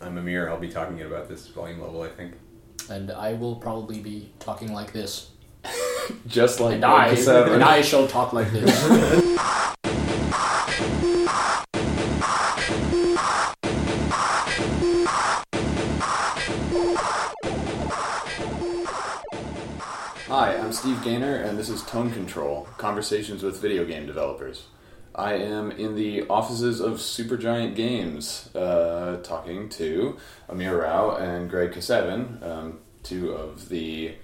I'm Amir. I'll be talking about this volume level, I think. And I will probably be talking like this. Just like And I, Greg Kasavin. and I shall talk like this. Hi, I'm Steve Gaynor, and this is Tone Control Conversations with Video Game Developers. I am in the offices of Supergiant Games, uh, talking to Amir Rao and Greg Kasavin, um, two of the,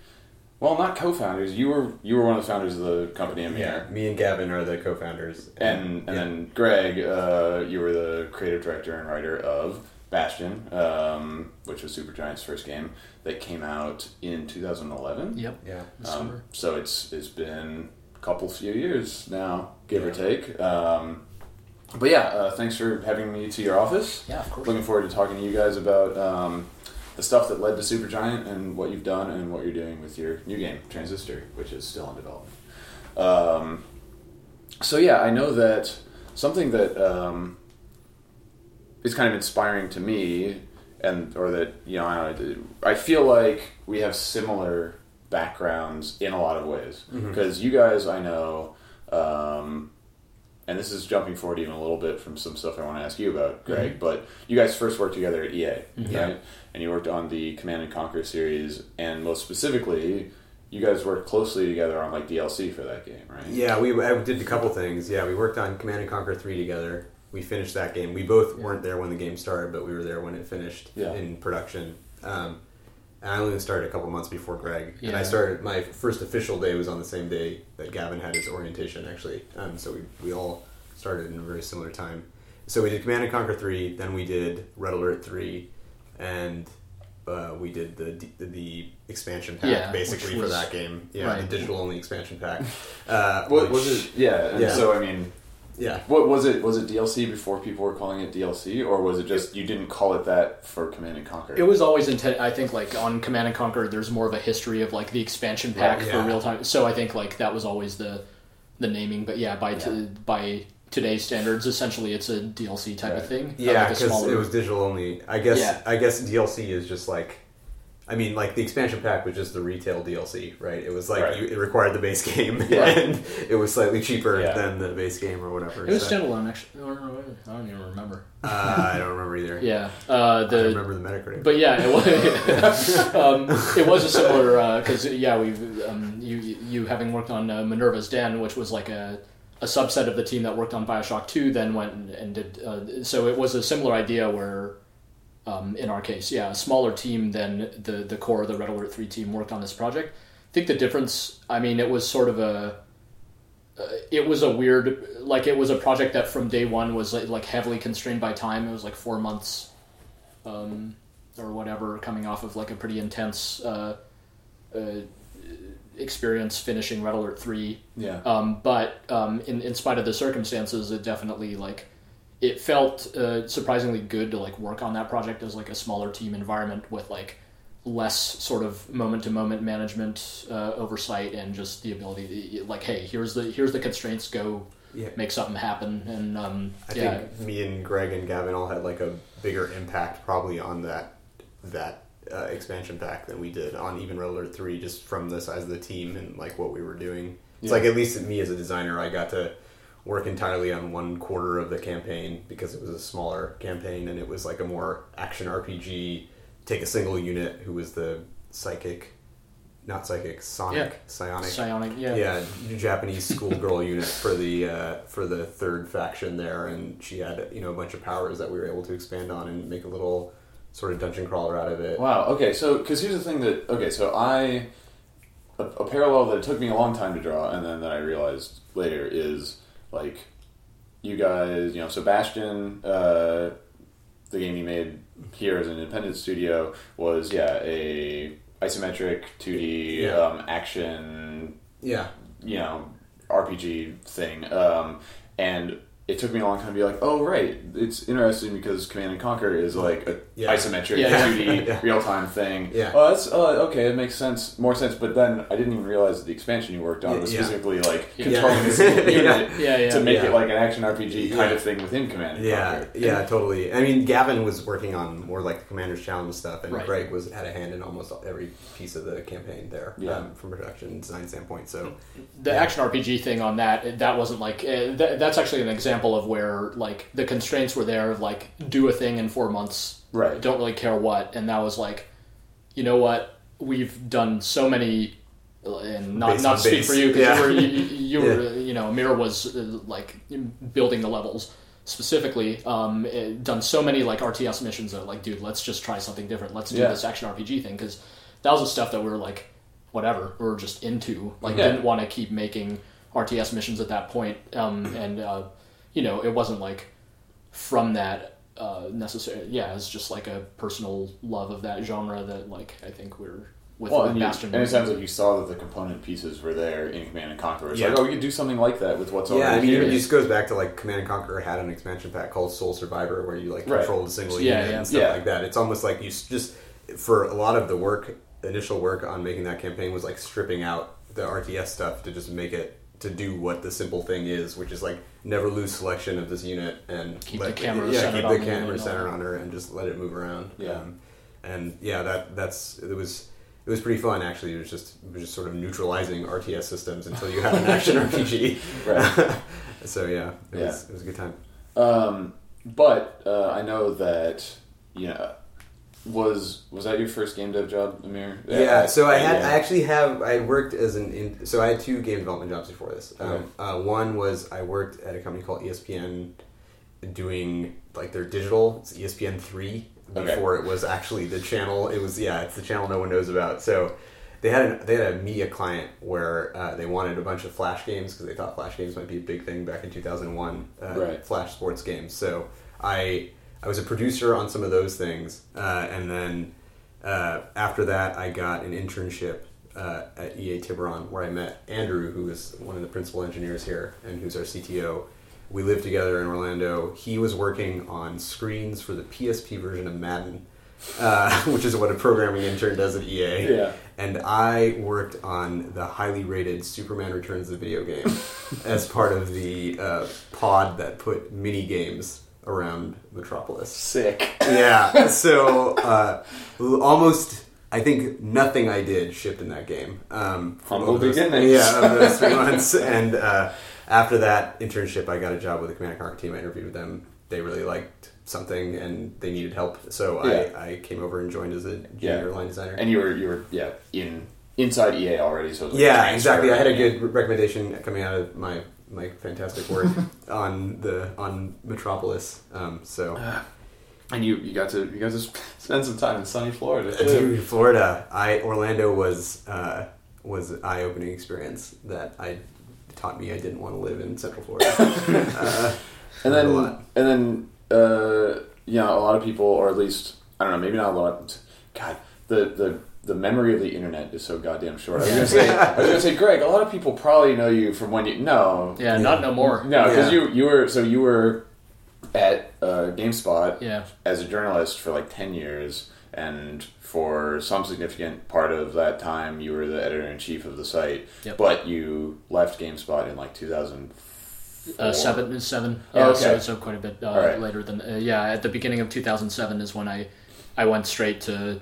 well, not co-founders. You were you were one of the founders of the company, Amir. Yeah, me and Gavin are the co-founders. And and Yeah. then Greg, uh, you were the creative director and writer of Bastion, um, which was Supergiant's first game that came out in 2011. yep. yeah, Um, so it's it's been a couple few years now, give or take. Um, but yeah, uh, thanks for having me to your office. Yeah, of course. Looking forward to talking to you guys about um, the stuff that led to Supergiant and what you've done and what you're doing with your new game, Transistor, which is still in development. Um, so yeah, I know that something that um, is kind of inspiring to me, and or that you know, I, know, I feel like we have similar backgrounds in a lot of ways because you guys I know. Um, and this is jumping forward even a little bit from some stuff I want to ask you about, Greg. But you guys first worked together at EA, right? And you worked on the Command and Conquer series, and most specifically, you guys worked closely together on like DLC for that game, right? yeah. We I did a couple things. Yeah, we worked on Command and Conquer three together. We finished that game. We both weren't there when the game started, but we were there when it finished Yeah. in production. Um, and I only started a couple months before Greg. And I started my first official day was on the same day that Gavin had his orientation, actually. Um, so we, we all started in a very similar time. So we did Command and Conquer three, then we did Red Alert three, and uh, we did the, the the expansion pack Yeah, basically which for that game. Yeah, right. the digital only expansion pack. Uh, What which- was it? Yeah. And Yeah. so I mean, Yeah. what was it? Was it DLC before people were calling it DLC, or was it just you didn't call it that for Command and Conquer? It was always intended. I think like on Command and Conquer, there's more of a history of like the expansion pack Right, for real time. So I think like that was always the the naming. But yeah, by t- by today's standards, essentially it's a DLC type of thing. Yeah, like because smaller- it was digital only. I guess. Yeah. I guess DLC is just like. I mean, like the expansion pack was just the retail DLC, right? It was like Right. you, it required the base game, Yeah. and it was slightly cheaper Yeah. than the base game or whatever. It was so- standalone actually. I don't I don't even remember. uh, I don't remember either. Yeah, uh, I don't the remember the Metacritic. But yeah, it was, um, it was a similar because yeah, we um, you you having worked on uh, Minerva's Den, which was like a a subset of the team that worked on Bioshock Two, then went and, and did uh, so. It was a similar idea where. Um, in our case, yeah, a smaller team than the the core of the Red Alert Three team worked on this project. I think the difference. I mean, it was sort of a. Uh, it was a weird, like it was a project that from day one was like, like heavily constrained by time. It was like four months um, or whatever, coming off of like a pretty intense uh, uh, experience finishing Red Alert Three. yeah. Um, but um, in in spite of the circumstances, it definitely like it felt uh, surprisingly good to like work on that project as like a smaller team environment with like less sort of moment to moment management uh, oversight and just the ability to, like hey here's the here's the constraints go Yeah. make something happen and um, I yeah think me and Greg and Gavin all had like a bigger impact probably on that that uh, expansion pack than we did on even Red Alert Three, just from the size of the team and like what we were doing. It's Yeah. like at least me as a designer, I got to work entirely on one quarter of the campaign because it was a smaller campaign and it was like a more action RPG. Take a single unit who was the psychic, not psychic, sonic, Yeah. psionic psionic yeah yeah, Japanese schoolgirl unit for the uh, for the third faction there, and she had you know a bunch of powers that we were able to expand on and make a little sort of dungeon crawler out of it. Wow. Okay. So, because here's the thing that okay, so I a, a parallel that it took me a long time to draw, and then that I realized later is like you guys, you know, Bastion, uh, the game you made here as an independent studio was yeah a isometric 2D Yeah. um, action Yeah, you know RPG thing, um, and it took me a long time to be like, oh right, it's interesting because Command and Conquer is like a Yeah. isometric Yeah. 2D Yeah. real time thing. Yeah. Oh, that's oh, okay. It makes sense, more sense. But then I didn't even realize that the expansion you worked on was Yeah. specifically like controlling the single Yeah. unit Yeah, yeah. to make Yeah. it like an action RPG kind Yeah. of thing within Command and Yeah, Conquer. yeah, totally. I mean, Gavin was working on more like the Commander's Challenge stuff, and Right. Greg was had a hand in almost every piece of the campaign there, Yeah. um, from production design standpoint. So, the Yeah. action RPG thing on that that wasn't like uh, th- that's actually an example of where like the constraints were there of like do a thing in four months Right. don't really care what and that was like you know what we've done so many and not Base not to speak base. for you because Yeah. you were you, you were you know Amir was uh, like building the levels specifically um, eh, done so many like RTS missions that like dude let's just try something different let's do Yeah. this action RPG thing because that was the stuff that we were like whatever we were just into like Yeah. didn't want to keep making RTS missions at that point um, and uh, you know it wasn't like from that uh, necessary yeah it's just like a personal love of that genre that like I think we're with, Well, with and, you, Bastion and it sounds like you saw that the component pieces were there in Command and Conquer. It's like, oh, we could do something like that with what's yeah, I already mean, here. it just goes back to like Command and Conquer had an expansion pack called Sole Survivor, where you like Right. controlled a single Yeah, unit yeah. and stuff Yeah. like that. It's almost like you just for a lot of the work, initial work on making that campaign was like stripping out the RTS stuff to just make it to do what the simple thing is, which is like never lose selection of this unit and Keep let the camera yeah, centered keep on the camera unit and all centered that. on her and just let it move around. Yeah. Um, and yeah, that that's it was. It was pretty fun, actually. It was just it was just sort of neutralizing RTS systems until you had an action RPG. Right. so yeah, it Yeah. was it was a good time. Um, but uh, I know that you know was was that your first game dev job, Amir? Yeah, so I had yeah. I actually have I worked as an in, so I had two game development jobs before this. Um, Okay. uh, one was I worked at a company called ESPN, doing like their digital it's ESPN three Okay. before it was actually the channel. It was yeah, it's the channel no one knows about. So they had an, they had a media client where uh, they wanted a bunch of flash games because they thought flash games might be a big thing back in two thousand one. Uh, Right. Flash sports games. So I I was a producer on some of those things, uh, and then uh, after that, I got an internship uh, at EA Tiburon where I met Andrew, who is one of the principal engineers here and who's our CTO. We lived together in Orlando. He was working on screens for the PSP version of Madden, uh, which is what a programming intern does at EA. Yeah. And I worked on the highly rated Superman Returns the video game as part of the uh, pod that put mini games around Metropolis. sick. Yeah, so uh, almost, I think nothing I did shipped in that game. Um, Humble of those- beginnings. Yeah, of those three months. And uh, after that internship, I got a job with the Command and Conquer team. I interviewed with them. They really liked something and they needed help. So Yeah. I, I came over and joined as a Yeah. line designer. And you were you were yeah in inside EA already, so like yeah, exactly. I had a good recommendation coming out of my my fantastic work on the on Metropolis. Um, so And you, you got to you got to spend some time in sunny Florida. too. Florida. I Orlando was uh, was an eye opening experience that I taught me I didn't want to live in Central Florida. uh, and then a lot. and then uh, you know a lot of people, or at least I don't know, maybe not a lot. God, the the the memory of the internet is so goddamn short. I was gonna say, I was gonna say, Greg. A lot of people probably know you from when you no yeah, not no more no because Yeah. you you were so you were at uh, GameSpot yeah as a journalist for like 10 years and for some significant part of that time you were the editor-in-chief of the site Yep. but you left GameSpot in like 2004 Uh, seven, seven. Oh, okay. so, so quite a bit uh, All right. later than uh, yeah. At the beginning of 2007 is when I, I went straight to,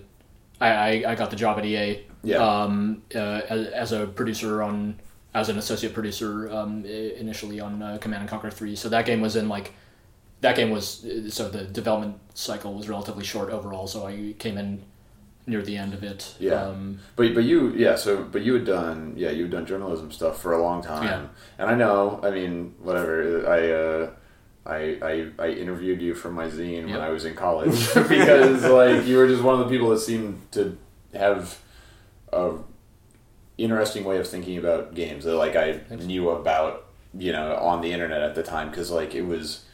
I, I, I got the job at EA. Yeah. Um, uh, as, as a producer on, as an associate producer um, initially on uh, Command and Conquer Three. So that game was in like, that game was uh, so the development cycle was relatively short overall. So I came in near the end of it. Yeah. Um, But but you yeah so but you had done yeah you had done journalism stuff for a long time Yeah. and I know I mean whatever I uh, I, I I interviewed you for my zine when I was in college because like you were just one of the people that seemed to have a interesting way of thinking about games that like I Thanks. knew about you know on the internet at the time because like it was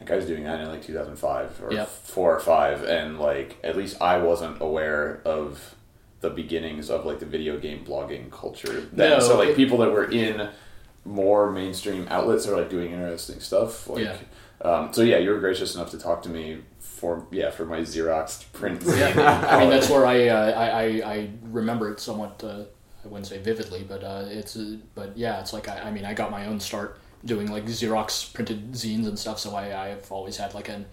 like I was doing that in like 2005 or Yep. four or five, and like at least I wasn't aware of the beginnings of like the video game blogging culture. Then. No, so like it- people that were in more mainstream outlets are like doing interesting stuff. Like, Yeah. Um, so yeah, you were gracious enough to talk to me for yeah for my Xerox print. Yeah, I mean that's where I uh, I, I I remember it somewhat. Uh, I wouldn't say vividly, but uh, it's uh, but yeah, it's like I, I mean I got my own start doing like Xerox printed zines and stuff, so I I've always had like a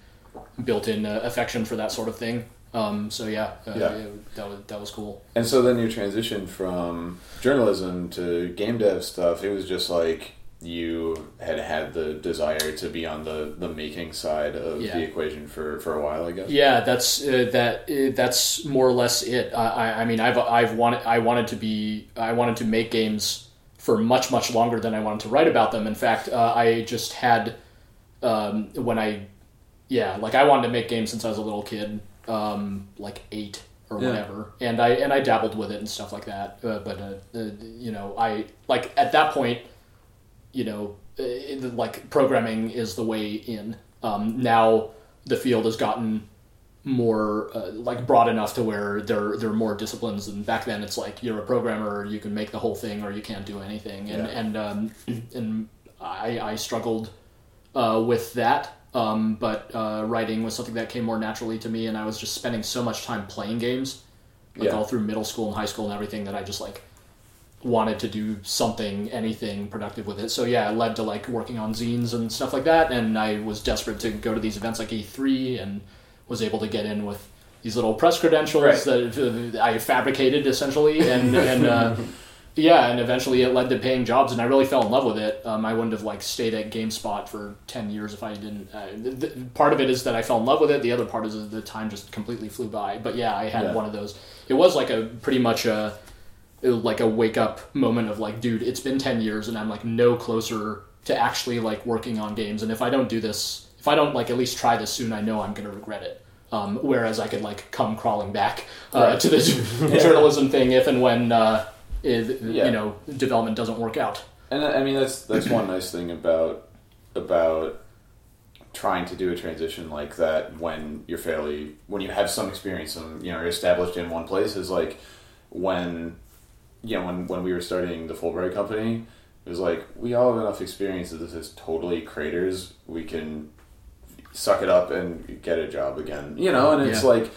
built-in uh, affection for that sort of thing. Um, so yeah, uh, Yeah. it- that was that was cool. And so then you transitioned from journalism to game dev stuff. It was just like you had had the desire to be on the, the making side of Yeah. the equation for, for a while, I guess. Yeah, that's uh, that. Uh, that's more or less it. I, I, I mean, I've I've wanted I wanted to be I wanted to make games for much much longer than I wanted to write about them. In fact, uh, I just had um, when I yeah like I wanted to make games since I was a little kid, um, like eight or Yeah. whatever, and I and I dabbled with it and stuff like that. Uh, but uh, uh, you know, I like at that point you know, uh, it- like programming is the way in. Um, now the field has gotten more uh, like broad enough to where there there are more disciplines and back then it's like you're a programmer you can make the whole thing or you can't do anything and Yeah. and um, and I, I struggled uh, with that um, but uh, writing was something that came more naturally to me and I was just spending so much time playing games like Yeah. all through middle school and high school and everything that I just like wanted to do something, anything productive with it. So yeah, it led to like working on zines and stuff like that. And I was desperate to go to these events like E3 and was able to get in with these little press credentials Right. that uh, I fabricated essentially. And, and, uh, yeah, and eventually it led to paying jobs, and I really fell in love with it. Um, I wouldn't have like stayed at GameSpot for ten years if I didn't. Uh, th- th- part of it is that I fell in love with it. The other part is that the time just completely flew by. But yeah, I had Yeah. one of those. It was like a pretty much a like a wake up moment of like, dude, it's been ten years, and I'm like no closer to actually like working on games. And if I don't do this, if I don't like at least try this soon, I know I'm gonna regret it. Um, whereas I could like come crawling back uh, Right. to the journalism thing if and when uh, it, Yeah. you know development doesn't work out. And I I mean that's that's one nice thing about about trying to do a transition like that when you're fairly when you have some experience and you know you're established in one place is like when you know when when we were starting the Fulbright company it was like we all have enough experience that this is totally craters we can suck it up and get a job again you know and it's Yeah. like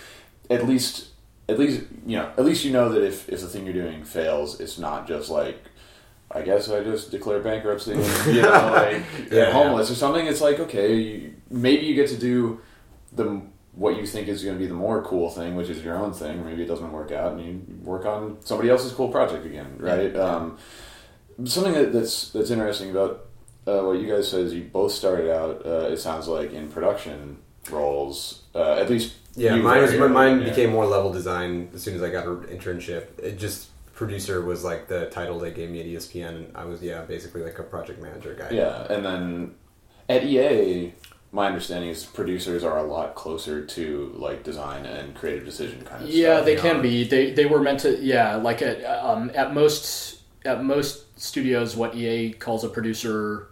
at least at least you know at least you know that if if the thing you're doing fails it's not just like I guess I just declare bankruptcy and you know like Yeah. Homeless or something. It's like okay, you, maybe you get to do the what you think is going to be the more cool thing, which is your own thing. Or maybe it doesn't work out, and you work on somebody else's cool project again, right? Yeah. Um, something that, that's that's interesting about uh, what you guys said is you both started out. Uh, it sounds like in production roles, uh, at least. Yeah, mine was, very mine yeah. became more level design as soon as I got an internship. It just producer was like the title they gave me at ESPN, and I was yeah basically like a project manager guy. Yeah, and then at EA, my understanding is producers are a lot closer to like design and creative decision kind of stuff. Yeah, stuff. they yeah. can be. They they were meant to. Yeah, like at um, at most at most studios, what EA calls a producer.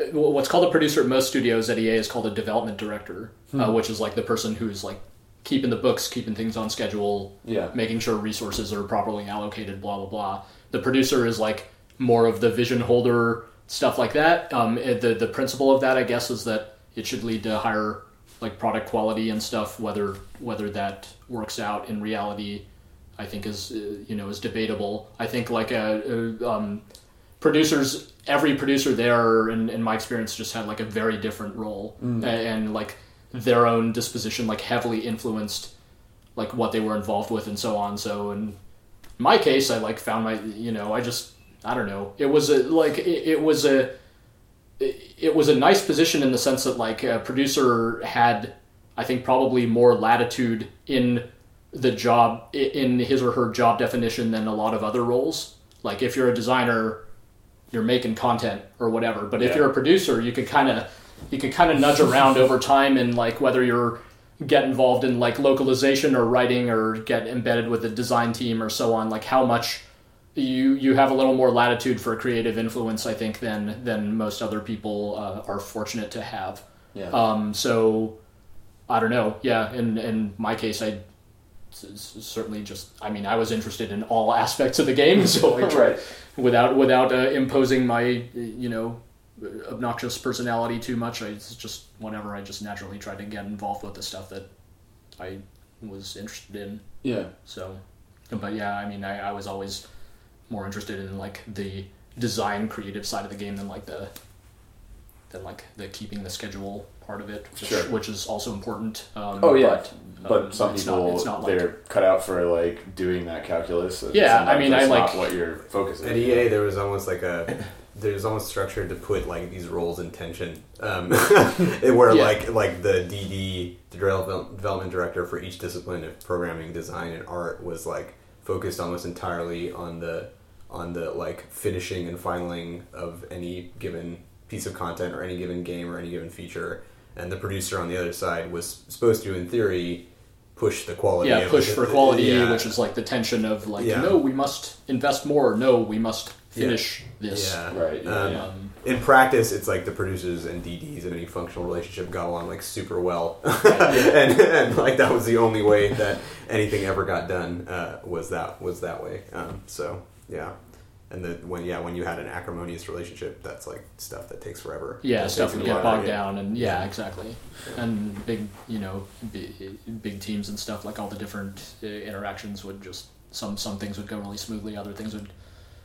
Uh, What's called a producer at most studios at EA is called a development director, uh, which is like the person who's like keeping the books, keeping things on schedule, Yeah. making sure resources are properly allocated, blah blah blah. The producer is like more of the vision holder, stuff like that. Um, the the principle of that, I guess, is that it should lead to higher like product quality and stuff. Whether whether that works out in reality, I think is uh, you know is debatable. I think like a, a um, producers, every producer there, in, in my experience, just had like a very different role Mm. A- and, like their own disposition, like heavily influenced like what they were involved with and so on. So in my case, I like found my you know I just I don't know it was a like it, it was a it, it was a nice position in the sense that like a producer had I think probably more latitude in the job in his or her job definition than a lot of other roles. Like if you're a designer, you're making content or whatever. But if Yeah. you're a producer, you could kind of you could kind of nudge around over time and like whether you're get involved in like localization or writing or get embedded with the design team or so on like how much you you have a little more latitude for creative influence i think than than most other people uh, are fortunate to have Yeah. um, so I don't know. Yeah, in in my case, i certainly just I mean I was interested in all aspects of the game, so I tried Right. Without without uh, imposing my you know obnoxious personality too much. I just whenever I just naturally tried to get involved with the stuff that I was interested in. Yeah. So, but yeah, I mean, I, I was always more interested in like the design, creative side of the game than like the than like the keeping the schedule part of it, which, Sure. which is also important. Um, Oh, yeah. but, But um, some it's people not, it's not they're cut out for like doing that calculus. and Yeah, I mean, I like- what your focus is. At EA, there was almost like a there's almost structured to put like these roles in tension, um, where Yeah. like like the DD, the development director for each discipline of programming, design, and art was like focused almost entirely on the on the like finishing and finaling of any given piece of content or any given game or any given feature, and the producer on the other side was supposed to, in theory, push the quality. yeah, of push it. for quality, Yeah. which is like the tension of like, Yeah. no, we must invest more. No, we must finish this. Yeah. Right. Yeah. Um, yeah. Um, in practice, it's like the producers and DDs in any functional relationship got along like super well, and, and like that was the only way that anything ever got done uh, was that was that way. Um, so yeah, and the when yeah when you had an acrimonious relationship, that's like stuff that takes forever. yeah, That stuff takes would get bogged yeah. down, and yeah, Yeah. exactly. And big, you know, big, big teams and stuff like all the different uh, interactions would just some some things would go really smoothly, other things would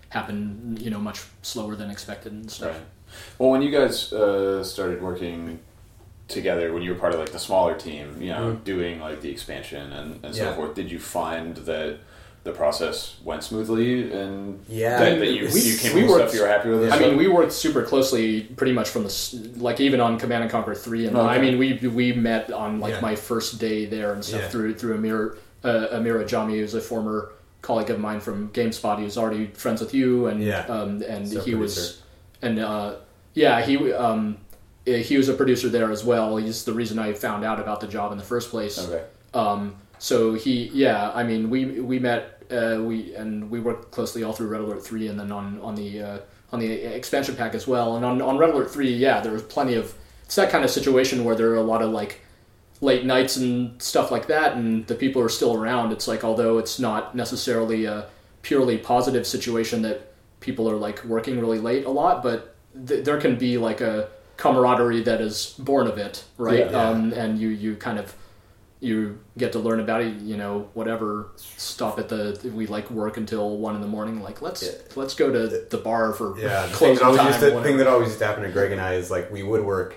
happen, you know, much slower than expected and stuff. Right. Well, when you guys uh, started working together, when you were part of like the smaller team, you know, Mhm. doing like the expansion and, and so forth, did you find that the process went smoothly and Yeah, that, that you, we- you came we up with worked- stuff you were happy with? and I mean, we worked super closely, pretty much from the like even on Command and Conquer three, and Okay. I mean we we met on like Yeah. my first day there and stuff Yeah. through through Amir uh, Amer Ajami, who's a former colleague of mine from GameSpot. He was already friends with you, and Yeah. um, and So he was and uh, yeah he um, eh, he was a producer there as well. He's the reason I found out about the job in the first place. okay. Um, so he, yeah, I mean, we we met, uh, we and we worked closely all through Red Alert three, and then on on the uh, on the expansion pack as well. And on on Red Alert three, yeah, there was plenty of. It's that kind of situation where there are a lot of like late nights and stuff like that, and the people are still around. It's like although it's not necessarily a purely positive situation that people are like working really late a lot, but th- there can be like a camaraderie that is born of it, right? Yeah. Yeah. Um, and you you kind of you get to learn about it you know whatever stop at the we like work until one in the morning like let's Yeah. let's go to the bar for Yeah, the thing closing that, always time used to, thing that always used to happen to Greg and I is like we would work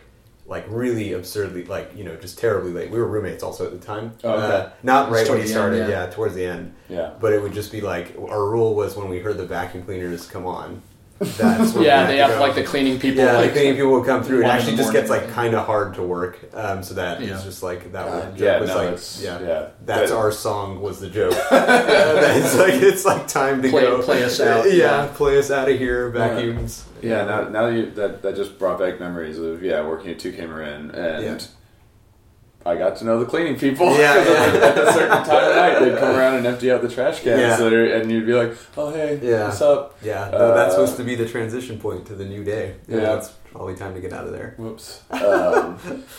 like really absurdly, like you know, just terribly late. We were roommates also at the time. Oh, okay. Uh, not right when he started, end, yeah. yeah. towards the end. Yeah. But it would just be like our rule was when we heard the vacuum cleaners come on, that's when yeah they had to have like the cleaning people yeah, like the cleaning people will come through. It actually just gets like kind of hard to work. Um, so that Yeah. it's just like that. God, was, yeah, was no, like yeah, yeah. That's That- our song was the joke. it's like it's like time to Play- go. play us out, Yeah, yeah. play us out of here. Vacuums. Yeah, now, now you, that that just brought back memories of yeah working at 2K Marin and Yeah. I got to know the cleaning people. Yeah, yeah. at a certain time of night they'd come around and empty out the trash cans Yeah. are, and you'd be like, oh hey, Yeah. what's up? Yeah, no, that's Uh, supposed to be the transition point to the new day. Yeah. Yeah, it's probably time to get out of there. Whoops. Um,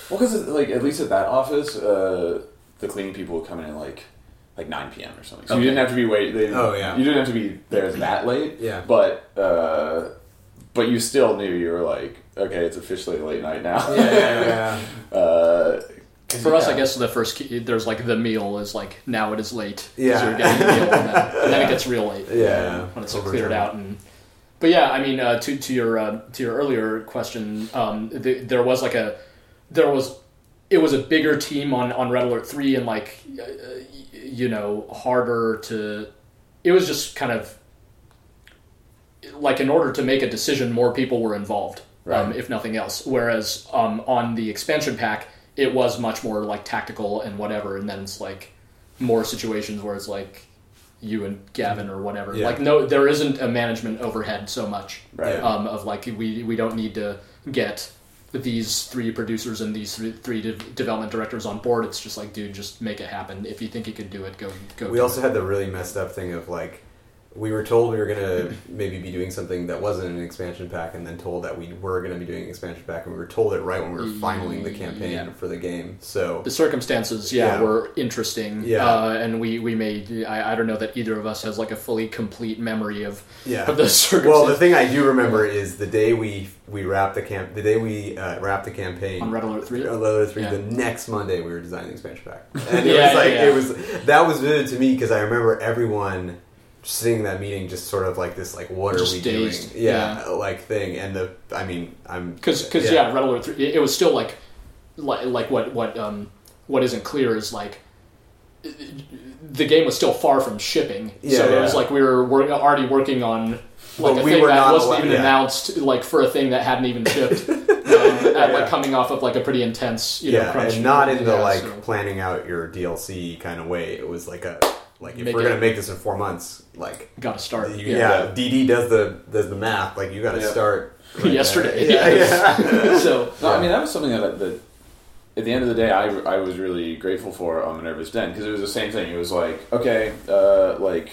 well, because like at least at that office, uh, the cleaning people would come in at like like 9 p.m. or something. So you didn't have to be wait. They, Oh, yeah. You didn't have to be there that late. Yeah. But uh, but you still knew you were like, okay, it's officially late night now. yeah, Uh, 'cause for us yeah. i guess the first key, there's like the meal is like now it is late. Yeah. you're getting the meal and then, and then it gets real late Yeah. when it's Overtime. cleared out and but yeah i mean uh, to to your uh, to your earlier question um, the, there was like a there was it was a bigger team on on red alert 3 and like uh, you know harder to it was just kind of like in order to make a decision more people were involved um, if nothing else whereas um, on the expansion pack it was much more like tactical and whatever and then it's like more situations where it's like you and Gavin or whatever. Yeah. Like no, there isn't a management overhead so much. Right. Um, of like we we don't need to get these three producers and these three, three de- development directors on board. It's just like, dude, just make it happen. If you think you could do it, go go. We do also it. had the really messed up thing of like we were told we were gonna maybe be doing something that wasn't an expansion pack, and then told that we were gonna be doing an expansion pack, and we were told it right when we were finaling the campaign Yeah. for the game. So the circumstances, yeah, Yeah. were interesting. Yeah. uh, and we we made. I, I don't know that either of us has like a fully complete memory of yeah. of those circumstances. Well, the thing I do remember is the day we we wrapped the camp, the day we uh, wrapped the campaign on Red Alert Three. Red Alert Three, Yeah. the next Monday we were designing the expansion pack, and it was like it was that was vivid to me because I remember everyone in that meeting just sort of like this like what are we dazed. doing yeah, like thing and the I mean I'm because because yeah. Red Alert Three, it, it was still like like like what what um what isn't clear is like the game was still far from shipping, Yeah, so it was like we were wor- already working on like Well, a we thing were that not wasn't allowed- even yeah. announced, like for a thing that hadn't even shipped, um, at, Yeah. like coming off of like a pretty intense you know yeah crunch. and not in the yeah, like so- planning out your DLC kind of way it was like a like if Make we're it- gonna make this in four months like got to start. you, yeah. yeah. DD does the does the math like you got to Yeah. start right Yesterday, there. yeah. yeah, yeah. so No, I mean that was something that, that at the end of the day, I, I was really grateful for on Minerva's Den because it was the same thing. It was like, okay, uh, like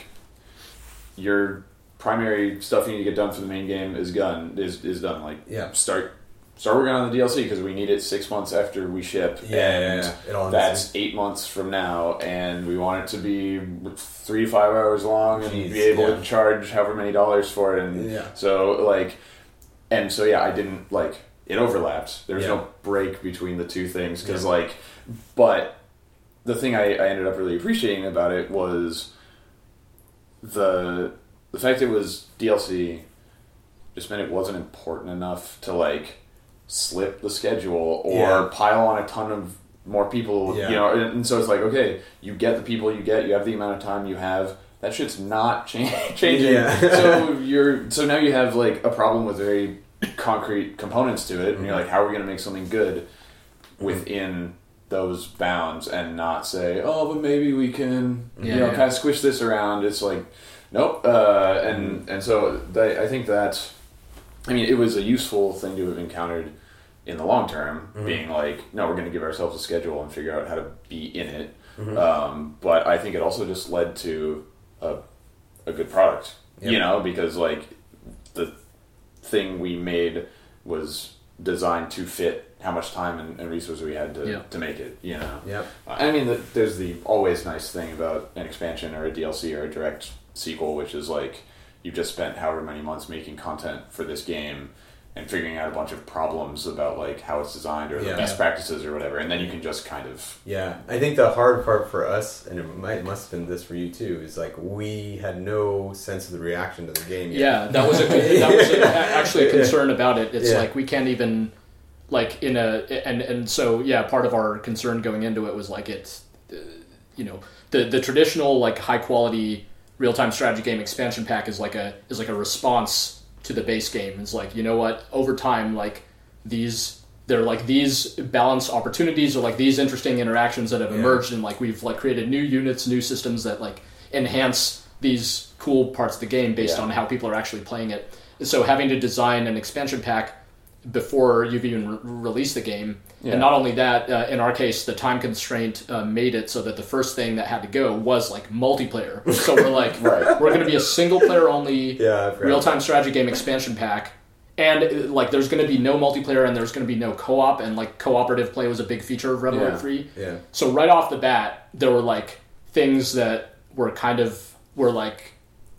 your primary stuff you need to get done for the main game is done is, is done. Like Yeah. start start working on the DLC because we need it six months after we ship. Yeah, and yeah. That's eight months from now, and we want it to be three to five hours long and be able yeah. to charge however many dollars for it. And Yeah. so like, and so yeah, I didn't like it overlapped. There was no break between the two things because like, but the thing I, I ended up really appreciating about it was the the fact it was DLC just meant it wasn't important enough to like slip the schedule or Yeah. pile on a ton of more people Yeah. you know and, and so it's like okay you get the people you get you have the amount of time you have that shit's not cha- changing Yeah. so you're so now you have like a problem with very concrete components to it and you're like how are we going to make something good within those bounds and not say oh but maybe we can you know kind of squish this around it's like nope uh, and and so that, i think that i mean it was a useful thing to have encountered in the long term being like no we're going to give ourselves a schedule and figure out how to be in it um, but i think it also just led to a, a good product Yep. you know because like the thing we made was designed to fit how much time and, and resources we had to, Yeah. to make it you know Yep. I mean, the, there's the always nice thing about an expansion or a DLC or a direct sequel, which is like you've just spent however many months making content for this game and figuring out a bunch of problems about like how it's designed or Yeah. the best practices or whatever, and then you can just kind of Yeah, I think the hard part for us, and it might must have been this for you too, is like we had no sense of the reaction to the game. Yet. Yeah, that was a that was a, actually a concern about it. It's Yeah. like we can't even like in a and and so yeah, part of our concern going into it was like it's uh, you know the the traditional like high quality real time strategy game expansion pack is like a is like a response to the base game. It's like you know what over time like these they're like these balance opportunities or like these interesting interactions that have Yeah. emerged and like we've like created new units new systems that like enhance these cool parts of the game based Yeah. on how people are actually playing it so having to design an expansion pack before you've even re- released the game Yeah. and not only that uh, in our case the time constraint uh, made it so that the first thing that had to go was like multiplayer so we're like Right. we're going to be a single player only Yeah, real time strategy game expansion pack. And uh, like, there's going to be no multiplayer, and there's going to be no co-op, and like cooperative play was a big feature of Red Yeah. Three. Yeah, So right off the bat, there were like things that were kind of were like,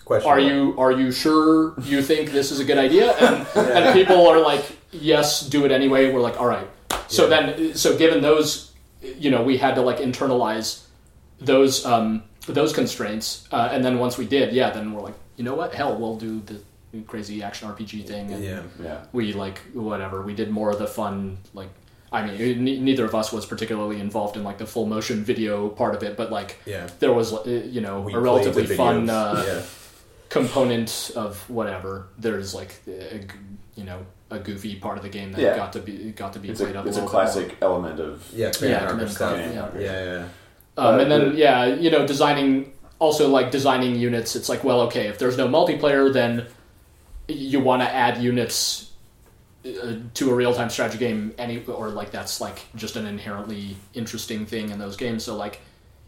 question. "Are you are you sure you think this is a good idea?" And, and people are like, "Yes, do it anyway." We're like, "All right." So Yeah. then, so given those, you know, we had to like internalize those um, those constraints, uh, and then once we did, yeah, then we're like, you know what? Hell, we'll do the crazy action RPG thing, and Yeah, yeah we like whatever. We did more of the fun, like. I mean, neither of us was particularly involved in like the full motion video part of it, but like yeah. there was, uh, you know, We a relatively fun uh, yeah, component of whatever. There's like, a, g- you know, a goofy part of the game that Yeah. got to be got to be it's played a up. it's a a little more. classic element of yeah. Yeah, Command Command Conquer stuff. Yeah, yeah. yeah, yeah. Um, and then the- yeah, you know, designing also like designing units. It's like, well, okay, if there's no multiplayer, then you want to add units uh, to a real time strategy game, any or like that's like just an inherently interesting thing in those games. So like,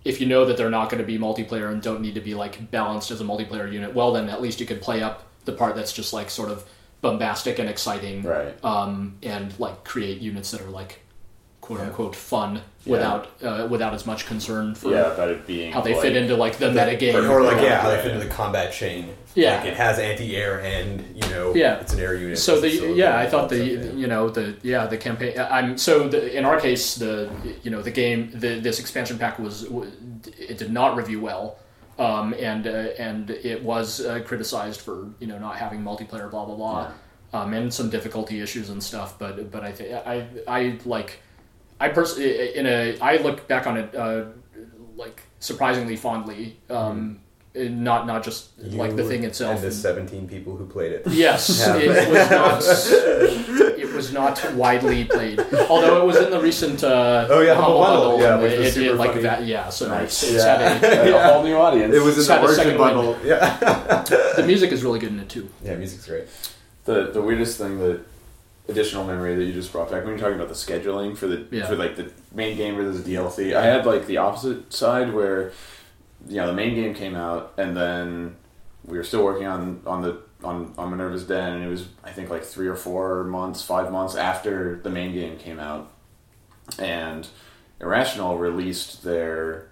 if you know that they're not going to be multiplayer and don't need to be like balanced as a multiplayer unit, well then at least you could play up the part that's just like sort of bombastic and exciting, Right. Um, and like create units that are like quote Yeah. unquote fun without uh, without as much concern for Yeah, about it being how they like, fit into like the meta game. or like yeah, how they fit into the combat chain. Yeah. like it has anti-air and you know, Yeah. it's an air unit. So the It's yeah, I thought the yeah. you know the yeah the campaign. I'm so the, in our case the you know the game the, this expansion pack was it did not review well, um, and uh, and it was uh, criticized for you know not having multiplayer blah blah blah, um, and some difficulty issues and stuff. But but I think I I like I personally in a I look back on it uh, like surprisingly fondly. Um, Not not just like the thing itself. and the seventeen people who played it. Yes, it was not. It was not widely played, although it was in the recent uh, Oh, yeah, Humble Bundle, yeah, which it, was it did super like funny. that. Yeah, so Nice. it's, it's Yeah. had a, a whole new audience. It was in It's the origin bundle. Yeah, the music is really good in it too. yeah, music's great. the the weirdest thing that additional memory that you just brought back when you're talking about the scheduling for the Yeah. for like the main game versus the DLC. I had like the opposite side where you know the main game came out and then we were still working on on the on, on Minerva's Den and it was I think like three or four months, five months after the main game came out, and Irrational released their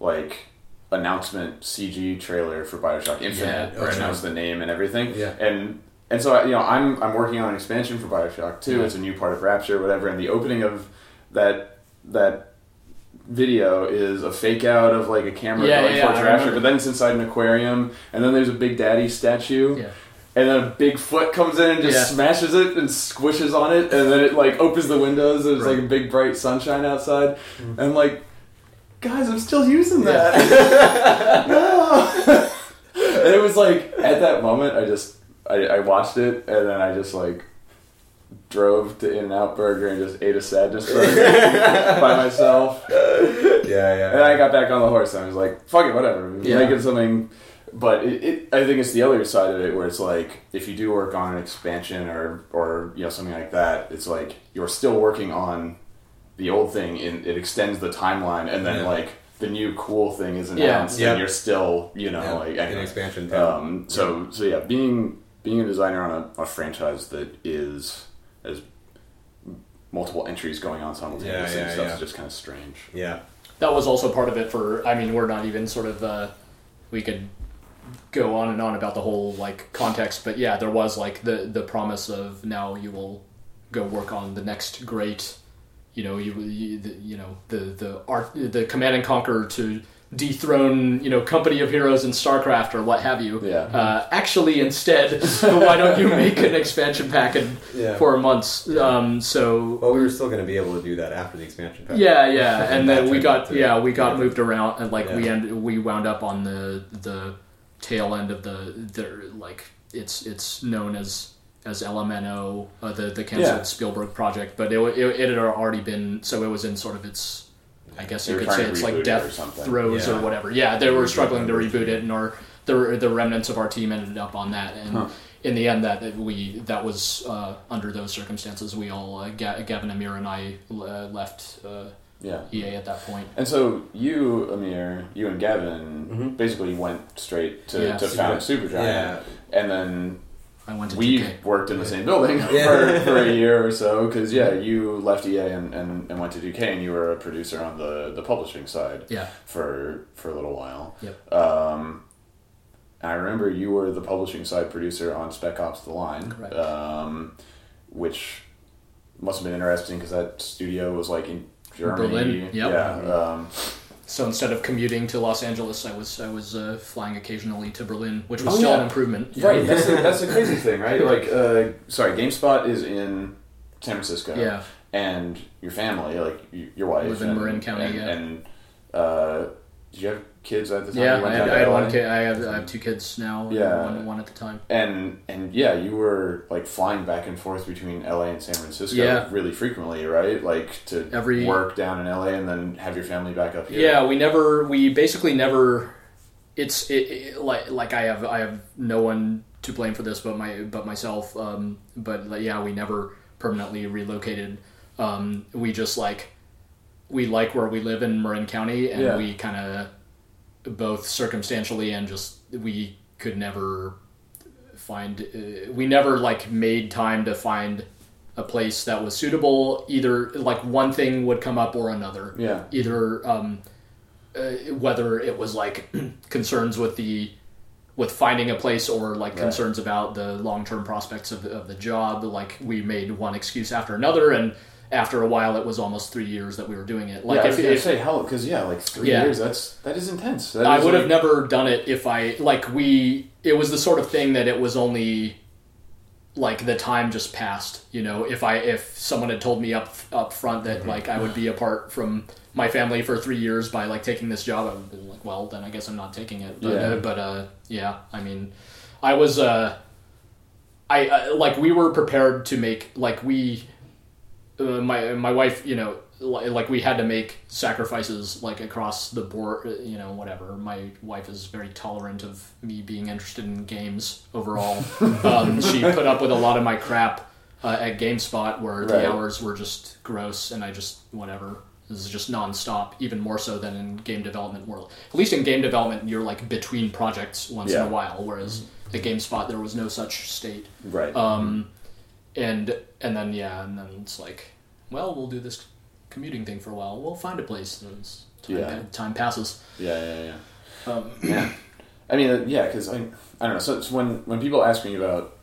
like announcement CG trailer for Bioshock Infinite, Yeah, which right. knows the name and everything. Yeah. And and so you know, I'm I'm working on an expansion for Bioshock 2. Yeah. It's a new part of Rapture, whatever. And the opening of that that video is a fake out of like a camera Yeah, going yeah, towards I Rapture, but then it's inside an aquarium, and then there's a Big Daddy statue. Yeah. And then a big foot comes in and just Yeah. smashes it and squishes on it, and then it like opens the windows. And there's like a big bright sunshine outside, mm. and I'm like, guys, I'm still using that. no. and it was like at that moment, I just I, I watched it, and then I just like drove to In and Out Burger and just ate a sadness burger by myself. Yeah, yeah. And I got back on the horse and I was like, fuck it, whatever. We're Yeah. Making something. But it, it, I think it's the other side of it where it's like, if you do work on an expansion or, or you know, something like that, it's like you're still working on the old thing and it extends the timeline and then Yeah. like the new cool thing is Yeah. announced Yeah. and you're still, you know, Yeah, like, an expansion. Um, so so yeah, being being a designer on a, a franchise that is has multiple entries going on simultaneously Yeah, and yeah, stuff yeah. is just kind of strange. yeah, That was also part of it. For I mean, we're not even sort of. Uh, we could go on and on about the whole like context, but yeah, there was like the the promise of now you will go work on the next great. You know, you you, the, you know the the art the command and conquer to dethrone you know company of heroes in starcraft or what have you Yeah. uh, actually instead why don't you make an expansion pack in Yeah. four months um, so Well, we were still going to be able to do that after the expansion pack. yeah, yeah, and And then we got to- yeah we got yeah. moved around and like we Yeah. end we wound up on the the tail end of the the like it's it's known as as LMNO uh, the the canceled Yeah. Spielberg project, but it, it it had already been so it was in sort of its I guess They you could say it's reboot like it or death something. throes Yeah. or whatever. Yeah, they were struggling to reboot it, and our the the remnants of our team ended up on that, and Huh. in the end, that that we that was uh, under those circumstances, we all uh, Ga- Gavin Amir and I uh, left uh, Yeah. EA at that point. And so you, Amir, you and Gavin Mhm. basically went straight to, Yeah. to found Supergiant. Yeah. And then I went to we 2K. worked in the same building Yeah. for, for a year or so because, yeah, you left EA and, and, and went to 2K and you were a producer on the, the publishing side Yeah, for, for a little while. Yep. Um, I remember you were the publishing side producer on Spec Ops The Line, Correct. um, which must have been interesting because that studio was like in Germany. Berlin, yep. Yeah. Um, so instead of commuting to Los Angeles, I was I was uh, flying occasionally to Berlin, which was Oh, still yeah. an improvement. Right, that's the, that's the crazy thing, right? Like, uh, sorry, GameSpot is in San Francisco. Yeah. And your family, like your wife, Live in and, Marin County, and, yeah. and uh, did you have kids at the time? Yeah, I had, I had one kid. I have, I have two kids now. Yeah. one, one at the time. And and yeah, you were like flying back and forth between LA and San Francisco Yeah. really frequently, right? Like to Every- work down in LA and then have your family back up here. Yeah, we never. We basically never. It's it, it, like like I have I have no one to blame for this but my but myself. Um, but like, yeah, we never permanently relocated. Um, we just like we like where we live in Marin County, and Yeah. we kind of both circumstantially and just we could never find. Uh, we never like made time to find a place that was suitable. Either like one thing would come up or another. Yeah. Either um, uh, whether it was like concerns with the with finding a place or like Right. concerns about the long-term prospects of, of the job like we made one excuse after another and after a while it was almost three years that we were doing it like yeah, I if, if say hell because yeah, like three Yeah. years. That's that is intense. That i is, would have never done it if i like we it was the sort of thing that it was only like the time just passed you know if i if someone had told me up up front that Mm-hmm. like i would be apart from my family for three years by like taking this job i would have been like well then i guess i'm not taking it but Yeah. uh, but uh yeah i mean i was uh i uh, like we were prepared to make like we uh, my my wife, you know, like we had to make sacrifices like across the board, uh, you know, whatever. My wife is very tolerant of me being interested in games overall. um, she put up with a lot of my crap uh, at GameSpot, where Right. the hours were just gross, and I just whatever. This is just nonstop, even more so than in game development world. At least in game development, you're like between projects once in a while, whereas at GameSpot there was no such state right. um, and and then yeah, and then it's like, well, we'll do this commuting thing for a while. We'll find a place. And time, Yeah. time passes. yeah, yeah, yeah. Um, Yeah. I mean, uh, yeah, because I, I don't know. So it's when when people ask me about,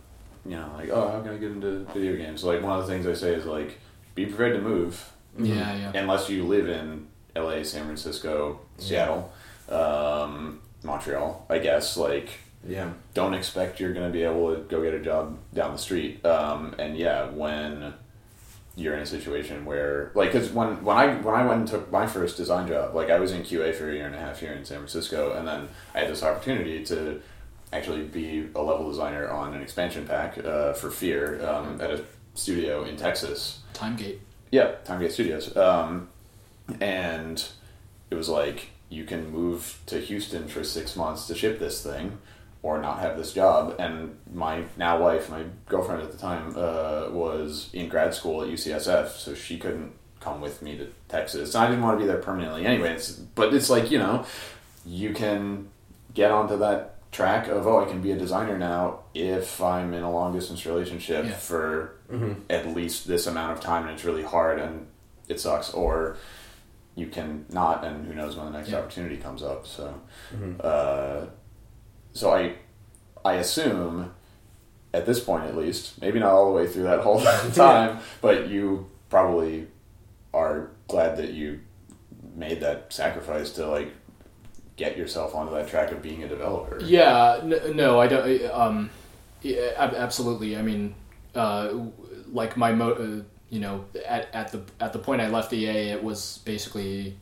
you know, like, oh, how can I get into video games? Like one of the things I say is like, be prepared to move yeah, yeah, unless you live in L.A., San Francisco, Seattle, um, Montreal. I guess like Yeah. don't expect you're going to be able to go get a job down the street. Um, and yeah, when you're in a situation where, like, because when when I when I went and took my first design job, like I was in QA for a year and a half here in San Francisco, and then I had this opportunity to actually be a level designer on an expansion pack uh, for Fear um, at a studio in Texas. Timegate. Yeah, Timegate Studios. Um, and it was like you can move to Houston for six months to ship this thing, or not have this job. And my now wife, my girlfriend at the time, uh, was in grad school at UCSF, so she couldn't come with me to Texas. And I didn't want to be there permanently, anyways. But it's like you know, you can get onto that track of oh, I can be a designer now if I'm in a long distance relationship Yeah. for at least this amount of time and it's really hard and it sucks or you can not and who knows when the next Yeah. opportunity comes up so uh, so i i assume at this point at least maybe not all the way through that whole time but you probably are glad that you made that sacrifice to like get yourself onto that track of being a developer Yeah, n- no, I don't. Um, yeah, absolutely. I mean, uh, like my mo, uh, you know, at, at the at the point I left EA, it was basically,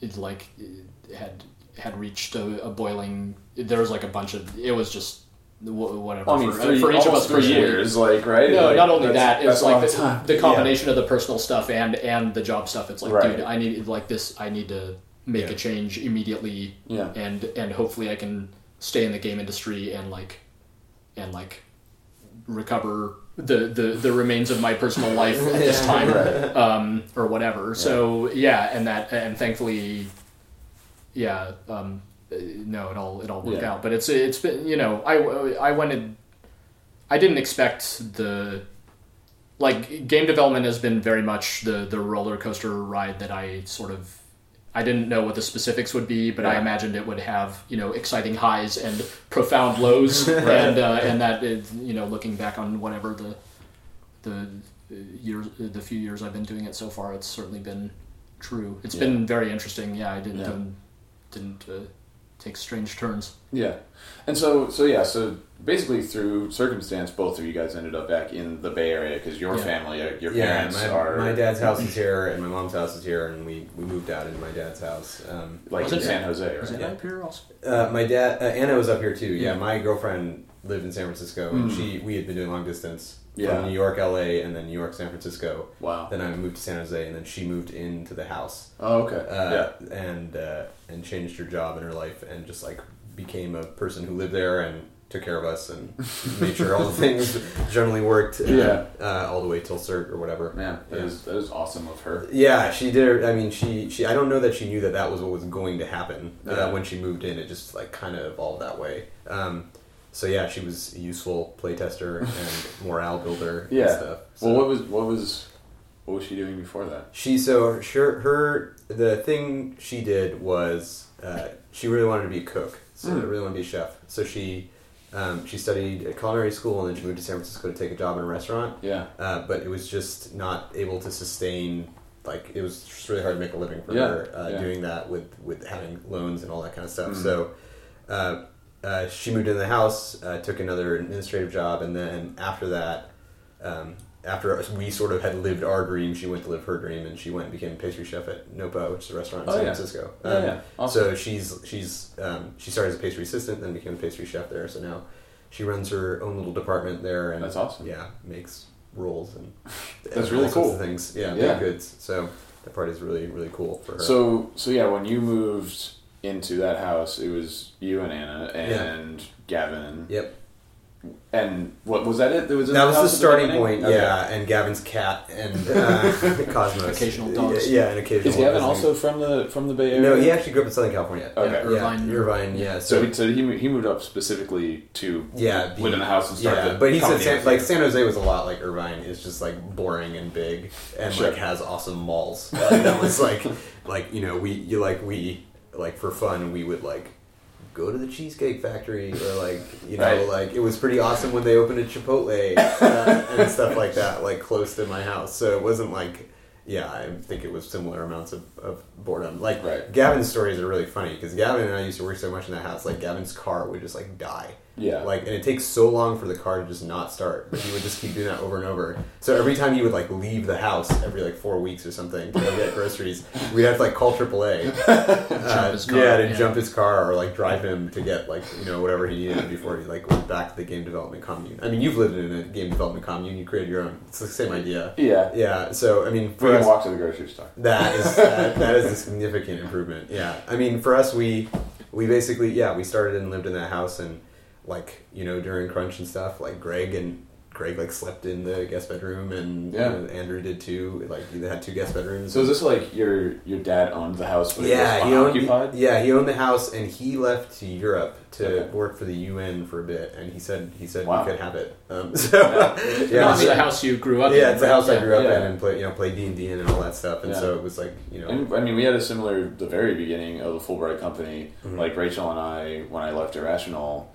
it like it had had reached a, a boiling. There was like a bunch of. It was just whatever. I mean, for, three, for each of us three years, like right? No, Like, not only that, it's like the, the Yeah. combination of the personal stuff and and the job stuff. It's like, Right. dude, I need like this. I need to make Yeah. a change immediately, Yeah. and and hopefully I can stay in the game industry and like and like recover the the, the remains of my personal life at this time Right. um, or whatever. So yeah, and that and thankfully, yeah, um, uh, no, it all it all worked Yeah. out. But it's it's been you know I I went and I didn't expect the like game development has been very much the the roller coaster ride that I sort of I didn't know what the specifics would be, but I imagined it would have you know exciting highs and profound lows, and uh, and that is, you know looking back on whatever the the years the few years I've been doing it so far, it's certainly been true. It's Yeah. been very interesting. Yeah, I didn't Yeah. um, didn't uh, take strange turns. Yeah, and so so yeah, so basically through circumstance, both of you guys ended up back in the Bay Area because your Yeah. family, uh, your Yeah, parents my, are my dad's house is here and my mom's house is here, and we, we moved out into my dad's house. Um, like Was in it- San Jose, Is right? that up here also? Uh, my dad, uh, Anna was up here too. Yeah, Yeah. my girlfriend lived in San Francisco, and Mm. she we had been doing long distance Yeah. from New York, LA, and then New York, San Francisco. Wow. Then I moved to San Jose, and then she moved into the house Oh, okay. uh, yeah. and uh, and changed her job and her life, and just like became a person who lived there and took care of us and made sure all the things generally worked. Yeah. uh, all the way till cert or whatever. Man, that Yeah. is that is awesome of her. Yeah, she did. I mean, she she. I don't know that she knew that that was what was going to happen uh, Yeah. when she moved in. It just like kind of evolved that way. Um, so yeah, she was a useful playtester and morale builder and Yeah. stuff. So. Well, what was what was what was she doing before that? She so sure her the thing she did was uh, she really wanted to be a cook. So Mm. really wanted to be a chef. So she um, she studied at culinary school and then she moved to San Francisco to take a job in a restaurant. Yeah, Uh, but it was just not able to sustain. Like it was just really hard to make a living for Yeah, her uh, yeah. doing that with with having loans and all that kind of stuff. Mhm. So. Uh, she moved into the house, uh, took another administrative job, and then after that, um, after we sort of had lived our dream, she went to live her dream, and she went and became pastry chef at Nopa, which is a restaurant in Oh, San yeah. Francisco. Yeah, Um, yeah. Awesome. So she's she's um, she started as a pastry assistant, then became a pastry chef there. So now she runs her own little department there, and That's awesome. Yeah, makes rolls and That's and really all sorts cool. of things. Yeah, Yeah. goods. So that part is really really cool for her. So so yeah, when you moved into that house, it was you and Anna and Gavin. yep. And what was that? It that was That was the starting beginning? point, Okay. yeah. And Gavin's cat and uh, Cosmos, Occasional dogs. Yeah, and occasional. Is Gavin visiting. also from the from the Bay Area? No, he actually grew up in Southern California. Okay. Yeah, Irvine. Irvine. Yeah. So So, he, so he he moved up specifically to yeah, live in the house and start yeah, the but he said San, like. San Jose was a lot like Irvine. It's just like boring and big, and Sure. like has awesome malls. Like, that was like, like you know, we you like we like for fun we would like go to the Cheesecake Factory or like you know Right. like it was pretty awesome when they opened a Chipotle uh, and stuff like that like close to my house. So it wasn't like. Yeah, I think it was similar amounts of, of boredom. Like Right. Gavin's stories are really funny because Gavin and I used to work so much in that house. Like Gavin's car would just like die. Yeah. Like, and it takes so long for the car to just not start, but he would just keep doing that over and over. So every time he would like leave the house every like four weeks or something to go get groceries, we'd have to like call AAA. Uh, his car, yeah, to yeah. jump his car or like drive him to get like you know whatever he needed before he like went back to the game development commune. I mean, you've lived in a game development commune. You created your own. It's the same idea. yeah. Yeah. So I mean, We for can us, walk to the grocery store. that is that, that is a significant improvement. Yeah, I mean, for us, we we basically yeah we started and lived in that house and like you know during crunch and stuff like Greg and Greg like slept in the guest bedroom and Yeah. you know, Andrew did too. Like they had two guest bedrooms. So is this like your your dad owned the house, but yeah, he was owned unoccupied? yeah he owned the house and he left to Europe to Okay. work for the UN for a bit and he said he said Wow. we could have it. Um, so Yeah. yeah, it's the house you grew up in. yeah, it's the right? house I grew up Yeah. in and play you know play D and D and all that stuff and Yeah. so it was like you know And I mean, we had a similar the very beginning of the Fullbright company. Mhm. Like Rachel and I, when I left Irrational,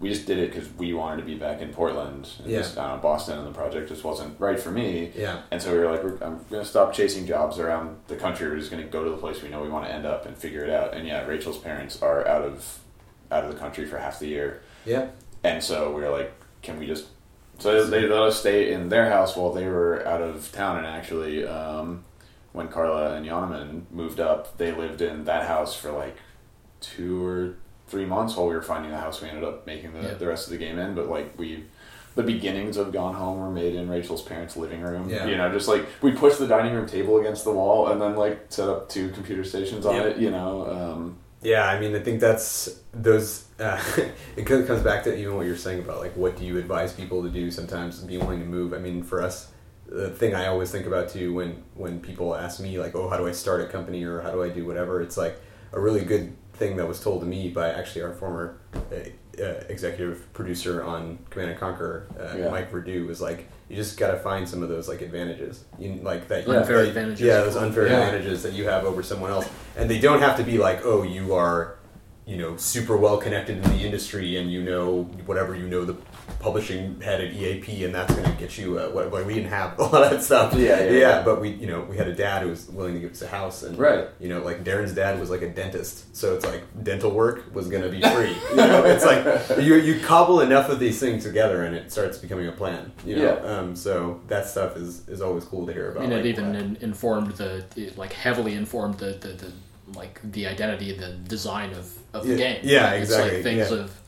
we just did it because we wanted to be back in Portland. And Yeah. just, know, Boston and the project just wasn't right for me. yeah And so we were like, we're, I'm going to stop chasing jobs around the country. We're just going to go to the place we know we want to end up and figure it out. And yeah, Rachel's parents are out of out of the country for half the year. yeah And so we were like, can we just. So they let us stay in their house while they were out of town. And actually, um, when Karla and Johnnemann moved up, they lived in that house for like two or three months while we were finding the house we ended up making the, Yeah. the rest of the game in. But like, we. The beginnings of Gone Home were made in Rachel's parents' living room. Yeah. You know, just like we pushed the dining room table against the wall and then like set up two computer stations on Yeah. it. You know, um, Yeah, I mean, I think that's those. Uh, it co- comes back to even what you're saying about like what do you advise people to do sometimes be willing to move. I mean, for us, the thing I always think about too when when people ask me like, oh, how do I start a company or how do I do whatever? It's like a really good thing that was told to me by actually our former uh, uh, executive producer on Command and Conquer, uh, Yeah. Mike Verdu, was like. You just got to find some of those like advantages, you, like that. you- Unfair that- advantages. Yeah, those unfair Yeah. advantages that you have over someone else, and they don't have to be like, oh, you are, you know, super well connected in the industry, and you know whatever you know the publishing head at EAP, and that's going to get you. Uh, what, like we didn't have a lot of that stuff. Yeah, yeah, yeah. But we, you know, we had a dad who was willing to give us a house, and Right. you know, like Darren's dad was like a dentist, so it's like dental work was going to be free. you know, it's like you you cobble enough of these things together, and it starts becoming a plan. You know, Yeah. um, so that stuff is is always cool to hear about. and like, it even in, informed the, the like heavily informed the, the, the like the identity the design of, of the Yeah, game yeah, Like, it's exactly, like things yeah. of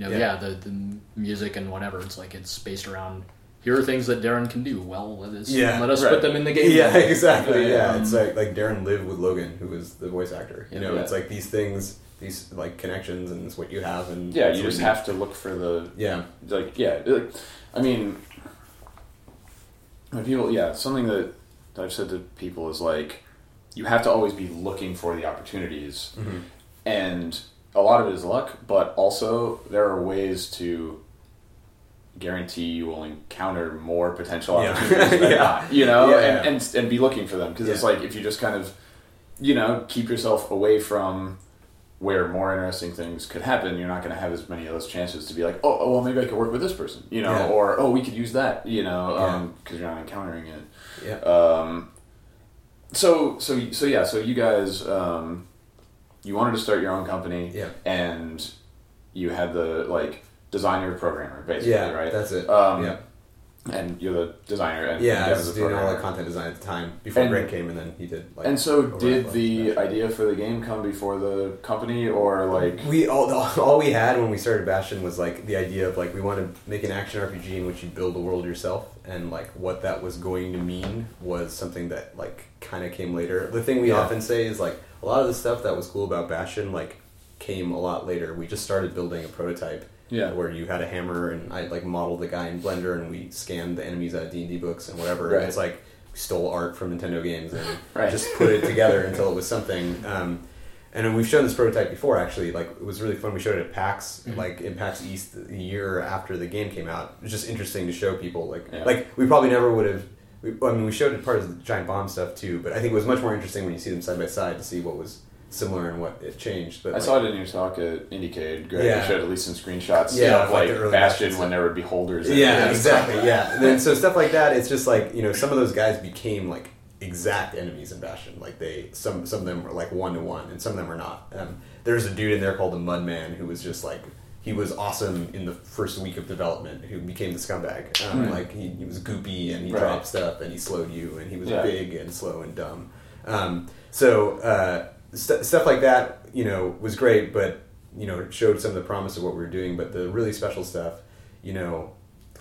you know Yeah. yeah, the, the music and whatever it's like it's based around here are things that Darren can do well let us Yeah, let us right. put them in the game Yeah, exactly. Yeah, Yeah, yeah. it's like like Darren lived with Logan, who was the voice actor. You know, Yeah. it's like these things these like connections and it's what you have and Yeah, you what just have to look for the yeah like yeah. Like, I mean, when people yeah something that, that I've said to people is like you have to always be looking for the opportunities, Mhm. and a lot of it is luck, but also there are ways to guarantee you will encounter more potential Yeah. opportunities than Yeah. not, you know, Yeah, and, yeah. and and be looking for them because it's like if you just kind of you know keep yourself away from where more interesting things could happen, you're not going to have as many of those chances to be like, oh, oh, well, maybe I could work with this person, you know, Yeah. or oh, we could use that, you know, Yeah. because you're not encountering it. yeah Um, so so so yeah, so you guys, um, you wanted to start your own company, yeah. and you had the like designer programmer basically, yeah right? that's it. Um, yeah. And you're the designer, and yeah I was doing all the content design at the time before And- Greg came and then he did like And so, did the idea for the game come before the company, or like? we all all we had when we started Bastion was like the idea of like we want to make an action RPG in which you build a world yourself, and like what that was going to mean was something that like kind of came later. The thing we Yeah. often say is like a lot of the stuff that was cool about Bastion like came a lot later. We just started building a prototype. Yeah. where you had a hammer and I like modeled the guy in Blender and we scanned the enemies out of D and D books and whatever. Right. And it's like we stole art from Nintendo games and Right. just put it together until it was something. Um, and we've shown this prototype before. Actually, like it was really fun. We showed it at PAX, Mm-hmm. like in PAX East, the year after the game came out. It was just interesting to show people. Like, Yeah. like we probably never would have. We, I mean, we showed it part of the giant bomb stuff too, but I think it was much more interesting when you see them side by side to see what was similar and what it changed. But I like, saw it in your talk at IndieCade. Greg Yeah. Showed at least some screenshots Yeah, of like like, Bastion when there would be holders. Yeah, exactly. Yeah. And then so stuff like that. It's just like you know, some of those guys became like exact enemies in Bastion. Like they, some some of them were like one to one, and some of them are not. Um, there's a dude in there called the Mudman who was just like he was awesome in the first week of development. Who became the scumbag. Um, Hmm. Like he, he was goopy and he Right. dropped stuff and he slowed you and he was Yeah. big and slow and dumb. Um, so uh, st- stuff like that, you know, was great, but you know, it showed some of the promise of what we were doing. But the really special stuff, you know,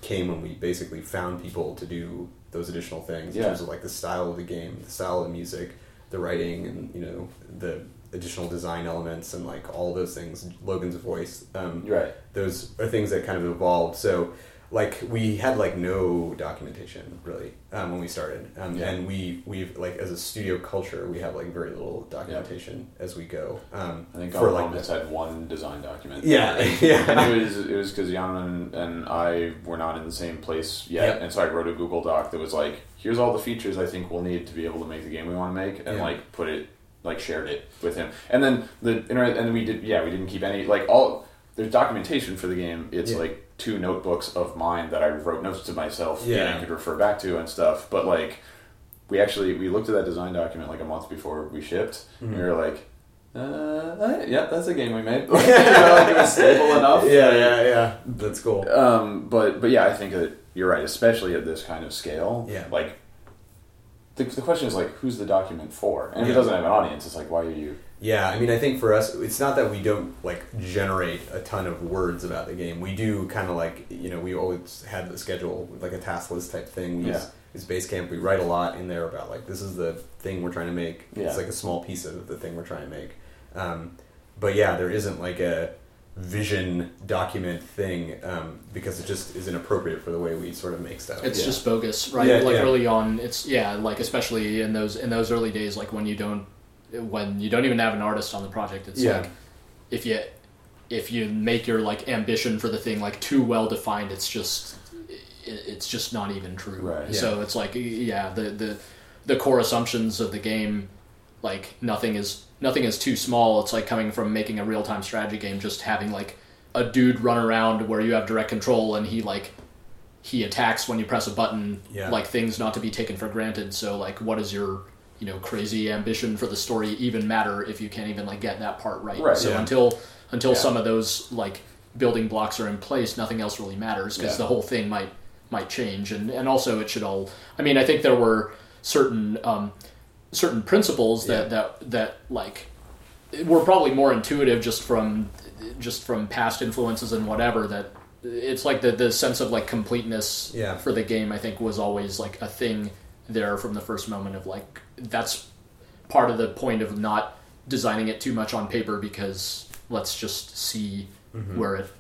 came when we basically found people to do those additional things in terms of like the style of the game, the style of the music, the writing, and you know the additional design elements and like all those things. Logan's voice, um, Right. those are things that kind of evolved. So like we had like no documentation really um, when we started, um, Yeah. and we we've like as a studio culture we have like very little documentation as we go. Um, I think our like like had one design document. Yeah, yeah. And it was it was because Jan and, and I were not in the same place yet, Yep. and so I wrote a Google Doc that was like, here's all the features I think we'll need to be able to make the game we want to make, and Yeah. like put it like shared it with him, and then the internet, and we did yeah we didn't keep any like all there's documentation for the game. It's Yeah. like two notebooks of mine that I wrote notes to myself, Yeah. and I could refer back to and stuff, but like. We actually we looked at that design document like a month before we shipped. and Mm-hmm. we were like, uh, yeah, that's a game we made. you know, like it was stable enough. yeah, yeah, yeah. That's cool. Um, but but yeah, I think that you're right, especially at this kind of scale. Yeah. Like the, the question is like, who's the document for? And if Yeah. it doesn't have an audience, it's like, why are you? Yeah, I mean, I think for us, it's not that we don't like generate a ton of words about the game. We do kind of like you know we always had the schedule like a task list type thing. We Yeah. use, use Basecamp. We write a lot in there about like this is the thing we're trying to make. Yeah. It's like a small piece of the thing we're trying to make. Um, but yeah, there isn't like a vision document thing um, because it just is inappropriate for the way we sort of make stuff. It's Yeah. just bogus, right? Yeah, like yeah. early on, it's yeah, like especially in those in those early days, like when you don't when you don't even have an artist on the project. It's Yeah. like if you if you make your like ambition for the thing like too well defined, it's just it's just not even true. Right. So it's like yeah, the the the core assumptions of the game, like nothing is nothing is too small. It's like coming from making a real time strategy game, just having like a dude run around where you have direct control and he like he attacks when you press a button Yeah. like things not to be taken for granted so like what is your you know crazy ambition for the story even matter if you can't even like get that part right, Right, so yeah. until until Yeah. some of those like building blocks are in place nothing else really matters because Yeah. the whole thing might might change and and also it should all i mean i think there were certain um certain principles that Yeah. that that like were probably more intuitive just from just from past influences and whatever that it's like the the sense of like completeness Yeah. for the game I think was always like a thing there from the first moment of like that's part of the point of not designing it too much on paper because let's just see Mm-hmm. where it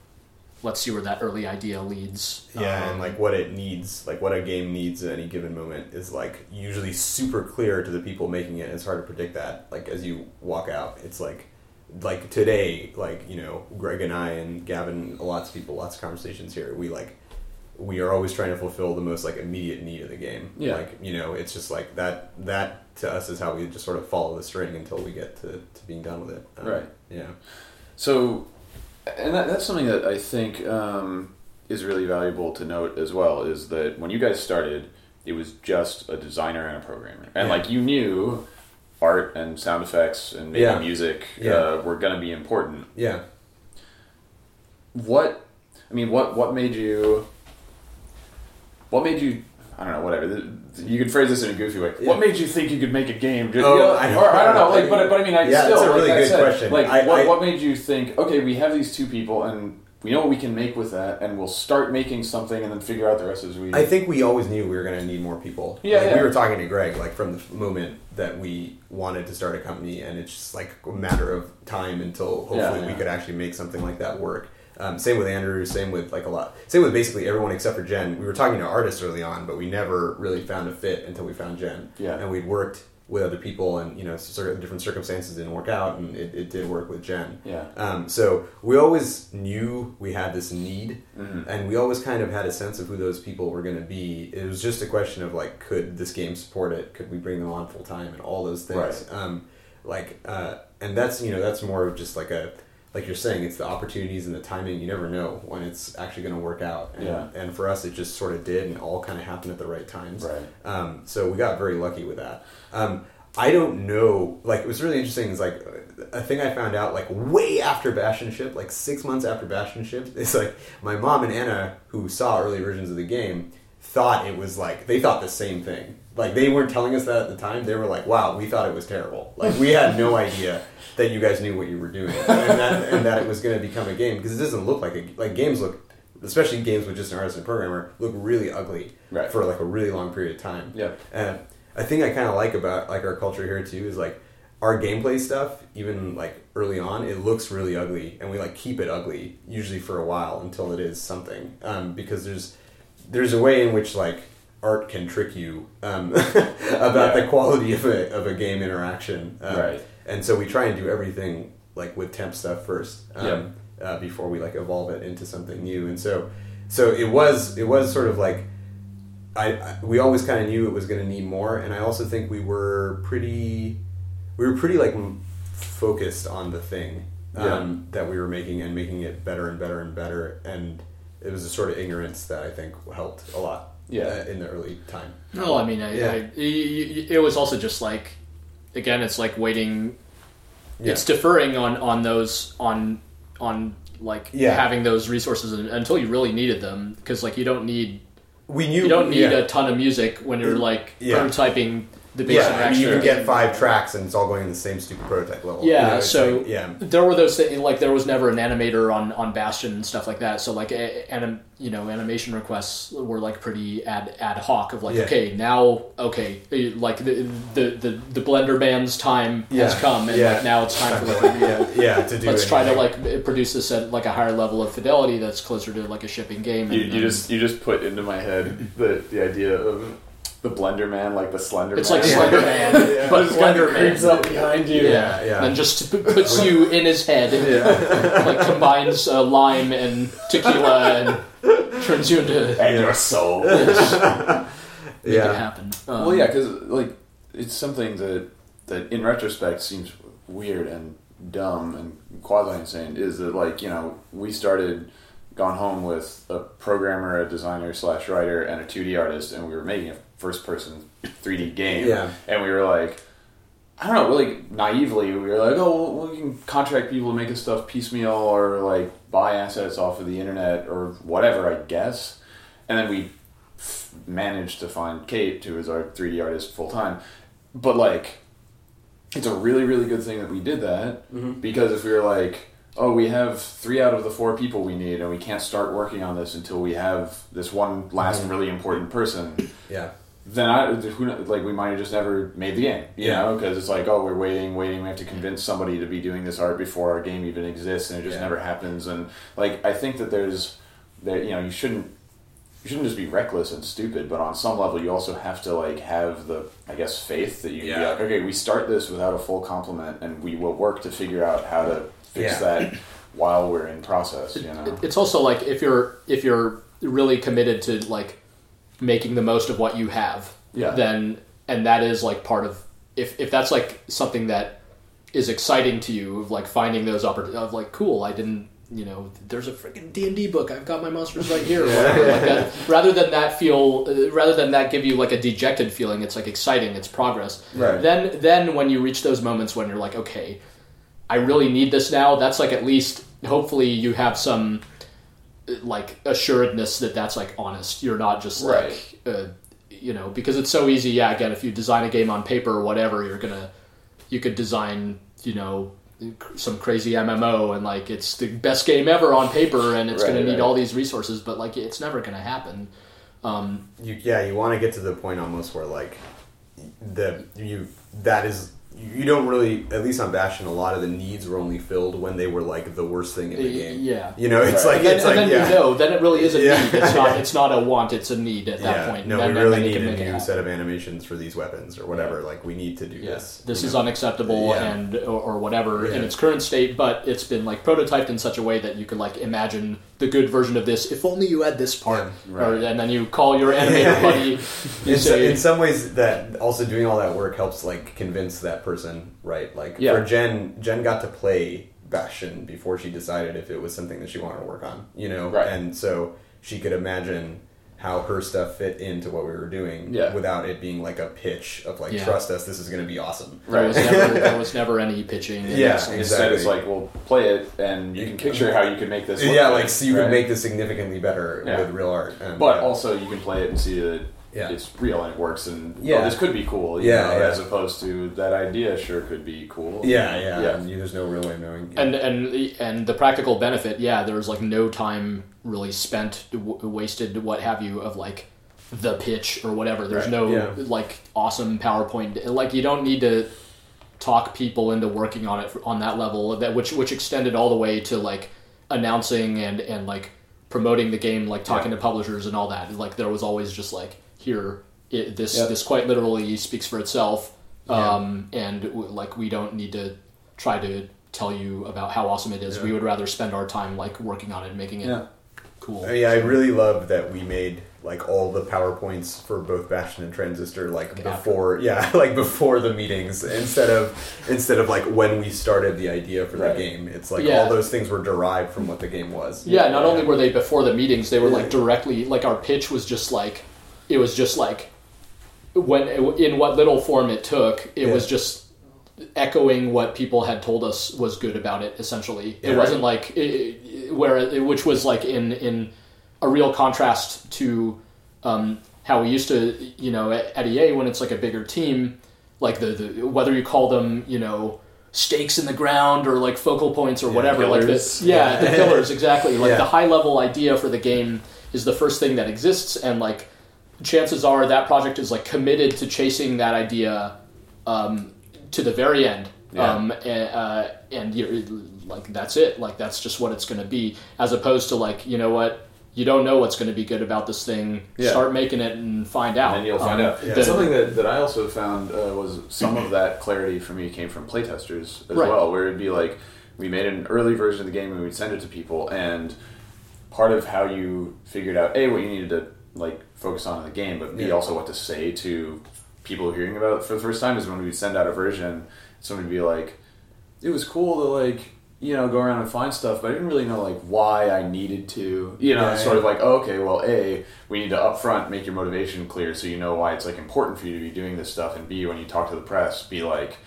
let's see where that early idea leads. Yeah, Um, and like what it needs, like what a game needs at any given moment is like usually super clear to the people making it. It's hard to predict that. Like as you walk out, it's like like today, like you know, Greg and I and Gavin, lots of people, lots of conversations here. We like we are always trying to fulfill the most like immediate need of the game. Yeah. Like you know, it's just like that. That to us is how we just sort of follow the string until we get to, to being done with it. Um, Right. Yeah. So, and that, that's something that I think um, is really valuable to note as well is that when you guys started, it was just a designer and a programmer, and Yeah. like you knew art and sound effects and making Yeah. music Yeah. uh, were going to be important. Yeah. What, I mean, what what made you? What made you? I don't know. Whatever. You could phrase this in a goofy way. Yeah. What made you think you could make a game? Just, Oh, you know, I- or I don't know. Like, but but I mean, I Yeah, still. it's a really that good said, question. Like, I- what I- what made you think? Okay, we have these two people, and we know what we can make with that, and we'll start making something, and then figure out the rest as we. I think we always knew we were going to need more people. Yeah, Like, yeah. We were talking to Greg like from the moment that we wanted to start a company, and it's just like a matter of time until hopefully Yeah, we could actually make something like that work. Um, same with Andrew. Same with like a lot. Same with basically everyone except for Jen. We were talking to artists early on, but we never really found a fit until we found Jen. Yeah. And we'd worked with other people, and you know, sort of different circumstances didn't work out, and it, it did work with Jen. Yeah. Um, so we always knew we had this need, Mhm. and we always kind of had a sense of who those people were going to be. It was just a question of like, could this game support it? Could we bring them on full time and all those things? Right. Um, like, uh, and that's you know that's more of just like a like you're saying, it's the opportunities and the timing. You never know when it's actually going to work out. And, Yeah. and for us, it just sort of did, and all kind of happened at the right times. Right. Um, so we got very lucky with that. Um, I don't know. Like it was really interesting. Is like a thing I found out like way after Bastion shipped, like six months after Bastion shipped. It's like my mom and Anna, who saw early versions of the game, thought it was like they thought the same thing. Like they weren't telling us that at the time. They were like, "Wow, we thought it was terrible. Like we had no idea that you guys knew what you were doing, and that, and that it was going to become a game because it doesn't look like a like games look." Especially games with just an artist and programmer look really ugly Right. for like a really long period of time. Yeah. And a thing I kind of like about like our culture here too is like our gameplay stuff. Even like early on, it looks really ugly, and we like keep it ugly usually for a while until it is something. Um, because there's there's a way in which like art can trick you um, about Yeah. the quality of a of a game interaction. Um, Right. And so we try and do everything like with temp stuff first. Um, uh, before we like evolve it into something new, and so so it was it was sort of like I, I we always kind of knew it was going to need more, and I also think we were pretty we were pretty like focused on the thing um, that we were making and making it better and better and better, and it was a sort of ignorance that I think helped a lot. Yeah. uh, in the early time. No, I mean, I, Yeah. I, y- y- it was also just like, again, it's like waiting. Yeah. It's deferring on on those on on like Yeah. having those resources until you really needed them because like you don't need We knew you don't need yeah. a ton of music when you're mm-hmm. like Yeah. prototyping the basic yeah. I mean, you can get five tracks and it's all going in the same stupid prototype level. Yeah, You know, so like- yeah, there were those things like there was never an animator on on Bastion and stuff like that. So like a, anim, you know animation requests were like pretty ad ad hoc of like Yeah. okay now okay eh, like the the the, the Blender Man's time has come and Yeah. like now it's time for Time like yeah, yeah, to do. let's try to like produce this at like a higher level of fidelity that's closer to like a shipping game. You, and, you um, just you just put into my head the the idea of the Blender Man, like the Slender. it's Man. like Yeah. Slender Man, Yeah. but Just kinda Blender creeps Man. up behind you. Yeah, yeah. And just p- puts you in his head, Yeah. like combines uh, lime and tequila and turns you into and your soul. make yeah. it happen. Um, well, yeah, because like it's something that that in retrospect seems weird and dumb and quasi insane. Is that like you know we started gone home with a programmer, a designer slash writer, and a two D artist, and we were making a first person three D game. Yeah. and we were like. I don't know, really naively, we were like, oh, well, we can contract people to make this stuff piecemeal or like buy assets off of the internet or whatever, I guess. And then we f- managed to find Kate, who is our 3D artist full time. But like, it's a really, really good thing that we did that Mhm. because if we were like, oh, we have three out of the four people we need and we can't start working on this until we have this one last Mhm. really important person, yeah. then I who like we might have just never made the game, you Yeah. know, because it's like oh we're waiting, waiting, we have to convince somebody to be doing this art before our game even exists, and it just Yeah. never happens. And like I think that there's that you know you shouldn't you shouldn't just be reckless and stupid, but on some level you also have to like have the I guess faith that you can be like okay we start this without a full complement, and we will work to figure out how to fix Yeah. that while we're in process, you know. It's also like if you're if you're really committed to like making the most of what you have, Yeah. then and that is like part of if if that's like something that is exciting to you of like finding those opportunities of like cool I didn't you know there's a freaking D and D book I've got my monsters right here or whatever, like that, rather than that feel uh, rather than that give you like a dejected feeling it's like exciting it's progress Right. then then when you reach those moments when you're like okay I really need this now. That's like at least hopefully you have some like assuredness that that's like honest. You're not just like uh, you know because it's so easy. Yeah, again, if you design a game on paper or whatever, you're gonna you could design you know some crazy MMO and like it's the best game ever on paper and it's Right, gonna need all these resources, but like it's never gonna happen. Um, you, yeah, you want to get to the point almost where like the you that is you don't really at least on Bastion a lot of the needs were only filled when they were like the worst thing in the game. yeah. you know, it's Right. like and then, it's and like then yeah. you know, then it really is a Yeah. need. It's not. It's not a want. It's a need at that yeah, point. no, And we really need a new set of animations for these weapons or whatever. Like we need to do this. This is know? unacceptable and or, or whatever in its current state, but it's been like prototyped in such a way that you could like imagine the good version of this. If only you had this part, Yeah, right. or, and then you call your animator buddy. You in, so, say, in some ways that also doing all that work helps like convince that person right like Yeah. for jen jen got to play bastion before she decided if it was something that she wanted to work on you know Right. and so she could imagine how her stuff fit into what we were doing Yeah. without it being like a pitch of like Yeah. trust us this is going to be awesome there was Right. never there was never any pitching. Yeah, this. Instead, it's like, well, play it, and you can picture how you can make this. Look yeah good, like so you right? could make this significantly better Yeah. with real art and, But yeah. also, you can play it and see that Yeah. it's real and it works, and Yeah. yeah, this could be cool. you Yeah, know, yeah. as opposed to that idea sure could be cool. yeah yeah, yeah. And there's no real way of knowing and and and the practical benefit, yeah, there's like no time really spent, w- wasted, what have you, of like the pitch or whatever. There's Right, no yeah. like awesome PowerPoint. Like you don't need to talk people into working on it on that level. That which which extended all the way to like announcing and and like promoting the game, like talking Yeah. to publishers and all that. Like there was always just like here, it, this Yep. this quite literally speaks for itself. Yeah. Um, and w- like we don't need to try to tell you about how awesome it is. Yeah. We would rather spend our time like working on it, and making it Yeah. cool. Uh, yeah, I really love that we made like all the powerpoints for both Bastion and Transistor like After. before, yeah, like before the meetings instead of instead of like when we started the idea for Right. the game. It's like Yeah. all those things were derived from what the game was. Yeah, not only were they before the meetings, they were like directly like our pitch was just like it was just like when in what little form it took, it Yeah. was just echoing what people had told us was good about it. Essentially, it wasn't like it, where which was like in in a real contrast to um, how we used to, you know, at, EA when it's like a bigger team, like the, the whether you call them, you know. Stakes in the ground, or like focal points, or Yeah, whatever. Like the, yeah, the pillars exactly. Like Yeah. the high level idea for the game is the first thing that exists, and like chances are that project is like committed to chasing that idea um, to the very end. Yeah. Um, and, uh, and you're, like that's it. Like that's just what it's going to be, as opposed to like you know what you don't know what's going to be good about this thing. Yeah. Start making it and find out. And then you'll find Um, out. the- Something that, that I also found uh, was some of that clarity for me came from playtesters as Right. well, where it'd be like we made an early version of the game and we'd send it to people, and part of how you figured out a what you needed to like focus on in the game, but b Yeah. also what to say to people hearing about it for the first time is when we'd send out a version, someone would be like, "It was cool to like." You know, go around and find stuff, but I didn't really know like why I needed to. You know, Yeah, sort yeah. of like, oh, okay, well, a we need to upfront make your motivation clear so you know why it's like important for you to be doing this stuff, and b when you talk to the press, be like,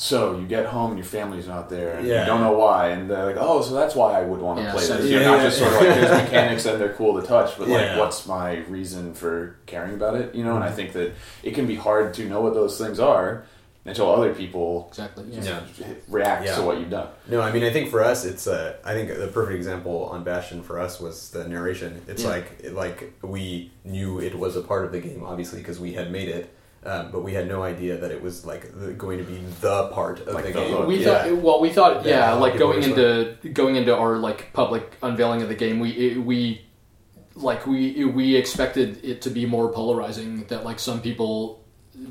so you get home and your family's not there, and Yeah. you don't know why, and they're like, oh, so that's why I would want to Yeah, play so- this. You're Yeah, not yeah, just sort of like here's mechanics and they're cool to touch, but like what's my reason for caring about it? You know, and I think that it can be hard to know what those things are until other people exactly. Yeah. Yeah. react Yeah. to what you've done. No, I mean, I think for us, it's uh, I think the perfect example on Bastion for us was the narration. It's Yeah. like like we knew it was a part of the game, obviously, because we had made it, um, but we had no idea that it was like the, going to be the part of Like the the game. we yeah. thought well we thought Yeah, yeah, like going respond. into going into our like public unveiling of the game we it, we like we we expected it to be more polarizing that like some people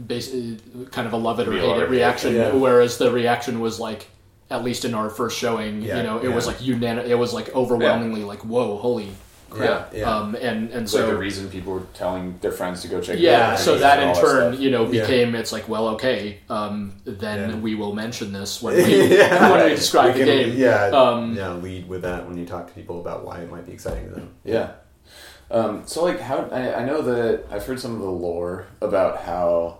basically kind of a love it or hate it reaction yeah. whereas the reaction was like at least in our first showing Yeah, you know it was like unan- it was like overwhelmingly like whoa holy crap Yeah, yeah. um and and It's like so the reason people were telling their friends to go check. it yeah, out, so that in turn, stuff. you know, Yeah. became it's like, well, okay, um, then Yeah. we will mention this when we Yeah. when we describe We the game. Yeah, Um, yeah. Lead with that when you talk to people about why it might be exciting to them. Yeah. Um, so like how I, I know that I've heard some of the lore about how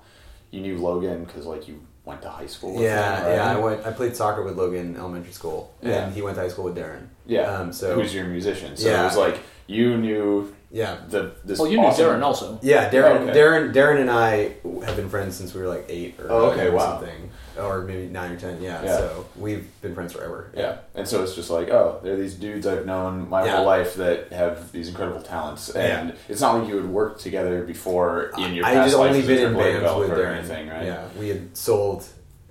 you knew Logan because like you went to high school. With Yeah, him, right? yeah. I went. I played soccer with Logan in elementary school, Yeah. and he went to high school with Darren. Yeah. Um, so who's your musician? So Yeah. it was like you knew yeah, the this. Well, you knew Darren also. Yeah, Darren, Oh, okay. Darren, Darren, and I have been friends since we were like eight or, Oh, okay, or wow. something, or maybe nine or ten. Yeah, Yeah. so we've been friends forever. Yeah, and so it's just like, oh, there are these dudes I've known my Yeah. whole life that have these incredible talents, and it's not like you had worked together before in your I past had only as a been in bands with or Darren. anything, right? Yeah, we had sold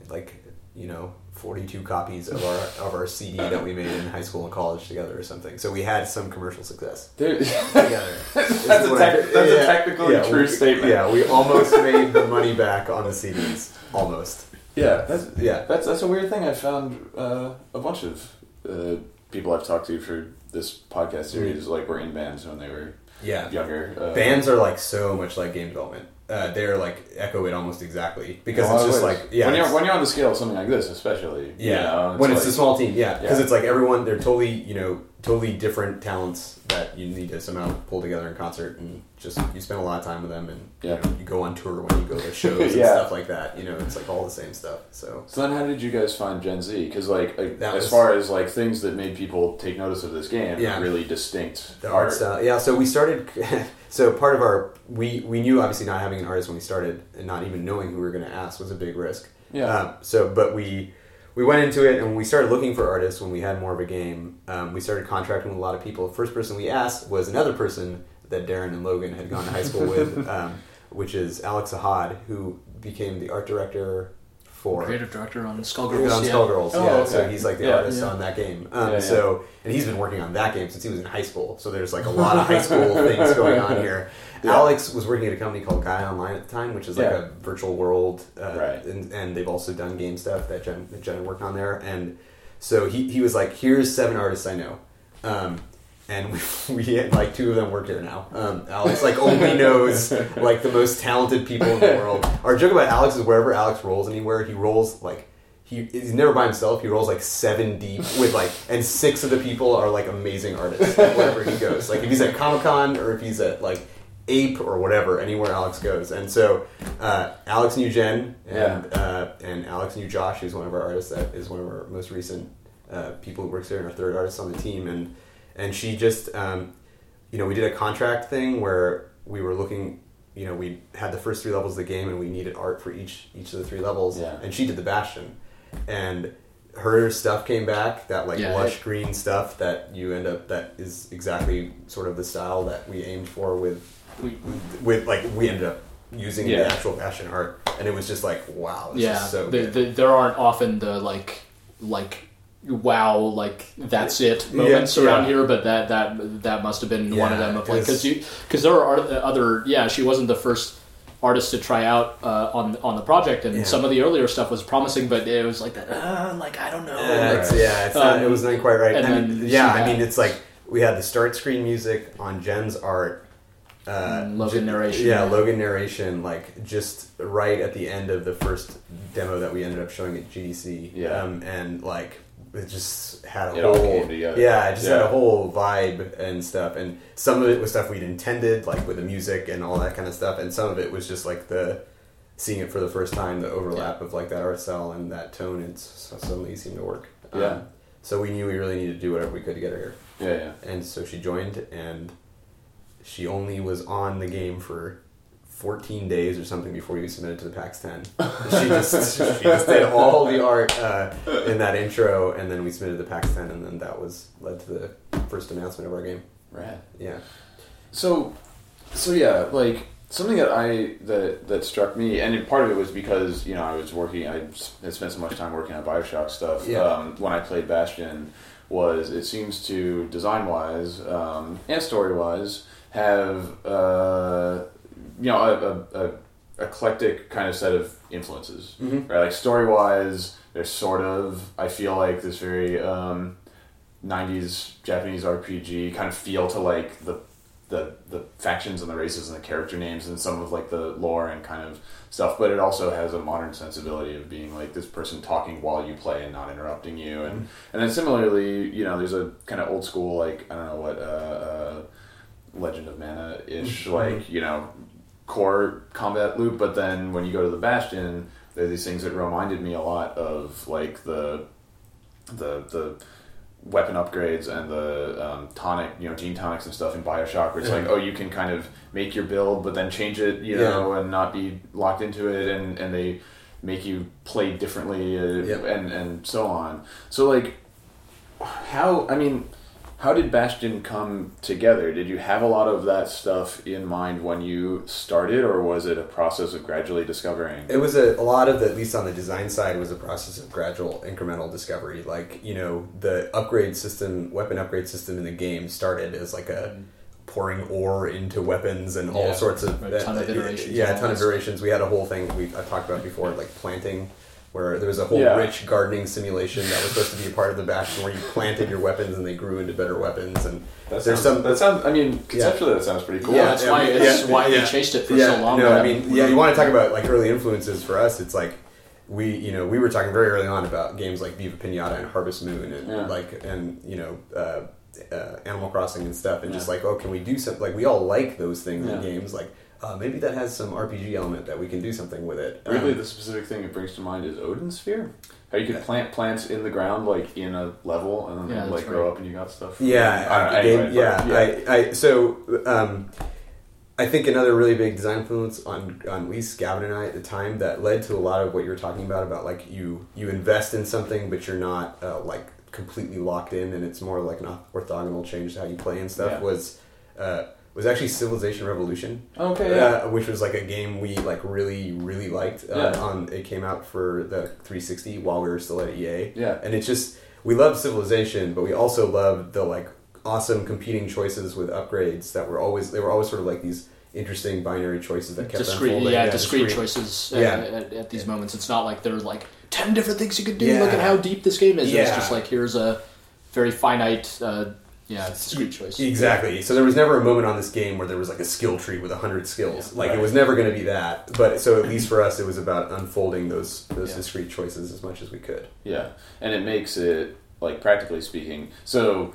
like you know forty-two copies of our of our CD that we made in high school and college together or something. So we had some commercial success There- together. that's a, tec- that's a technically yeah, true we- statement. Yeah, we almost made the money back on the CDs. Almost. Yeah, that's Yeah. that's that's a weird thing. I found uh, a bunch of uh, people I've talked to for this podcast series like were in bands when they were Yeah. younger. Uh, Bands are like so much like game development. Uh, they're like echo it almost exactly because in a lot it's just like yeah, when you're when you're on the scale of something like this, especially. you yeah. know, when it's a small team, yeah, because Yeah. it's like everyone they're totally you know totally different talents that you need to somehow pull together in concert and just you spend a lot of time with them and Yeah. you, know, you go on tour when you go to shows and Yeah. stuff like that. You know, it's like all the same stuff. So So then, how did you guys find Jen Zee? Because like, like That as was- far as like things that made people take notice of this game, Yeah. really distinct the art style, yeah. So we started. so part of our we we knew obviously not having an artist when we started and not even knowing who we were going to ask was a big risk. Yeah. Um, so, but we we went into it and we started looking for artists when we had more of a game. Um, we started contracting with a lot of people. First person we asked was another person that Darren and Logan had gone to high school with, um, which is Alex Ahad, who became the art director for Creative director on on Skullgirls. yeah. Skullgirls. Oh, yeah, okay. so he's like the Yeah, artist yeah. on that game. Um. So, and he's been working on that game since he was in high school. So there's like a lot of high school things going on here. Alex was working at a company called Gaia Online at the time, which is like a virtual world, uh, Right. and, and they've also done game stuff that Jen, that Jen worked on there. And so he, he was like, "Here's seven artists I know." Um, and we, we had, like two of them work here now. Um, Alex like only knows like the most talented people in the world. Our joke about Alex is wherever Alex rolls anywhere, he rolls like he, he's never by himself. He rolls like seven deep with like, and six of the people are like amazing artists like, wherever he goes. Like if he's at Comic Con or if he's at like Ape or whatever, anywhere Alex goes. And so uh, Alex knew Jen, and uh, and Alex knew Josh, who's one of our artists. That is one of our most recent uh, people who works there, and our third artist on the team. And and she just, um, you know, we did a contract thing where we were looking. You know, we had the first three levels of the game, and we needed art for each each of the three levels. Yeah. And she did the Bastion, and her stuff came back that like Yeah, lush it- green stuff that you end up that is exactly sort of the style that we aimed for with We- with like we ended up using Yeah. the actual Bastion art, and it was just like wow, yeah, so the, the, there aren't often the like like wow like that's it moments Yeah, around yeah. here, but that that that must have been one of them of like 'cause- because you because there are other yeah she wasn't the first artist to try out uh, on on the project and Yeah. some of the earlier stuff was promising but it was like that uh, like I don't know Yeah, it's, yeah, it's not, Um, it was not quite right. and I mean, then yeah, she I mean, it's like we had the start screen music on Jen's art. Uh, Mm, Logan narration. Yeah, Logan narration, like just right at the end of the first demo that we ended up showing at GDC. Yeah. Um, and like it just had a It whole yeah, it just had a whole vibe and stuff. And some of it was stuff we'd intended, like with the music and all that kind of stuff. And some of it was just like the seeing it for the first time, the overlap of like that art style and that tone. It suddenly seemed to work. Um, Yeah. so we knew we really needed to do whatever we could to get her here. Yeah, yeah. And so she joined, and she only was on the game for 14 days or something before we submitted to the PAX 10. she just she just did all the art uh, in that intro, and then we submitted to the PAX 10, and then that was led to the first announcement of our game. Rad. Yeah. So, so yeah, like something that I that that struck me, and part of it was because you know I was working, I had spent so much time working on Bioshock stuff. Yeah. Um, when I played Bastion, was it seems to design wise um, and story wise have uh, you know a, a, a eclectic kind of set of influences, Mhm. right? Like story wise, there's sort of I feel like this very um, 90s Japanese RPG kind of feel to like the the the factions and the races and the character names and some of like the lore and kind of stuff but it also has a modern sensibility of being like this person talking while you play and not interrupting you and and then similarly you know there's a kind of old school like i don't know what uh, uh legend of mana ish like you know core combat loop but then when you go to the bastion there are these things that reminded me a lot of like the the the weapon upgrades and the um, tonic, you know, gene tonics and stuff in Bioshock, where it's like, oh, you can kind of make your build, but then change it, you know, and not be locked into it, and and they make you play differently, uh, Yep. and and so on. So like, how? I mean. How did Bastion come together? Did you have a lot of that stuff in mind when you started, or was it a process of gradually discovering? It was a, a lot of the, at least on the design side, was a process of gradual incremental discovery. Like, you know, the upgrade system, weapon upgrade system in the game started as like a hmm. pouring ore into weapons and all Yeah, sorts of a ton of iterations Yeah, a ton of that iterations. We had a whole thing we I talked about before, like planting, where there was a whole Yeah. rich gardening simulation that was supposed to be a part of the bastion, where you planted your weapons and they grew into better weapons. And That there's sounds, some that sounds. I mean, conceptually, that sounds pretty cool. Yeah, that's yeah, why yeah, it's yeah, why yeah. we chased it for yeah, so long. No, I mean, yeah, you want to talk about like early influences for us? It's like we, you know, we were talking very early on about games like Viva Pinata and Harvest Moon and Yeah. like and you know. Uh, uh, Animal Crossing and stuff, and just like, oh, can we do something? Like, we all like those things in games. Like, uh, maybe that has some RPG element that we can do something with it. Weirdly, Um, the specific thing it brings to mind is Odin Sphere. How you could Yeah. plant plants in the ground, like in a level, and then Yeah, they, that's like grow up and you got stuff. Yeah, I don't know, game- anyway, yeah. but, I, I, so um, I think another really big design influence on on at least Gavin and I at the time that led to a lot of what you were talking about about like you you invest in something but you're not uh, like completely locked in and it's more like an orthogonal change to how you play and stuff Yeah. was uh, was actually Civilization Revolution Okay, yeah. uh, which was like a game we like really really liked. Uh, Yeah. On it came out for the 360 while we were still at EA. Yeah. and it's just we loved Civilization, but we also loved the like awesome competing choices with upgrades that were always they were always sort of like these interesting binary choices that kept discrete, unfolding. yeah, discrete, choices uh, Yeah. at, at these moments. It's not like there's like ten different things you could do. Yeah. Look at how deep this game is. It's just like here's a very finite, uh, yeah, discrete choice. Exactly. So there was never a moment on this game where there was like a skill tree with a hundred skills. Yeah. like Right. it was never going to be that. But so at least for us, it was about unfolding those those Yeah. discrete choices as much as we could. Yeah, and it makes it like practically speaking. So,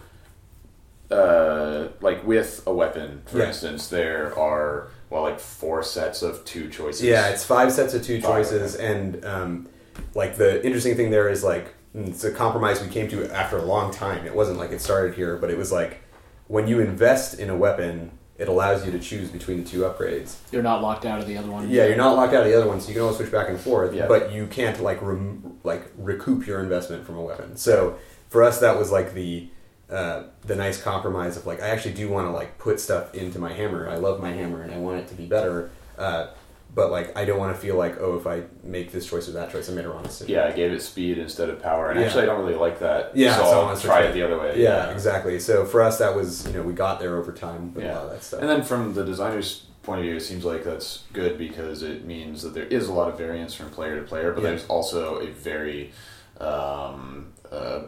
uh, like with a weapon, for Yeah. instance, there are well, like four sets of two choices. Yeah, it's five sets of two Five, choices, and um, like the interesting thing there is like mm, it's a compromise we came to after a long time. It wasn't like it started here, but it was like when you invest in a weapon, it allows you to choose between the two upgrades. You're not locked out of the other one. Yeah, you're not locked out of the other one, so you can always switch back and forth. Yeah. But you can't like rem- like recoup your investment from a weapon. So for us, that was like the uh, the nice compromise of like I actually do want to like put stuff into my hammer. I love my hammer and I want it to be better. Uh, but like I don't want to feel like oh if I make this choice or that choice I made a wrong decision. Yeah, I gave it speed instead of power, and Yeah. actually, I don't really like that. Yeah, so so I I'll try it the other way. Yeah, exactly. So for us, that was you know we got there over time with a Yeah. lot of that stuff. And then from the designer's point of view, it seems like that's good because it means that there is a lot of variance from player to player, but Yeah. there's also a very um, uh,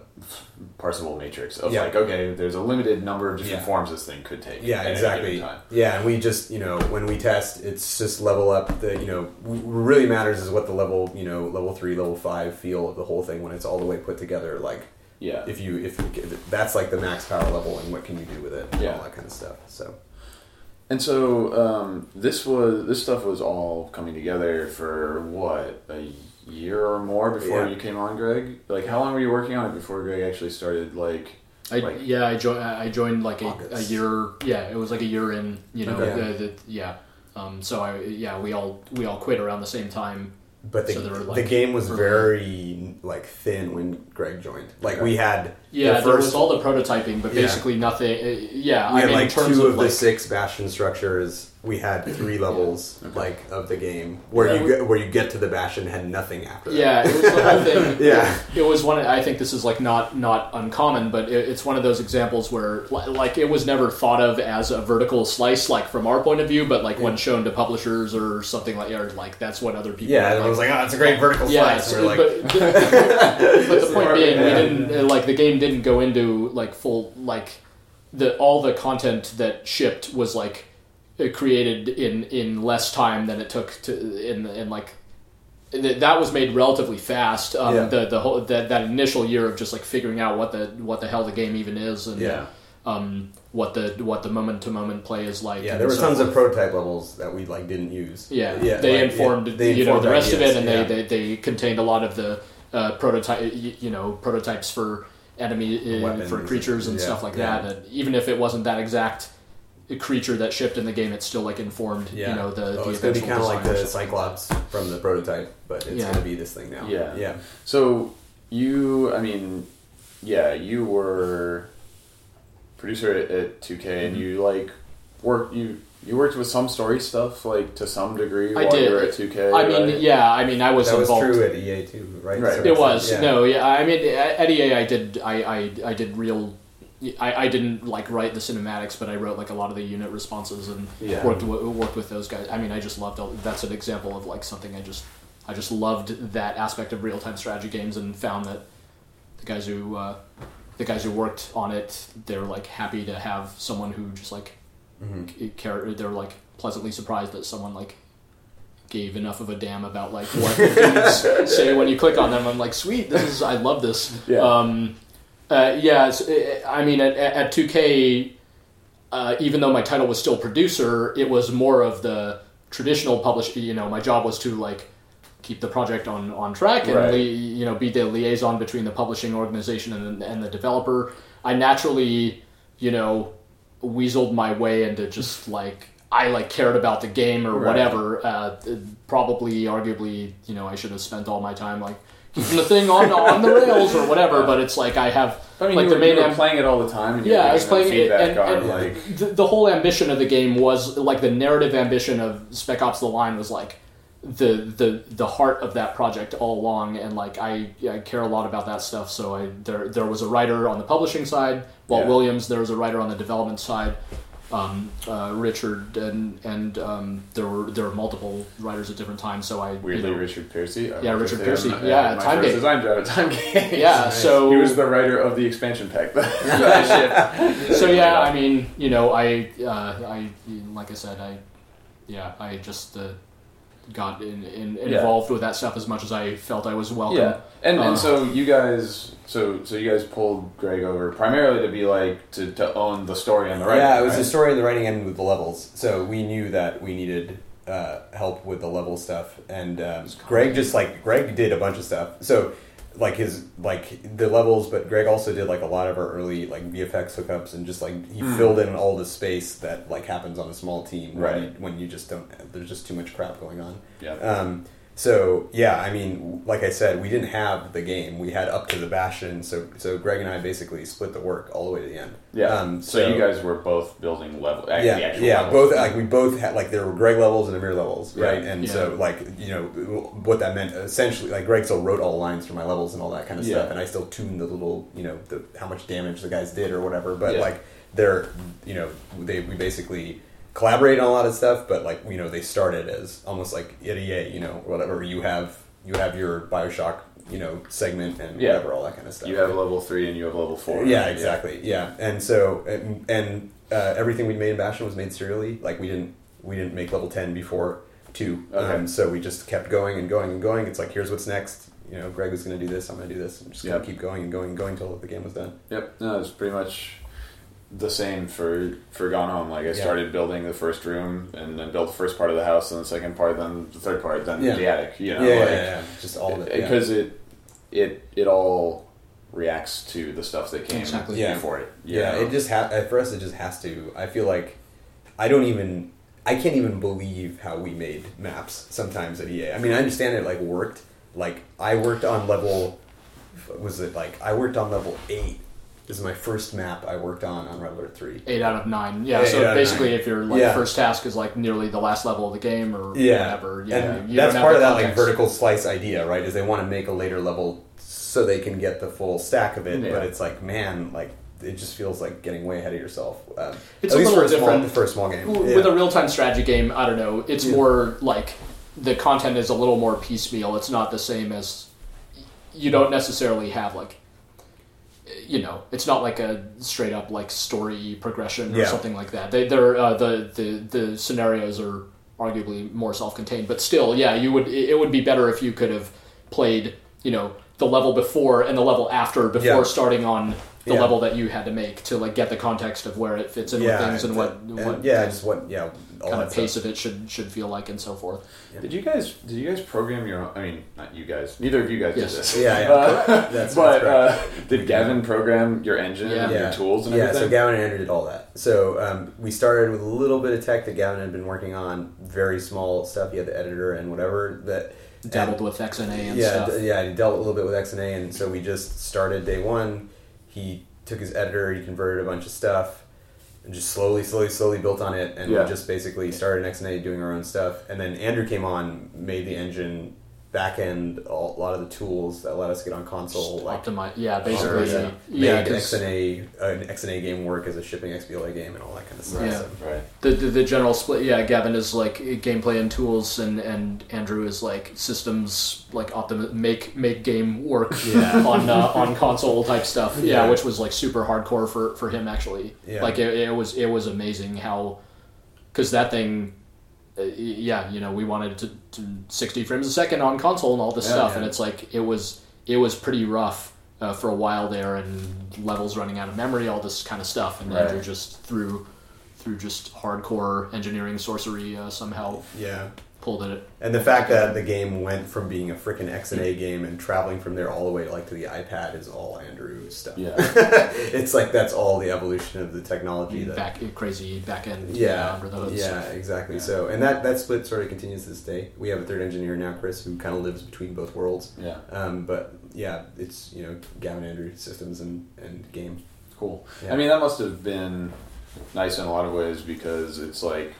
parsable matrix of Yeah. like, okay, there's a limited number of different Yeah. forms this thing could take. Yeah, exactly. Yeah, and we just you know when we test, it's just level up. The you know what really matters is what the level you know level three, level five feel of the whole thing when it's all the way put together. Like Yeah. if you if, if that's like the max power level and what can you do with it, and Yeah. all that kind of stuff. So And so um, this was this stuff was all coming together for what a year or more before Yeah. you came on, Greg. Like, how long were you working on it before Greg actually started? Like, I, Like- yeah, I joined. I joined like a, a year. Yeah, it was like a year in. You know, Okay. the, the, yeah. Um, so I yeah we all we all quit around the same time. But the, So there were, the game was very like thin when Greg joined. Like we had Yeah, the there first was all the prototyping, but Yeah. basically nothing. Uh, yeah, we I had mean, like in terms two of, of like, the six bastion structures. We had three levels like of the game where Yeah, you we- get, where you get to the bastion had nothing after that. Yeah, it was the whole thing. Yeah. it was one. I think this is like not not uncommon, but it, it's one of those examples where like it was never thought of as a vertical slice, like from our point of view, but like when shown to publishers or something like, or like that's what other people. Yeah, like, was like, "Oh, it's a great vertical yeah, slice." it's- like, but, the, but the point Smart, being, we didn't uh, like the game didn't go into like full like the all the content that shipped was like created in in less time than it took to in in like that was made relatively fast. Um, Yeah. The the whole that, that initial year of just like figuring out what the what the hell the game even is and yeah, um, what the what the moment to moment play is like. yeah. There were so tons forth. of prototype levels that we like didn't use. Yeah, yeah. they like, informed yeah, they you know the rest ideas, of it, and they, they they contained a lot of the uh, prototype you know prototypes for enemy uh, for creatures and stuff like that. And even if it wasn't that exact creature that shipped in the game, it still like informed Yeah. you know the oh, the it's gonna be kind of like the something like Cyclops from the prototype, but it's Yeah. gonna be this thing now. Yeah. yeah. So you, I mean, yeah, you were producer at, at 2K, Mm-hmm. and you like work you you worked with some story stuff like to some degree I while did. you were at 2K. I mean, right? yeah, I mean, I was That was involved. true at EA too, right? Right. So It it's- was yeah. no, yeah. I mean, at EA, I did, I, I, I did real. I, I didn't like write the cinematics, but I wrote like a lot of the unit responses and Yeah. worked w- worked with those guys. I mean, I just loved. all- That's an example of like something I just, I just loved that aspect of real time strategy games and found that the guys who, uh, the guys who worked on it, they're like happy to have someone who just like Mhm. c- care. They're like pleasantly surprised that someone like gave enough of a damn about like what the say when you click on them. I'm like, sweet, this is I love this. Yeah. Um, uh, yeah. I mean, at, at 2K, uh, even though my title was still producer, it was more of the traditional publish. You know, my job was to like keep the project on on track and Right. li- you know be the liaison between the publishing organization and and the developer. I naturally, you know, weaseled my way into just like I like cared about the game or Right. whatever. Uh, probably, arguably, you know, I should have spent all my time like keeping the thing on on the rails or whatever. But it's like I have I mean, like you, the were, main you were am- playing it all the time, and yeah, I was playing it, and, on and like the, the whole ambition of the game was like the narrative ambition of Spec Ops: The Line was like the the the heart of that project all along, and like I, I care a lot about that stuff. So I there there was a writer on the publishing side, Walt Yeah. Williams. There was a writer on the development side. Um, uh, Richard and and um, there were there were multiple writers at different times. So I weirdly you know, Richard Pearsey. I Yeah, Richard Pearsey. Yeah, my Time design job at Time yeah. So he was the writer of the expansion pack. so yeah, I mean, you know, I, uh, I, like I said, I, yeah, I just uh, got in, in, Yeah. involved with that stuff as much as I felt I was welcome. Yeah, and Uh, and so you guys, so so you guys pulled Greg over primarily to be like to, to own the story and the writing. yeah, it was right? the story and the writing and with the levels. So we knew that we needed uh, help with the level stuff, and um, Greg just like Greg did a bunch of stuff. So like his like the levels, but Greg also did like a lot of our early like VFX hookups and just like he Mm. filled in all the space that like happens on a small team when Right. you, when you just don't there's just too much crap going on. Yeah. Um, so yeah, I mean, like I said, we didn't have the game. We had up to the Bastion. So so Greg and I basically split the work all the way to the end. Yeah. Um, so, you guys were both building level. ac- yeah, the actual yeah, levels. both like we both had like there were Greg levels and Amir levels, Yeah. right? And so like you know what that meant essentially like Greg still wrote all the lines for my levels and all that kind of Yeah. stuff, and I still tuned the little you know the how much damage the guys did or whatever. But Yeah. like they're you know they we basically collaborate on a lot of stuff, but like you know they started as almost like EA, you know whatever you have you have your Bioshock you know segment and Yeah. whatever all that kind of stuff. You have level three and you have level four. Yeah, exactly. Yeah, and so and, and uh, everything we made in Bastion was made serially. Like we didn't we didn't make level ten before two. Okay. Um, so we just kept going and going and going. It's like here's what's next. You know, Greg was going to do this. I'm going to do this. I'm just going Yep. to keep going and going and going until the game was done. Yep. No, it's pretty much the same for for Gone Home. Like I Yeah. started building the first room and then built the first part of the house and the second part, then the third part, then Yeah. the attic. You know, yeah, like, yeah, yeah, just all of it. yeah. because it it it all reacts to the stuff that came Exactly. Yeah. before it. Yeah, know? it just ha- uh, for us. It just has to. I feel like I don't even I can't even believe how we made maps sometimes at EA. I mean, I understand it like worked. Like I worked on level, was it like I worked on level eight. This is my first map I worked on on Red Alert Three. Eight out of nine. Yeah. Yeah, so eight basically, if your like Yeah. first task is like nearly the last level of the game or Yeah, whatever, yeah, and that's part of that like vertical slice idea, right? Is they want to make a later level so they can get the full stack of it, Yeah. but it's like, man, like it just feels like getting way ahead of yourself. Um, It's at a least little for a small, different. for a small game. W- Yeah. With a real time strategy game, I don't know. It's Yeah. more like the content is a little more piecemeal. It's not the same as you don't necessarily have like you know, it's not like a straight up like story progression or Yeah. something like that. They, they're uh, the the the scenarios are arguably more self contained, but still, yeah, you would it would be better if you could have played you know the level before and the level after before Yeah. starting on the Yeah. level that you had to make to like get the context of where it fits in with things and it's- what and what yeah, just what yeah, kind of pace stuff. of it should should feel like and so forth. Did you guys? Did you guys program your? own I mean, not you guys. Neither of you guys Yes. did this. Yeah, yeah. Uh, That's- but that's uh, did Gavin program your engine Yeah. and your tools and everything? yeah, everything? so Gavin and Andrew did all that. So um, we started with a little bit of tech that Gavin had been working on, very small stuff. He had the editor and whatever that Dabbled with XNA and yeah, stuff. d- yeah, he dealt a little bit with XNA, and so we just started day one. He took his editor, he converted a bunch of stuff, and just slowly, slowly, slowly built on it, and Yeah. we just basically started XNA doing our own stuff. And then Andrew came on, made the engine back end, a lot of the tools that let us get on console, like Optimize, yeah, basically, yeah, yeah, made 'cause XNA an XNA game work as a shipping XBLA game and all that kind of stuff. Yeah. So, right. the, the the general split. Yeah, Gavin is like gameplay and tools, and and Andrew is like systems, like optim make make game work Yeah. on uh, on console type stuff. Yeah, Yeah. which was like super hardcore for for him actually. Yeah. Like it, it was it was amazing how because that thing. Uh, yeah, you know, we wanted to, to 60 frames a second on console and all this Yeah, stuff, yeah. and it's like it was it was pretty rough uh, for a while there, and levels running out of memory, all this kind of stuff, and Right. Andrew just through through just hardcore engineering sorcery uh, somehow yeah. Pulled it. And the fact that the game went from being a freaking XNA game and traveling from there all the way like to the iPad is all Andrew's stuff. Yeah. it's like that's all the evolution of the technology that Back crazy back end yeah, under the yeah, stuff. exactly. Yeah. So, and that that split sort of continues to this day. We have a third engineer now, Chris, who kind of lives between both worlds. Yeah. Um, but yeah, it's you know Gavin Andrew systems and and game. Cool. Yeah. I mean, that must have been nice in a lot of ways because it's like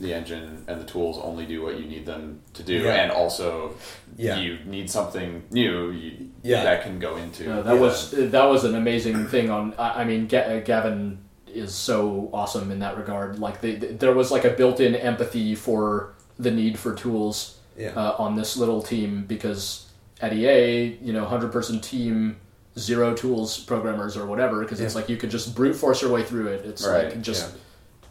the engine and the tools only do what you need them to do, Yeah. and also Yeah. you need something new you, Yeah. that can go into. Yeah, that Yeah. was that was an amazing thing. On I I mean, Ga- uh, Gavin is so awesome in that regard. Like they, there was like a built-in empathy for the need for tools Yeah. uh, on this little team because at EA, you know, hundred person team, zero tools programmers or whatever. Because it's like you could just brute force your way through it. It's Right, like just yeah.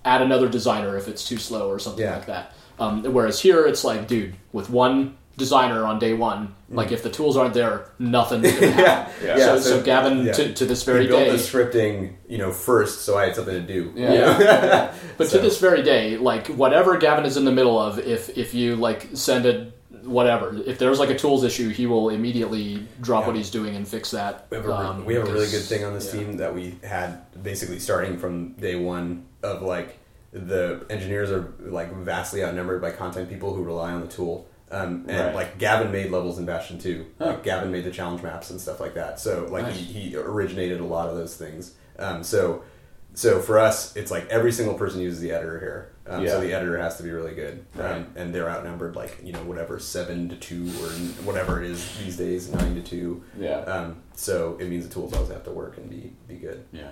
Add another designer if it's too slow or something Yeah. like that. Um, whereas here, it's like, dude, with one designer on day one, like if the tools aren't there, nothing's gonna happen. Yeah. so, Yeah, so, so- Gavin, yeah. to, to this He very built day, the scripting, you know, first, so I had something to do. Yeah. Yeah. but So- to this very day, like whatever Gavin is in the middle of, if if you like send a whatever, if there's like a tools issue, he will immediately drop Yeah. what he's doing and fix that. We have, a, um, we have a really good thing on this yeah. team that we had basically starting from day one of like the engineers are like vastly outnumbered by content people who rely on the tool. Um, and Right. like Gavin made levels in Bastion 2. Huh. Like Gavin made the challenge maps and stuff like that. So like Nice. he, he originated a lot of those things. Um, so so for us, it's like every single person uses the editor here. Um, So the editor has to be really good, Right. um, and they're outnumbered like you know whatever seven to two or whatever it is these days, nine to two. Yeah. Um, so it means the tools always have to work and be be good. Yeah.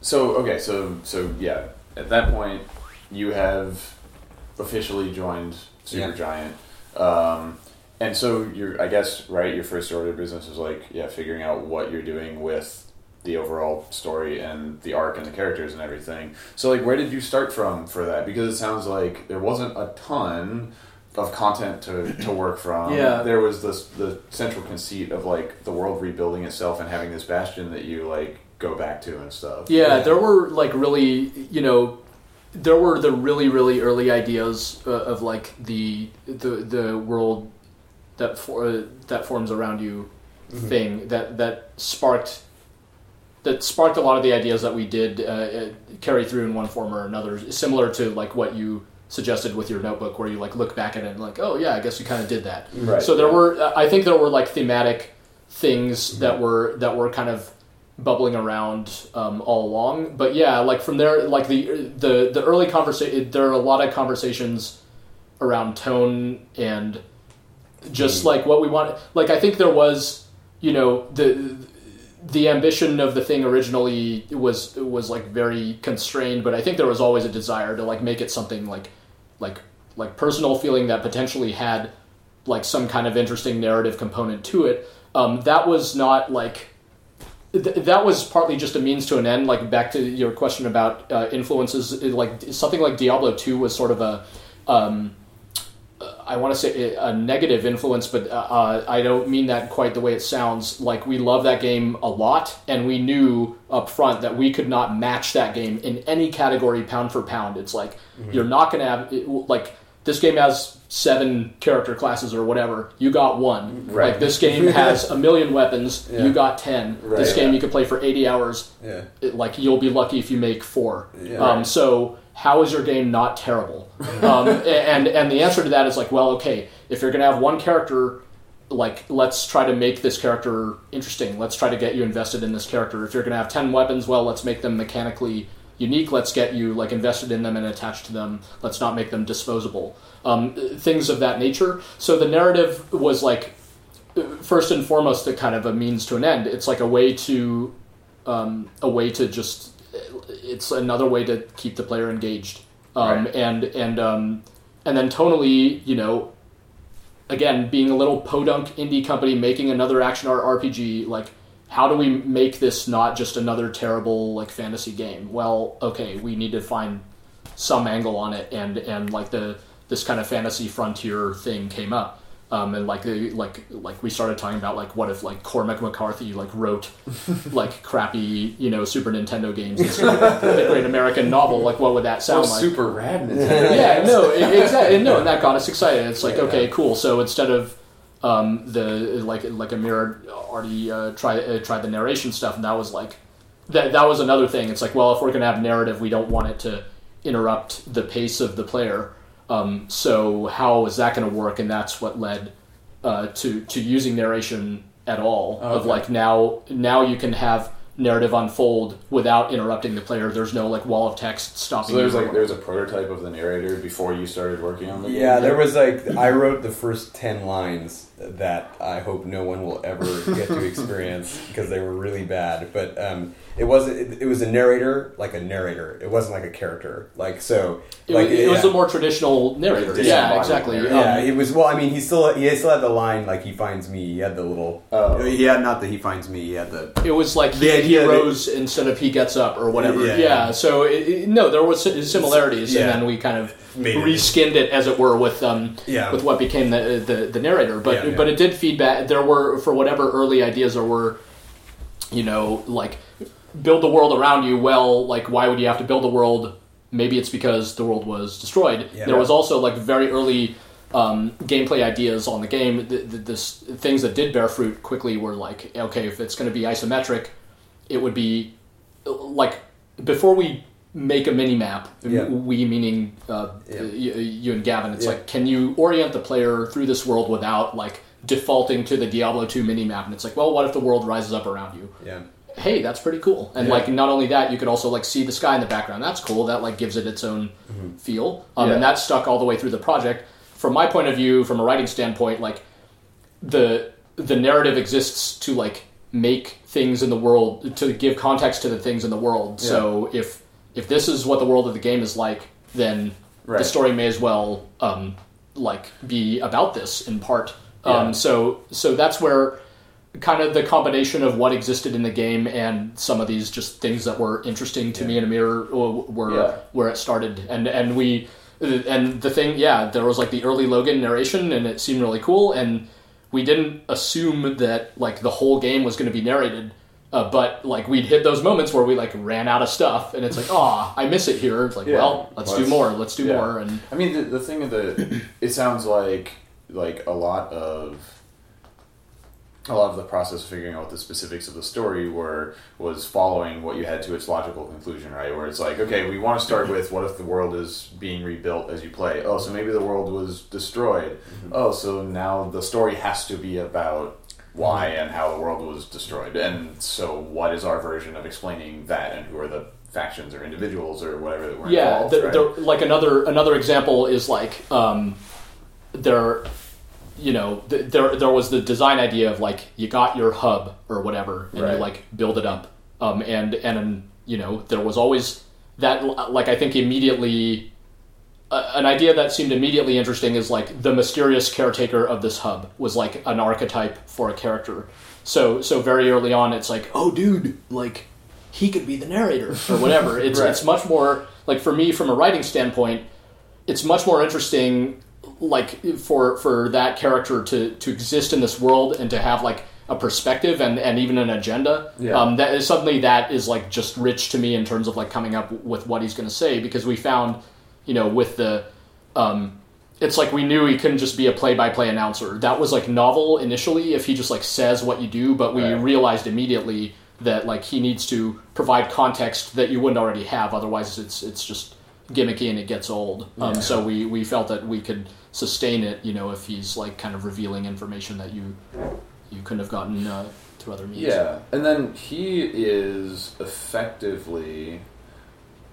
So okay, so so yeah, at that point, you have officially joined Yeah. Supergiant, um, and so you're, I guess, right. Your first order of business is like, yeah, figuring out what you're doing with the overall story and the arc and the characters and everything. So like, where did you start from for that? Because it sounds like there wasn't a ton of content to, to work from. Yeah. There was this the central conceit of like the world rebuilding itself and having this bastion that you like go back to and stuff. Yeah, Yeah. there were like really, you know, there were the really really early ideas uh, of like the the the world that for, uh, that forms around you thing that that sparked that sparked a lot of the ideas that we did uh, uh, carry through in one form or another, similar to like what you suggested with your notebook, where you like look back at it and like, oh yeah, I guess we kind of did that. Right. So there were, I think there were like thematic things that were that were kind of bubbling around um, all along. But yeah, like from there, like the the the early conversation, there are a lot of conversations around tone and just like what we want. Like I think there was, you know, the the ambition of the thing originally was was like very constrained, but I think there was always a desire to like make it something like like like personal feeling that potentially had like some kind of interesting narrative component to it. Um, that was not like th- that was partly just a means to an end. Like back to your question about uh, influences, it- like something like Diablo Two was sort of a um, I want to say a negative influence, but uh, uh, I don't mean that quite the way it sounds. Like we love that game a lot, and we knew up front that we could not match that game in any category, pound for pound. It's like you're not going to have like this game has seven character classes or whatever. You got one. Right. Like this game has a million weapons. Yeah. You got ten. Right, this game yeah. you could play for eighty hours Yeah. it- like you'll be lucky if you make four. Yeah. um, so how is your game not terrible? um, and and the answer to that is like, well, okay, if you're gonna have one character, like let's try to make this character interesting. Let's try to get you invested in this character. If you're gonna have ten weapons, well, let's make them mechanically unique. Let's get you like invested in them and attached to them. Let's not make them disposable. Um, things of that nature. So the narrative was like first and foremost a kind of a means to an end. It's like a way to um, a way to just it's another way to keep the player engaged. Um, Right. And and um, and then tonally, you know, again, being a little podunk indie company making another action art RPG, like how do we make this not just another terrible like fantasy game? Well, okay, we need to find some angle on it, and and like the this kind of fantasy frontier thing came up. Um, and like the like like we started talking about like what if like Cormac McCarthy like wrote like crappy you know Super Nintendo games instead of the Great American Novel like what would that sound Sounds like? super rad. Nintendo. yeah, no, exactly. No, and that got us excited. It's like, Yeah, okay, yeah. cool. So instead of um, the like like Amir already uh, tried uh, tried the narration stuff, and that was like that that was another thing. It's like, well, if we're gonna have narrative, we don't want it to interrupt the pace of the player. Um, so how is that going to work? And that's what led uh, to to using narration at all. Oh, Of like now now you can have narrative unfold without interrupting the player. There's no like wall of text stopping. So there's you. like there's a prototype of the narrator before you started working on the game? Yeah, there was like I wrote the first ten lines that I hope no one will ever get to experience because they were really bad. But um, it was it, it was a narrator, like a narrator. It wasn't like a character. Like so, It, like was, it was yeah. a more traditional narrator. Like yeah, exactly. narrator. Um, Yeah, he was. Well, I mean, he still he still had the line like he finds me. He had the little. Oh. He had not that he finds me. He had the. it was like he, The he that- rose instead of he gets up or whatever. Yeah, Yeah. yeah. So it, it- no, there was similarities, Yeah. and then we kind of Made reskinned it, as it were, with um Yeah. with what became the the, the narrator. But Yeah, but it did feedback. There were for whatever early ideas there were, you know, like build the world around you. Well, like why would you have to build the world? Maybe it's because the world was destroyed. Yeah. There was also like very early um, gameplay ideas on the game. The, the, this things that did bear fruit quickly were like, okay, if it's going to be isometric, it would be like before we make a mini map. Yeah. We meaning uh, Yeah. you, and Gavin. It's Yeah. like, can you orient the player through this world without like defaulting to the Diablo 2 mini map? And it's like, well, what if the world rises up around you? Yeah. hey, that's pretty cool. And like not only that, you could also like see the sky in the background. That's cool. That like gives it its own Mm-hmm. feel. Um, Yeah. And that stuck all the way through the project. From my point of view, from a writing standpoint, like the the narrative exists to like make things in the world to give context to the things in the world. So if if this is what the world of the game is like, then the story may as well um, like be about this in part. Yeah. Um, so so that's where kind of the combination of what existed in the game and some of these just things that were interesting to me and Amir w- were Yeah. where it started and and we and the thing yeah there was like the early Logan narration and it seemed really cool and we didn't assume that like the whole game was going to be narrated uh, but like we'd hit those moments where we like ran out of stuff and it's like oh I miss it here it's like Yeah. well let's, do more let's do yeah. more and I mean, the, the thing of the, it sounds like like a lot of a lot of the process of figuring out what the specifics of the story were was following what you had to its logical conclusion, right? Where it's like, okay, we want to start with what if the world is being rebuilt as you play? Oh, so maybe the world was destroyed. Oh, so now the story has to be about why and how the world was destroyed. And so, what is our version of explaining that, and who are the factions or individuals or whatever that were yeah involved? the, right? like another another example is like um, there you know th- there there was the design idea of like you got your hub or whatever and Right. you like build it up um, and and you know there was always that like I think immediately uh, an idea that seemed immediately interesting is like the mysterious caretaker of this hub was like an archetype for a character so so very early on it's like oh dude like he could be the narrator or whatever it's Right. it's much more like for me from a writing standpoint it's much more interesting like for for that character to to exist in this world and to have like a perspective and and even an agenda Yeah. um, that is suddenly that is like just rich to me in terms of like coming up with what he's going to say because we found you know with the um it's like we knew he couldn't just be a play-by-play announcer. That was like novel initially if he just like says what you do but we Right. realized immediately that like he needs to provide context that you wouldn't already have. Otherwise it's it's just gimmicky and it gets old. Um, Yeah. so we we felt that we could sustain it you know if he's like kind of revealing information that you you couldn't have gotten uh, through other means. Yeah, and then he is effectively,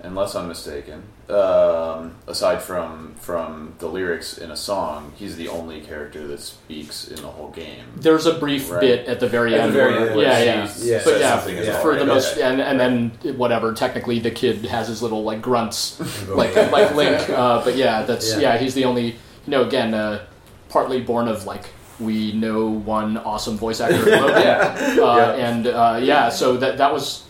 unless I'm mistaken, um, aside from from the lyrics in a song, he's the only character that speaks in the whole game. There's a brief Right. bit at the very At the end. very where- end, yeah, yeah. Yeah. But yeah, something yeah. for right? the most, Okay. and and then whatever. Technically, the kid has his little like grunts, like like Link. Uh, but yeah, that's Yeah. yeah. He's the only. You know, again, uh, partly born of like we know one awesome voice actor, Logan. Yeah. Uh, Yeah. and uh, yeah, so that that was.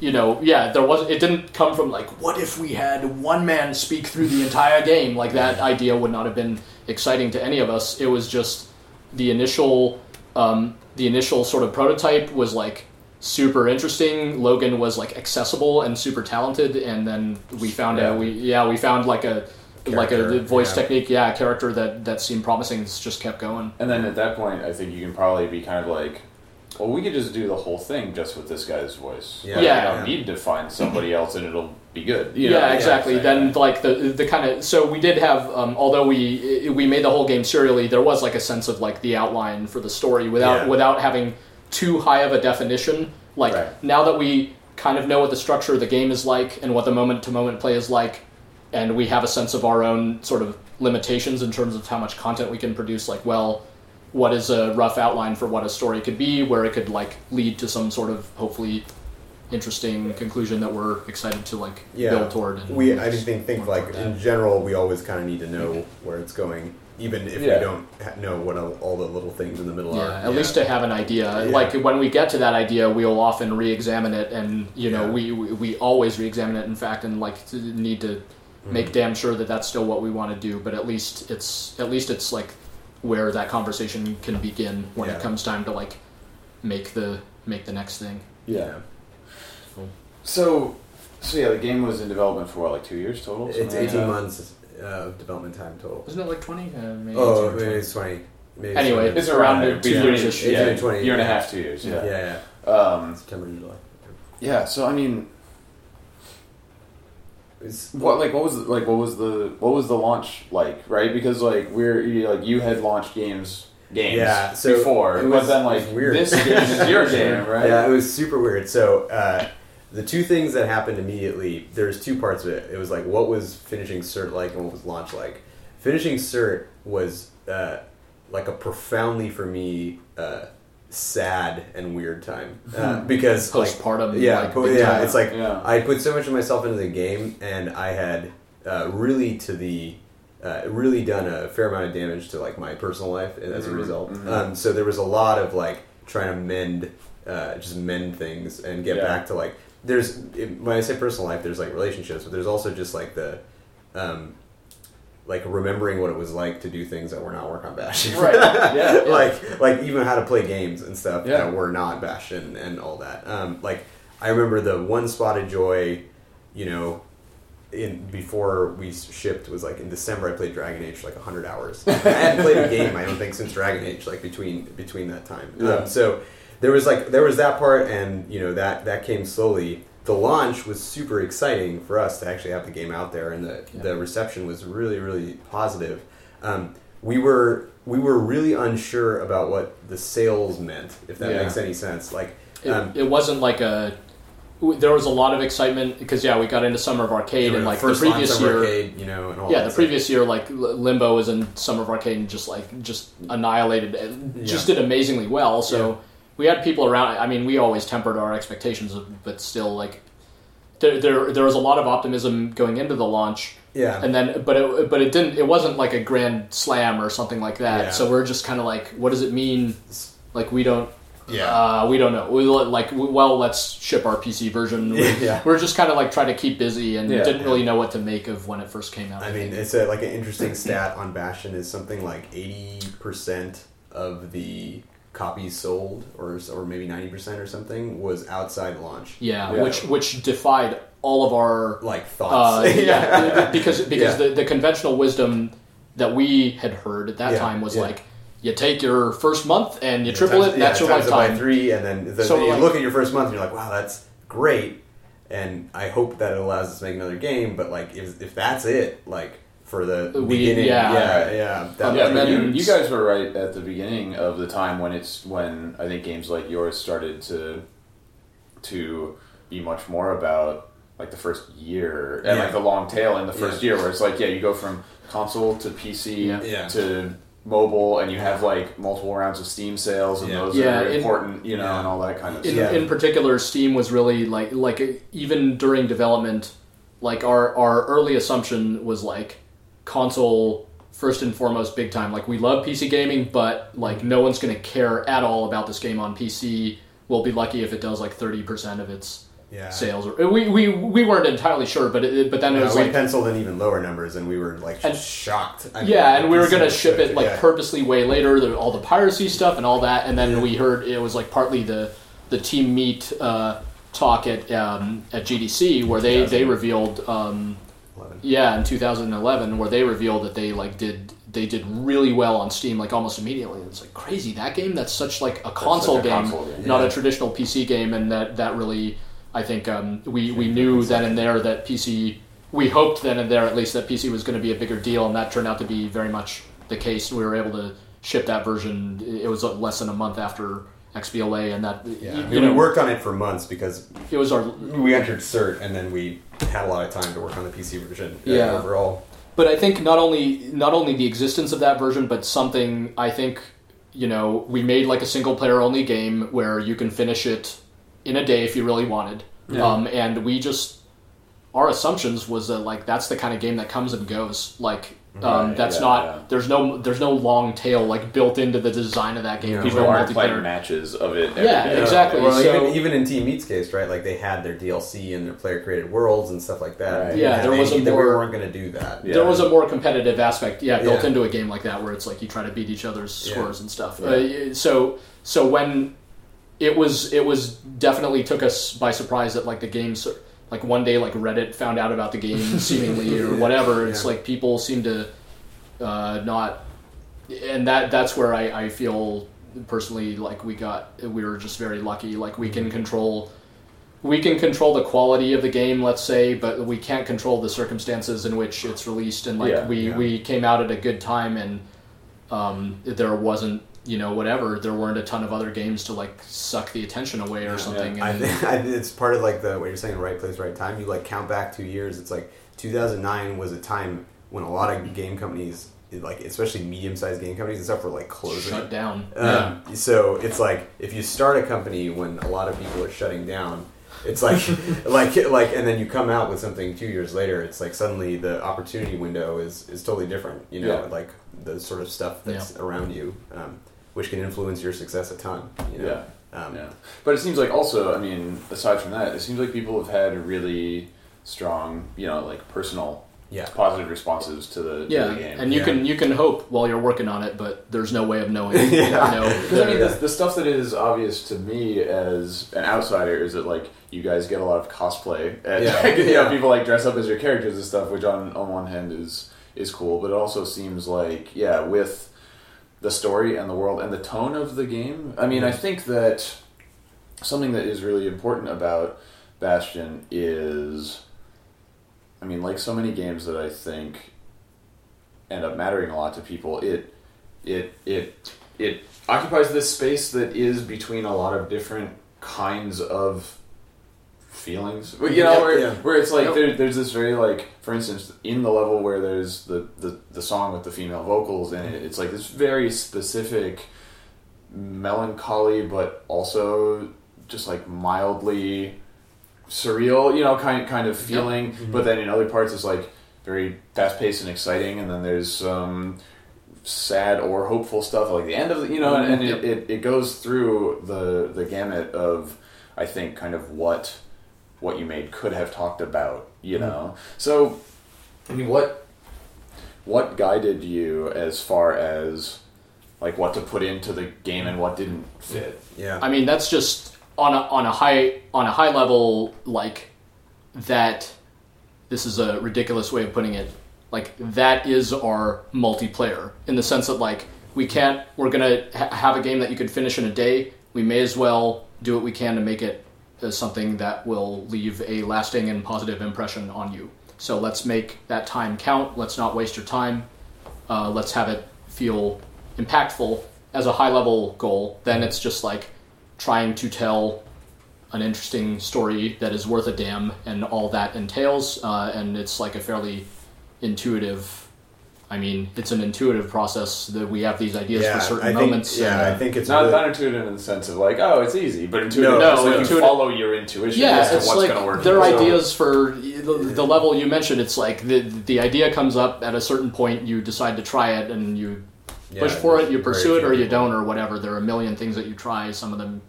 You know, yeah, there was. It didn't come from like, what if we had one man speak through the entire game? Like that idea would not have been exciting to any of us. It was just the initial um, the initial sort of prototype was like super interesting. Logan was like accessible and super talented, and then we found Yeah. a we yeah we found like a like a voice yeah. technique yeah a character that that seemed promising. It's just kept going. And then at that point, I think you can probably be kind of like, well, we could just do the whole thing just with this guy's voice. Yeah. Like, Yeah. We don't need to find somebody else, and it'll be good. You know? yeah, exactly. Yeah, then like the the kind of so we did have um, although we we made the whole game serially, there was like a sense of like the outline for the story without Yeah. without having too high of a definition. Like Right. now that we kind of know what the structure of the game is like and what the moment to moment play is like, and we have a sense of our own sort of limitations in terms of how much content we can produce. Like, well, what is a rough outline for what a story could be, where it could like lead to some sort of hopefully interesting conclusion that we're excited to like Yeah. build toward. And We, I just think, think like in general, we always kind of need to know where it's going, even if Yeah. we don't ha- know what all all the little things in the middle Yeah, are. at least to have an idea. Yeah. Like when we get to that idea, we'll often re-examine it, and you know, Yeah. we, we we always re-examine it. In fact, and like to need to Mm-hmm. make damn sure that that's still what we want to do. But at least it's at least it's like where that conversation can begin when Yeah. it comes time to like make the make the next thing. Yeah. So, so yeah, the game was in development for what, like two years total? It's Something like eighteen that? months uh, of development time total. Isn't it like twenty? Uh, maybe Oh, 18 or maybe 20. it's twenty. Maybe Anyway, it's It's around Around two between- years-ish. Yeah, 20, year and a half, two years. yeah, Yeah. yeah. Um, September to July. yeah. So I mean, It's, what like what was the, like what was the what was the launch like? Right, because like we're you- like you had launched games games Yeah, so before, it but was- then like was weird. this is your game, right? Yeah, it was super weird. So uh, the two things that happened immediately, there's two parts of it. It was like what was finishing cert like and what was launch like. Finishing cert was uh, like a profoundly for me uh, sad and weird time uh, because like, Postpartum, yeah, like, po- yeah, time. it's like Yeah. I put so much of myself into the game, and I had uh, really to the uh, really done a fair amount of damage to like my personal life as a Mhm, result. mhm. Um, so there was a lot of like trying to mend, uh, just mend things and get Yeah. back to like. There's when I say personal life, there's like relationships, but there's also just like the. Um, like remembering what it was like to do things that were not work on Bastion, Right. Yeah, yeah. like like even how to play games and stuff Yeah. that were not Bastion and and all that. Um, like I remember the one spotted joy, you know, in before we shipped was like in December. I played Dragon Age for like hundred hours. I hadn't played a game I don't think since Dragon Age like between between that time. Yeah. Um, so there was like there was that part, and you know that that came slowly. The launch was super exciting for us to actually have the game out there, and the Yeah. the reception was really really positive. Um, we were we were really unsure about what the sales meant, if that Yeah. makes any sense. Like It, um, it wasn't like a. There was a lot of excitement because yeah, we got into Summer of Arcade and like the first launch previous year. arcade, you know, Yeah, the stuff. previous year, like Limbo was in Summer of Arcade and just like just annihilated, it just Yeah. did amazingly well. So. We had people around. I mean, we always tempered our expectations, but still, like there, there, there was a lot of optimism going into the launch, Yeah, and then but it, but it didn't. It wasn't like a grand slam or something like that. Yeah. So we're just kind of like, what does it mean? Like we don't. Yeah. Uh, we don't know. We like well, let's ship our PC version. We, Yeah. We're just kind of like trying to keep busy and Yeah. didn't really know what to make of when it first came out. I mean, it's a, like an interesting stat on Bastion is something like eighty percent of the copies sold, or or maybe ninety percent or something, was outside launch. Yeah, Yeah. which which defied all of our Like thoughts. uh, yeah, because because Yeah. the, the conventional wisdom that we had heard at that Yeah, time was like you take your first month and you triple it, and that's your times it lifetime. three, and then the, So, then you like- look at your first month, and you're like, wow, that's great, and I hope that it allows us to make another game. But like, if if that's it, like for the We- beginning, yeah. yeah, yeah, that, yeah, and then- you, you guys were right at the beginning of the time when it's when I think games like yours started to to be much more about like the first year and Yeah. like the long tail in the first Yeah. year where it's like yeah you go from console to PC Yeah. Yeah. to mobile and you have like multiple rounds of Steam sales and Yeah. those Yeah, are in- important you know Yeah. and all that kind of in, stuff. In particular, Steam was really like like even during development, like our our early assumption was like console first and foremost big time. Like we love PC gaming, but like no one's going to care at all about this game on PC. We'll be lucky if it does like thirty percent of its yeah. sales. We, we we weren't entirely sure, but it, but then it Yeah, was we like penciled in even lower numbers, and we were like And- shocked. I mean, yeah, and we were gonna ship it like yeah. purposely way later, the, all the piracy stuff and all that, and then we heard it was like partly the the Team Meat uh, talk at um, at GDC where they they revealed um, 11. yeah in 2011 where they revealed that they like did they did really well on Steam like almost immediately. It's like crazy that game that's such like a console like a game, console game, not yeah. a traditional PC game, and that that really I think um, we we knew then and there that PC we hoped then and there at least that PC was going to be a bigger deal, and that turned out to be very much the case. We were able to ship that version. It was less than a month after XBLA, and that Yeah, you, I mean, you know we worked on it for months because it was our we entered cert, and then we had a lot of time to work on the PC version. uh, Yeah. overall. But I think not only not only the existence of that version, but something I think you know we made like a single player only game where you can finish it in a day if you really wanted. Yeah. Um, and we just our assumptions was that like that's the kind of game that comes and goes. Like um, Right, that's yeah, not yeah. there's no there's no long tail like built into the design of that game. Yeah. There's people aren't playing multiplayer. matches of it every Yeah, day. exactly. Well, so- even, even in Team Meat's case, right? Like they had their DLC and their player created worlds and stuff like that. Right. They Yeah, there have was a any- they more- weren't going to do that. Yeah. There was a more competitive aspect, yeah, built Yeah. into a game like that, where it's like you try to beat each other's Yeah. scores and stuff. Yeah. Uh, so, so when it was, it was definitely took us by surprise that like the games, like one day, like Reddit found out about the game seemingly or whatever. It's Yeah. like people seem to uh, not, and that that's where I, I feel personally like we got we were just very lucky. Like we Mm-hmm. can control we can control the quality of the game, let's say, but we can't control the circumstances in which it's released. And like Yeah, we yeah. we came out at a good time, and um, there wasn't you know whatever there weren't a ton of other games to like suck the attention away or Yeah, something. I And, think I, think it's part of like the what you're saying, right place, right time. You like count back two years. It's like 2009 was a time when a lot of game companies, like especially medium-sized game companies and stuff, were like closing. shut down. Um, So it's like if you start a company when a lot of people are shutting down, it's like like like, and then you come out with something two years later. It's like suddenly the opportunity window is is totally different. You know, Yeah. like the sort of stuff that's around you, um, which can influence your success a ton. You know? Um, Yeah, but it seems like also, I mean, aside from that, it seems like people have had a really strong, you know, like personal Yeah. positive responses to the, to Yeah, the game. and you Yeah. can you can hope while you're working on it, but there's no way of knowing. Yeah. You know, Because I mean, the, the stuff that is obvious to me as an outsider is that like you guys get a lot of cosplay, and Yeah. you know, Yeah. people like dress up as your characters and stuff, which on on one hand is is cool, but it also seems like yeah, with the story and the world and the tone of the game. I mean, I mm-hmm. think that something that is really important about Bastion is, I mean, like so many games that I think end up mattering a lot to people, it it it it occupies this space that is between a lot of different kinds of feelings. Well, You know, Yeah, where, yeah. where it's like Yep. there, there's this very like, for instance, in the level where there's the, the the song with the female vocals in it, it's like this very specific melancholy, but also just like mildly surreal, you know, kind kind of feeling. Mm-hmm. But then in other parts, it's like very fast paced and exciting, and then there's some sad or hopeful stuff like the end of the, you know, and, and Yep. it, it, it goes through the the gamut of I think kind of what what you made could have talked about, you hmm. know. So I mean, what what guided you as far as like what to put into the game and what didn't fit? Yeah. I mean, that's just on a on a high on a high level like that. This is a ridiculous way of putting it. Like that is our multiplayer in the sense that like we can't. We're gonna ha- have a game that you could finish in a day. We may as well do what we can to make it as something that will leave a lasting and positive impression on you. So let's make that time count. Let's not waste your time. Uh, let's have it feel impactful as a high level goal. Then it's just like trying to tell an interesting story that is worth a damn and all that entails. Uh, and it's like a fairly intuitive. I mean, it's an intuitive process that we have these ideas yeah, for certain I think, moments. Yeah, and, I think it's Not, really, not intuitive in the sense of like, oh, it's easy, but intuitive No, just no, like you follow your intuition yeah, as to it's what's like going to work. their ideas for the, the level you mentioned. It's like the the idea comes up at a certain point. You decide to try it, and you yeah, push for it. You pursue it, or you don't, or whatever. There are a million things that you try. Some of them,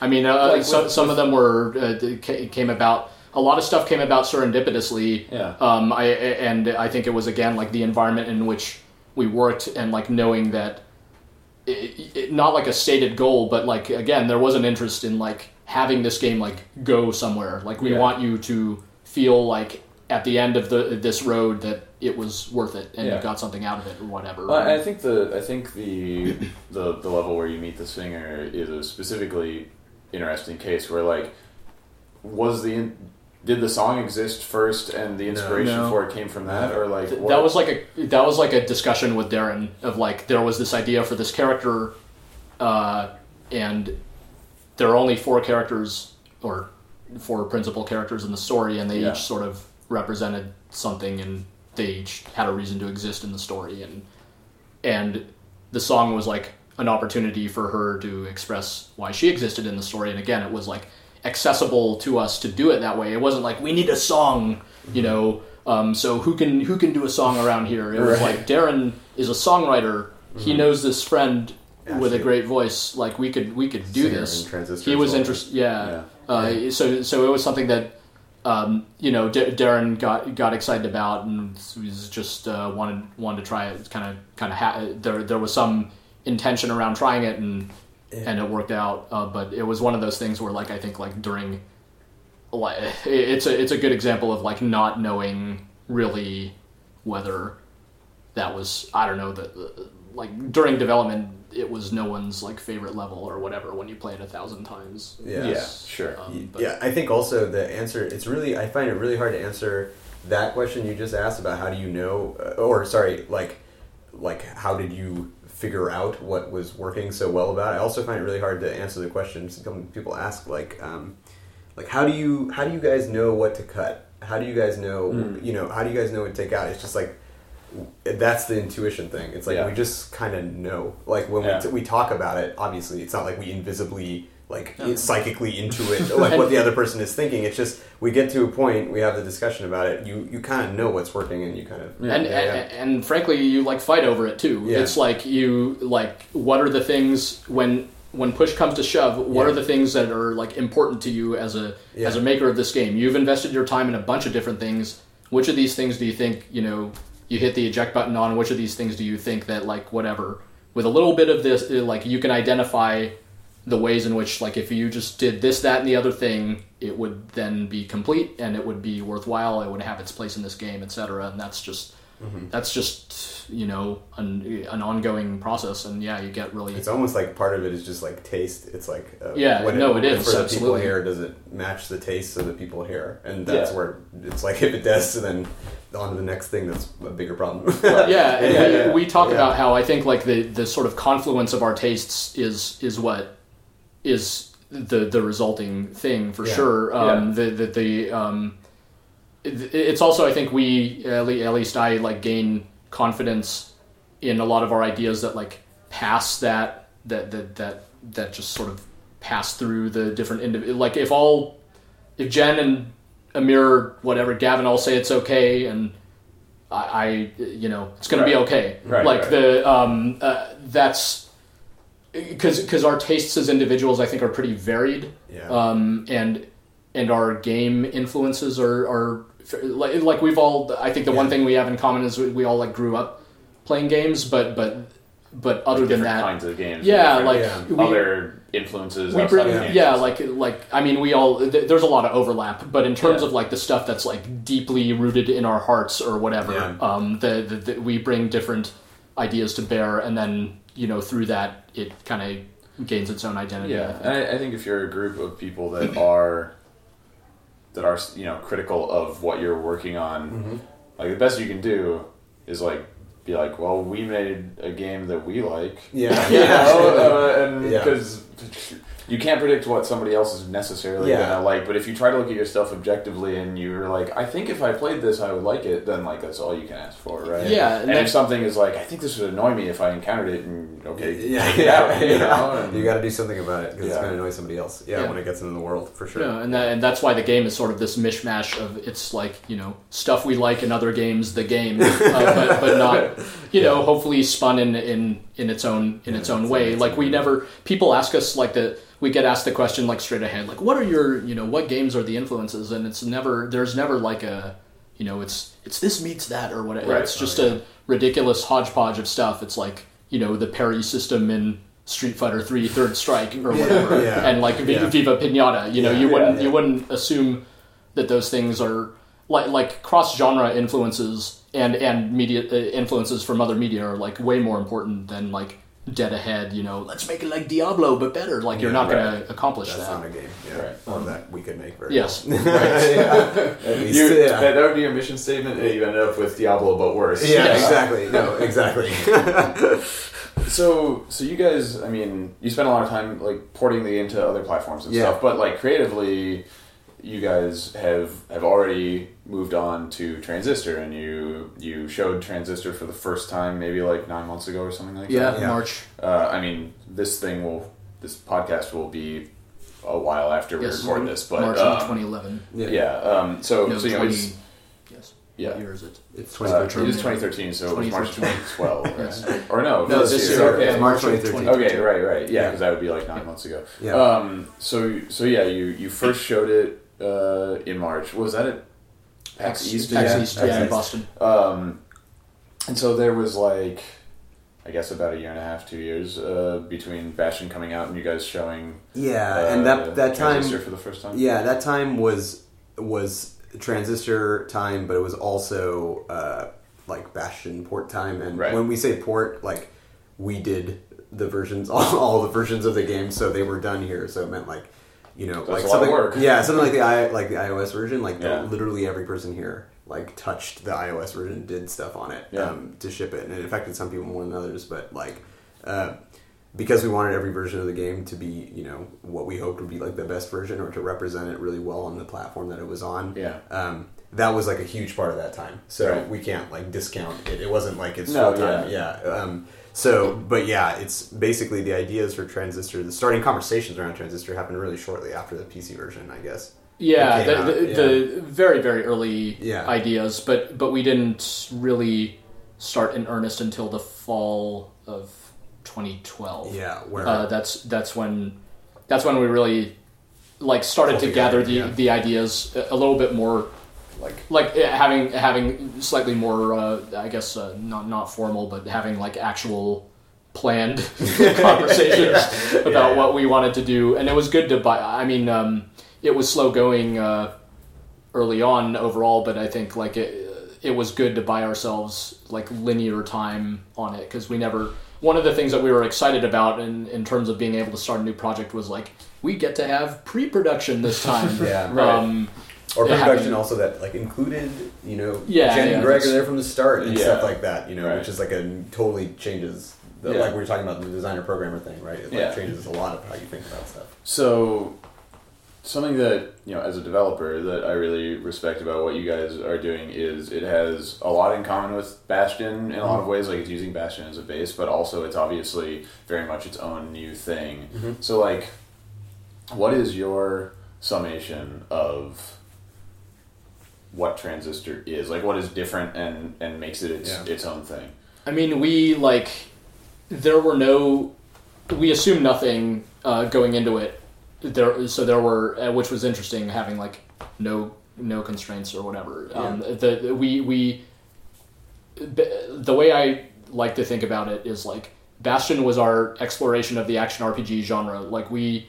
I mean, uh, Like some, with- some of them were uh, came about. A lot of stuff came about serendipitously. Yeah. Um, I and I think it was again like the environment in which we worked, and like knowing that, it, it, not like a stated goal, but like again, there was an interest in like having this game like go somewhere. Like we Yeah. want you to feel like at the end of the this road that it was worth it and Yeah. you got something out of it or whatever. Well, I think the I think the the the level where you meet the singer is a specifically interesting case where like was the did the song exist first and the inspiration No. for it came from that or like Th- that was like a that was like a discussion with Darren of like there was this idea for this character, uh, and there are only four characters or four principal characters in the story, and they Yeah. each sort of represented something, and they each had a reason to exist in the story, and and the song was like an opportunity for her to express why she existed in the story, and again, it was like accessible to us to do it that way. It wasn't like we need a song, you know. Um, so who can who can do a song around here? It was Right. like Darren is a songwriter. He knows this friend with a great voice. Like we could we could do this. He was interested. Yeah. Uh, So so it was something that um, you know D- Darren got got excited about and was just uh, wanted wanted to try it. Kind of kind of ha- there there was some intention around trying it and and it worked out. Uh, but it was one of those things where like I think like during like it's a it's a good example of like not knowing really whether that was I don't know that like during development it was no one's like favorite level or whatever when you play it a thousand times. Yeah. yeah sure Um, but- yeah, I think also the answer. It's really I find it really hard to answer that question you just asked about how do you know, uh, or sorry, like like how did you figure out what was working so well about it? I also find it really hard to answer the questions Some people ask like um, like how do you how do you guys know what to cut? How do you guys know Mm. you know how do you guys know what to take out? It's just like that's the intuition thing. It's like Yeah. we just kind of know. Like when Yeah. we, t- we talk about it, obviously it's not like we invisibly like oh. No. psychically intuit like what the other person is thinking. It's just we get to a point, we have the discussion about it. You you kind of know what's working, and you kind of and, yeah, yeah. and and frankly you like fight over it too Yeah. it's like you like what are the things when when push comes to shove what Yeah. are the things that are like important to you as a Yeah. as a maker of this game you've invested your time in a bunch of different things which of these things do you think you know you hit the eject button on? Which of these things do you think that like whatever with a little bit of this, like you can identify the ways in which like if you just did this that and the other thing it would then be complete and it would be worthwhile it would have its place in this game etc and that's just Mm-hmm. that's just you know an, an ongoing process and yeah you get really It's almost like part of it is just like taste. It's like uh, Yeah, no, it is, for the people here. Does it match the taste of the people here? And that's Yeah. where it's like if it does, then on to the next thing. That's a bigger problem. yeah, and Yeah, we, yeah, we talk yeah. about how I think like the the sort of confluence of our tastes is is what is the the resulting thing for Yeah. sure. Um, Yeah. The the the um, it, it's also I think we at least I like gain confidence in a lot of our ideas that like pass that that that that that just sort of pass through the different indiv- like if all if Jen and Amir whatever Gavin all say it's okay and I, I you know it's gonna be okay Right, like right. the um uh, that's because because our tastes as individuals I think are pretty varied yeah. um, and and our game influences are are like like we've all I think the one thing we have in common is we, we all like grew up playing games, but but but other than different that, kinds of games. yeah, like Yeah. we, other influences. we bring of games. yeah like like I mean we all th- there's a lot of overlap, but in terms Yeah. of like the stuff that's like deeply rooted in our hearts or whatever, Yeah. um, the, the, the we bring different ideas to bear, and then you know through that it kind of gains its own identity. I Yeah, think. and I, I think if you're a group of people that are that are you know critical of what you're working on, Mm-hmm. like the best you can do is like be like, well, we made a game that we like, yeah. you know, uh, and Yeah. Because you can't predict what somebody else is necessarily Yeah. gonna like. But if you try to look at your stuff objectively and you're like, I think if I played this, I would like it, then like that's all you can ask for, right? Yeah, and and, if something is like, I think this would annoy me if I encountered it, and okay, Yeah, take it out, yeah, you know, and- You got to do something about it because it's going to annoy somebody else. Yeah, Yeah. when it gets into the world, for sure. Yeah, and that, and that's why the game is sort of this mishmash of it's like you know stuff we like in other games, the game, uh, but, but not you know hopefully spun in in in its own in Yeah, its own way. Like we never people ask us like the we get asked the question like straight ahead like what are your you know what games are the influences and it's never there's never like a you know it's it's this meets that or whatever. Right. It's just Oh, yeah. a ridiculous hodgepodge of stuff. It's like you know the parry system in. Street Fighter Three Third Strike or whatever, Yeah. and like V- Yeah. Viva Pinata. You know, Yeah, you wouldn't yeah. you wouldn't assume that those things are like like cross genre influences and and media uh, influences from other media are like way more important than like dead ahead. You know, let's make it like Diablo but better. Like you're Yeah, not going to accomplish That's that. That's not a game. Yeah. Right. Or that we could make very Yes. well. yeah. Least, You, yeah. that, that would be your mission statement. and You ended up with Diablo, but worse. yeah, Yes. exactly. No, exactly. So, so you guys, I mean, you spent a lot of time like porting the game to other platforms and Yeah. stuff, but like creatively, you guys have have already moved on to Transistor, and you you showed Transistor for the first time maybe like nine months ago or something like Yeah, that. Yeah. March. Uh, I mean, this thing will, this podcast will be a while after we Yes. record this, but March um, of 2011. yeah. Um, so, No, so you know, it's, Yes. yeah. What year is it? it's Uh, 2013. it is 2013, so it was March 2012. right? Yes. Or no, No, this year. Okay. Yeah, March 2013. Okay, right, right. Yeah, Yeah. because that would be like nine months ago. Yeah. Um. So, so yeah, you you first showed it uh, in March. Was that at PAX East? PAX Yeah, East, PAX yeah, in Boston. Um, and so there was like, I guess about a year and a half, two years uh, between Bastion coming out and you guys showing. yeah, uh, and that that time, Transistor for the first time. yeah, that time was was transistor time, but it was also uh, like Bastion port time. And Right. when we say port, like we did the versions, all, all the versions of the game, so they were done here. So it meant like you know, That's like a lot of something, work. yeah, something like the i like the iOS version, like the- literally every person here like touched the iOS version, did stuff on it Yeah. um, to ship it, and it affected some people more than others. But like, uh, because we wanted every version of the game to be, you know, what we hoped would be like the best version, or to represent it really well on the platform that it was on. Yeah. Um, that was like a huge part of that time. So Right. we can't like discount it. It wasn't like it's No, full time. Yeah. Um, so, but yeah, it's basically the ideas for Transistor. The starting conversations around Transistor happened really shortly after the PC version, I guess. Yeah, the, the, yeah. the very very early Yeah. ideas, but but we didn't really start in earnest until the fall of 2012. Yeah, where uh, that's that's when that's when we really like started to gather the yeah. the ideas a little bit more Like like uh, having having slightly more uh, I guess uh, not not formal but having like actual planned conversations about Yeah, yeah. what we wanted to do and it was good to buy I mean um, it was slow going uh, early on overall but I think like it it was good to buy ourselves like linear time on it because we never one of the things that we were excited about in, in terms of being able to start a new project was like we get to have pre-production this time Yeah. Right. um, or Yeah, production having- also that like included you know Yeah, Jen yeah, and Greg are there from the start and Yeah. stuff like that you know Right. which is like a totally changes the, Yeah. like we were talking about the designer programmer thing right it like Yeah. changes a lot of how you think about stuff So, something that you know, as a developer, that I really respect about what you guys are doing is it has a lot in common with Bastion in a lot of mm-hmm. ways. Like it's using Bastion as a base, but also it's obviously very much its own new thing. Mm-hmm. So, like, what is your summation of what Transistor is? Like, what is different and and makes it its Yeah. its own thing? I mean, we like there were no we assumed nothing uh, going into it. There, so there were, uh, which was interesting, having like no no constraints or whatever. Um, the we we the way I like to think about it is like Bastion was our exploration of the action RPG genre. Like we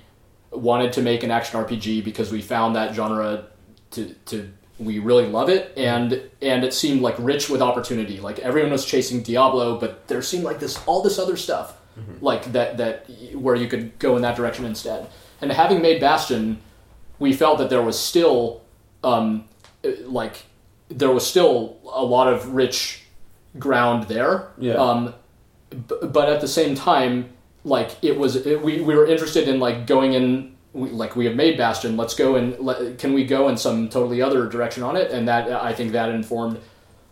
wanted to make an action RPG because we found that genre to to we really love it and and it seemed like rich with opportunity. Like everyone was chasing Diablo, but there seemed like this all this other stuff like that that where you could go in that direction instead. And having made Bastion, we felt that there was still um, like there was still a lot of rich ground there. Yeah. Um, b- but at the same time, like it was, it, we we were interested in like going in. We, like we have made Bastion, let's go and let, can we go in some totally other direction on it? And that I think that informed.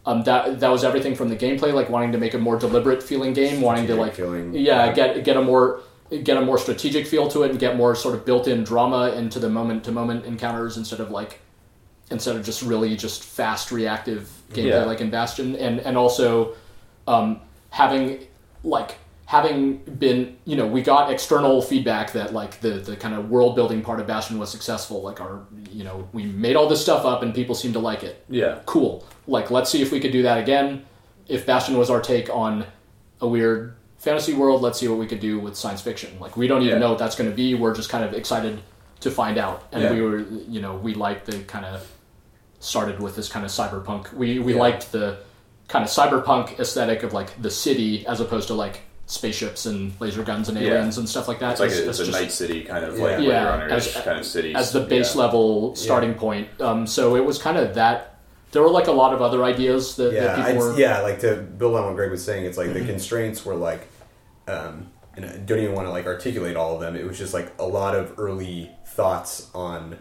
Um, that that was everything from the gameplay, like wanting to make a more deliberate feeling game, wanting to like feeling. yeah, Yeah. get get a more get a more strategic feel to it and get more sort of built-in drama into the moment to moment encounters instead of like instead of just really just fast reactive gameplay Yeah. like in Bastion and and also um, having like having been you know we got external feedback that like the the kind of world building part of Bastion was successful like our you know we made all this stuff up and people seemed to like it Yeah. cool. Like, let's see if we could do that again. If Bastion was our take on a weird fantasy world, let's see what we could do with science fiction. Like, we don't even Yeah. know what that's going to be. We're just kind of excited to find out. And Yeah. we were, you know, we liked the kind of started with this kind of cyberpunk. We we Yeah. liked the kind of cyberpunk aesthetic of like the city as opposed to like spaceships and laser guns and Yeah. aliens and stuff like that. It's like It's- a, it's it's a just- night city kind of Yeah. like Yeah, Blade Runner-ish as- kind of city as the base Yeah. level starting point. Um, so it was kind of that. There were like a lot of other ideas that, yeah, that people I'd- were. yeah. Like to build on what Greg was saying, it's like the constraints were like, um, and I don't even want to like articulate all of them. It was just like a lot of early thoughts on.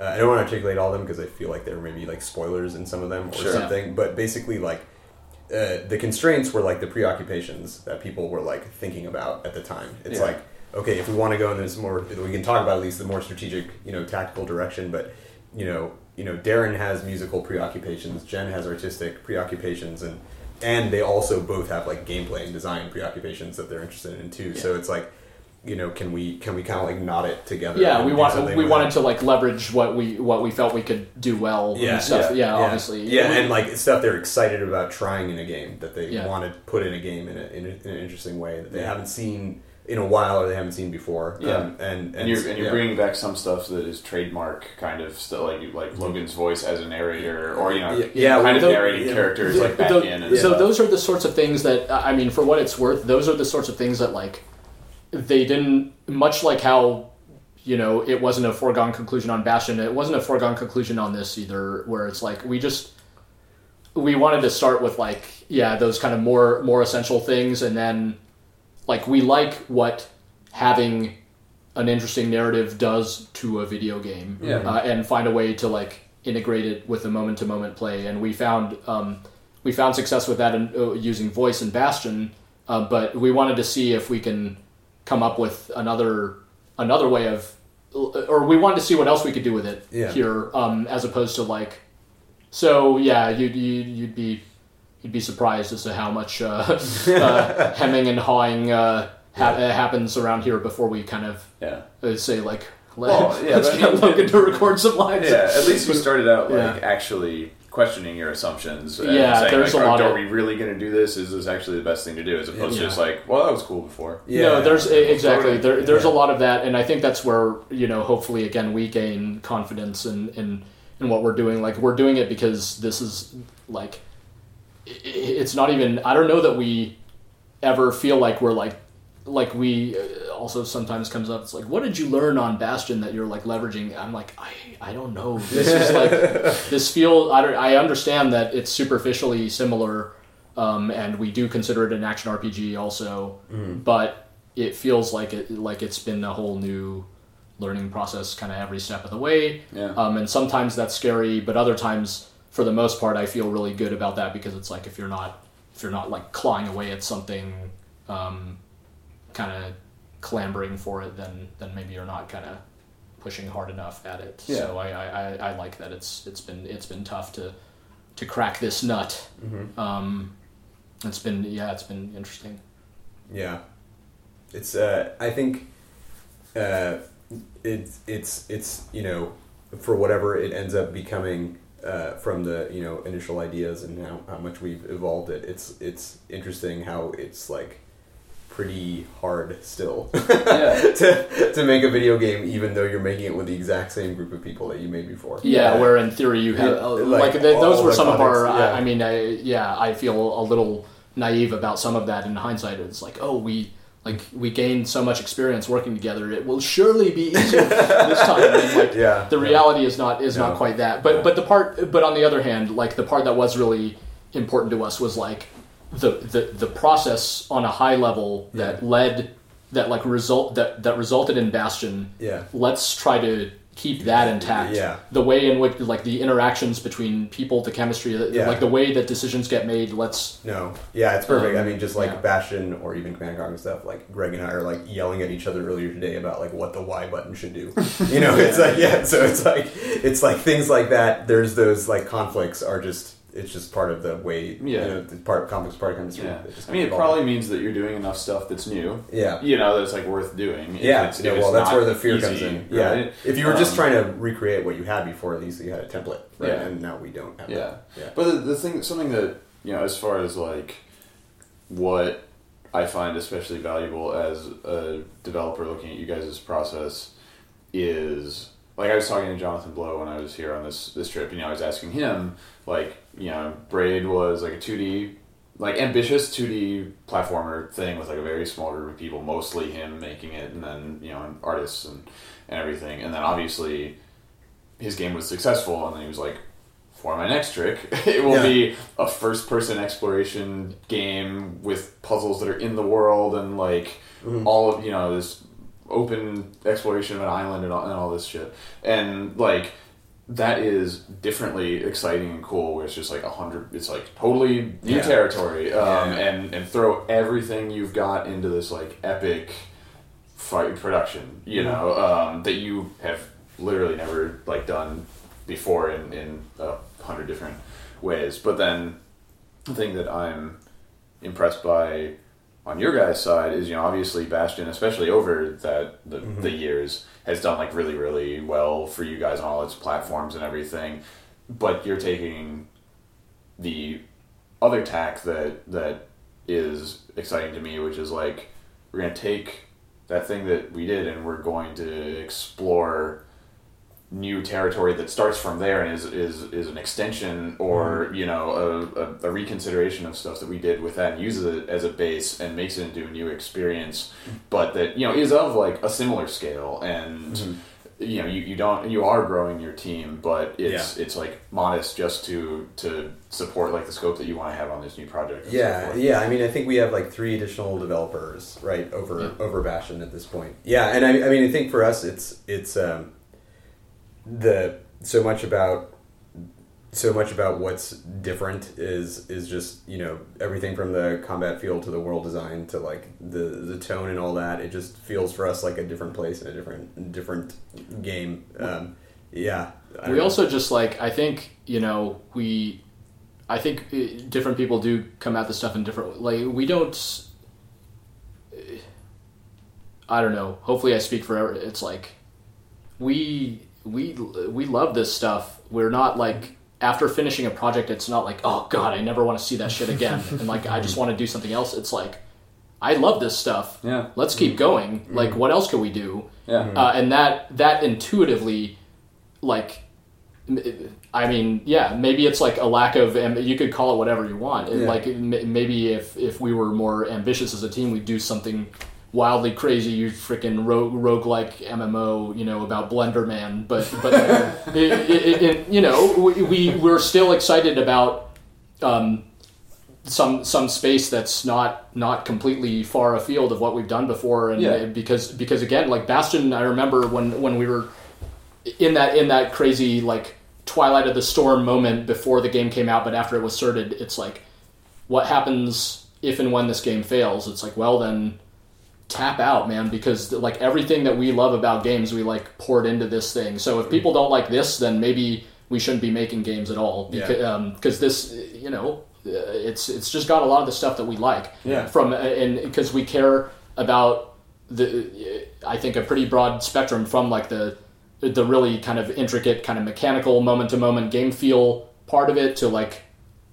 Uh, I don't want to articulate all of them because I feel like there may be like spoilers in some of them or Sure. something. But basically, like uh, the constraints were like the preoccupations that people were like thinking about at the time. It's Yeah. like okay, if we want to go in this more, we can talk about at least the more strategic, you know, tactical direction. But you know, you know, Darren has musical preoccupations, Jen has artistic preoccupations, and and they also both have like gameplay and design preoccupations that they're interested in too. So it's like, you know, can we can we kind of like knot it together? Yeah, we do want we wanted it? to like leverage what we what we felt we could do well Yeah, and stuff. yeah, Yeah, obviously. Yeah, We- and like stuff they're excited about trying in a game that they Yeah. want to put in a game in, a, in, a, in an interesting way that they Yeah. haven't seen in a while or they haven't seen before. Yeah. um, and, and And you're, and you're yeah. bringing back some stuff that is trademark kind of still like like Logan's voice as a narrator or you know Yeah, yeah, kind of the- narrating yeah. characters like back Tho- in and so stuff. those are the sorts of things that I mean, for what it's worth, those are the sorts of things that like they didn't much like how you know it wasn't a foregone conclusion on Bastion. It wasn't a foregone conclusion on this either, where it's like we just we wanted to start with like yeah those kind of more more essential things, and then like we like what having an interesting narrative does to a video game Yeah. uh, and find a way to like integrate it with the moment to moment play and we found um, we found success with that in, uh, using voice and bastion uh, but we wanted to see if we can come up with another another way of or we wanted to see what else we could do with it Yeah. here um, as opposed to like so yeah you'd, you'd, you'd be you'd be surprised as to how much uh, uh, hemming and hawing uh, ha- uh, happens around here before we kind of yeah uh, say like Well, yeah, let's get mean- Logan to record some lines. Yeah, at least we started out like Yeah. actually questioning your assumptions. And Yeah, saying, there's like, a are, lot are of- we really going to do this? Is this actually the best thing to do? As opposed to just like, well, that was cool before. Yeah. No, there's exactly there, there's Yeah. a lot of that, and I think that's where you know hopefully again we gain confidence in in, in what we're doing. Like we're doing it because this is like i- i- it's not even. I don't know that we ever feel like we're like like we uh, also sometimes comes up. It's like, what did you learn on Bastion that you're like leveraging? I'm like, I I don't know. This is like this feel. I don't, I understand that it's superficially similar. Um, and we do consider it an action RPG also, but it feels like it like it's been a whole new learning process, kind of every step of the way. Yeah. Um, and sometimes that's scary, but other times, for the most part, I feel really good about that because it's like if you're not if you're not like clawing away at something, um, kind of clambering for it, then then maybe you're not kind of pushing hard enough at it. Yeah. So I, I, I, like that it's it's been it's been tough to to crack this nut. Um, it's been yeah, it's been interesting. Yeah, it's. Uh, I think uh, it's it's it's you know for whatever it ends up becoming uh, from the you know initial ideas and how, how much we've evolved it. It's it's interesting how it's like pretty hard still Yeah. to to make a video game even though you're making it with the exact same group of people that you made before. Yeah, where in theory you have Yeah, uh, like, like, th those were some of our. yeah. I, I mean, I, yeah, I feel a little naive about some of that in hindsight. It's like, oh, we like we gained so much experience working together. It will surely be easier this time. And, like, Yeah, the yeah. reality is not is No. not quite that. But Yeah. but the part. But on the other hand, like the part that was really important to us was like the the the process on a high level that led that like result that that resulted in Bastion Yeah. let's try to keep that intact. Yeah. The way in which like the interactions between people, the chemistry, Yeah. like the way that decisions get made. Let's No, yeah, it's perfect. I Um, mean, just like yeah. Bastion or even Command and Conquer stuff. Like Greg and I are like yelling at each other earlier today about like what the Y button should do. You know, it's like yeah. So it's like it's like things like that. There's those like conflicts are just it's just part of the way. Yeah. you know, the part conflicts part of chemistry. Yeah. It just I mean, it probably means that you're doing enough stuff that's new. yeah. You know, that's like worth doing. If Yeah, it's- yeah, it's well, that's where the fear easy, comes in. Yeah, right? if you were just Um, trying to recreate what you had before, at least you had a template, right? Yeah. And now we don't have Yeah. that. Yeah, But the, the thing, something that you know, as far as like what I find especially valuable as a developer looking at you guys' process is like I was talking to Jonathan Blow when I was here on this this trip. You know, I was asking him like, you know, Braid was like a two D, like ambitious two D platformer thing with like a very small group of people, mostly him making it, and then you know, artists and and everything, and then obviously his game was successful, and then he was like, for my next trick, it will Yeah. be a first person exploration game with puzzles that are in the world and like Mhm. all of you know this open exploration of an island and all, and all this shit and like that is differently exciting and cool where it's just like a hundred it's like totally new Yeah. territory um, Yeah. and and throw everything you've got into this like epic fight production you know um, that you have literally never like done before in in a hundred different ways but then the thing that i'm impressed by on your guys' side is you know obviously Bastion, especially over that the, Mm-hmm. the years, has done like really really well for you guys on all its platforms and everything. But you're taking the other tack that that is exciting to me, which is like we're gonna take that thing that we did and we're going to explore new territory that starts from there and is is, is an extension or mm-hmm. you know a, a, a reconsideration of stuff that we did with that and uses it as a base and makes it into a new experience mm-hmm. but that you know is of like a similar scale and mm-hmm. you know you, you don't you are growing your team but it's it's like modest just to to support like the scope that you want to have on this new project so Yeah, forth. yeah. I mean, I think we have like three additional developers, right, over Yeah. over Bastion at this point. Yeah, and I, I mean, I think for us, it's it's um, the so much about so much about what's different is is just you know everything from the combat feel to the world design to like the the tone and all that. It just feels for us like a different place and a different different game. Um, yeah, we know. also just like I think you know we I think uh, different people do come at the stuff in different like we don't I don't know hopefully I speak for every- it's like we we we love this stuff. We're not like after finishing a project, it's not like oh god, I never want to see that shit again, and like I just want to do something else. It's like I love this stuff. Yeah. Let's keep mm-hmm. going. Mm-hmm. Like what else can we do? Yeah. Mm-hmm. uh, and that that intuitively like I mean yeah maybe it's like a lack of and you could call it whatever you want Yeah. like maybe if if we were more ambitious as a team we'd do something wildly crazy you freaking rogue roguelike mmo you know about blender man but but it, it, it, you know we, we we're still excited about um, some some space that's not not completely far afield of what we've done before and Yeah. because because again like bastion i remember when when we were in that in that crazy like twilight of the storm moment before the game came out but after it was sorted it's like what happens if and when this game fails it's like well then tap out man because like everything that we love about games we like poured into this thing so if people don't like this then maybe we shouldn't be making games at all Yeah. because um 'cause this you know uh, it's it's just got a lot of the stuff that we like Yeah. from uh, and because we care about the I think a pretty broad spectrum from like the the really kind of intricate kind of mechanical moment to moment game feel part of it to like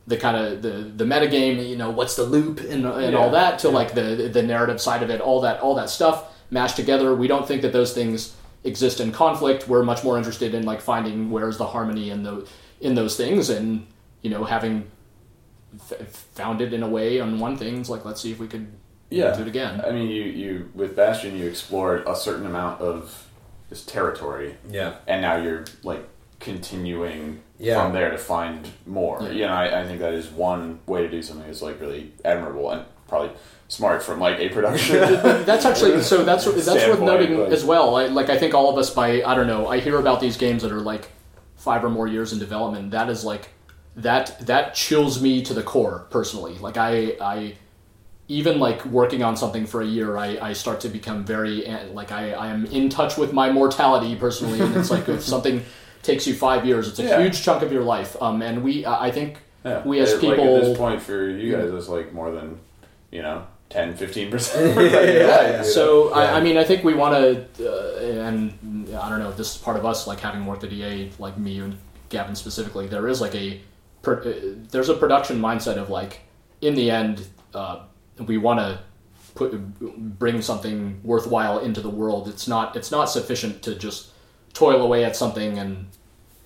the kind of the the meta game you know what's the loop and, and all that to like the the narrative side of it all that all that stuff mashed together. We don't think that those things exist in conflict. We're much more interested in like finding where's the harmony in the in those things and you know having f- found it in a way on one thing it's like let's see if we could Yeah. do it again. I mean, you, you with Bastion, you explored a certain amount of this territory, Yeah. and now you're like continuing Yeah. from there to find more. Yeah. You know, I, I think that is one way to do something that's like really admirable and probably smart from like a production. that's actually so that's that's worth noting like- as well. I, like I think all of us by I don't know. I hear about these games that are like five or more years in development. That is like that that chills me to the core personally. Like I I even like working on something for a year, I, I start to become very eh, like I, I am in touch with my mortality personally, and it's like if something takes you five years, it's a Yeah. huge chunk of your life. Um, and we I I think yeah. we as It- like, people at this point for you guys, it's like more than you know 10 15 percent. Yeah. So Yeah. I, I mean, I think we want to, uh, and I don't know. This is part of us, like having worked at EA, like me and Gavin specifically. There is like a, pro- uh, there's a production mindset of like, in the end, uh, we want to put bring something worthwhile into the world. It's not it's not sufficient to just toil away at something and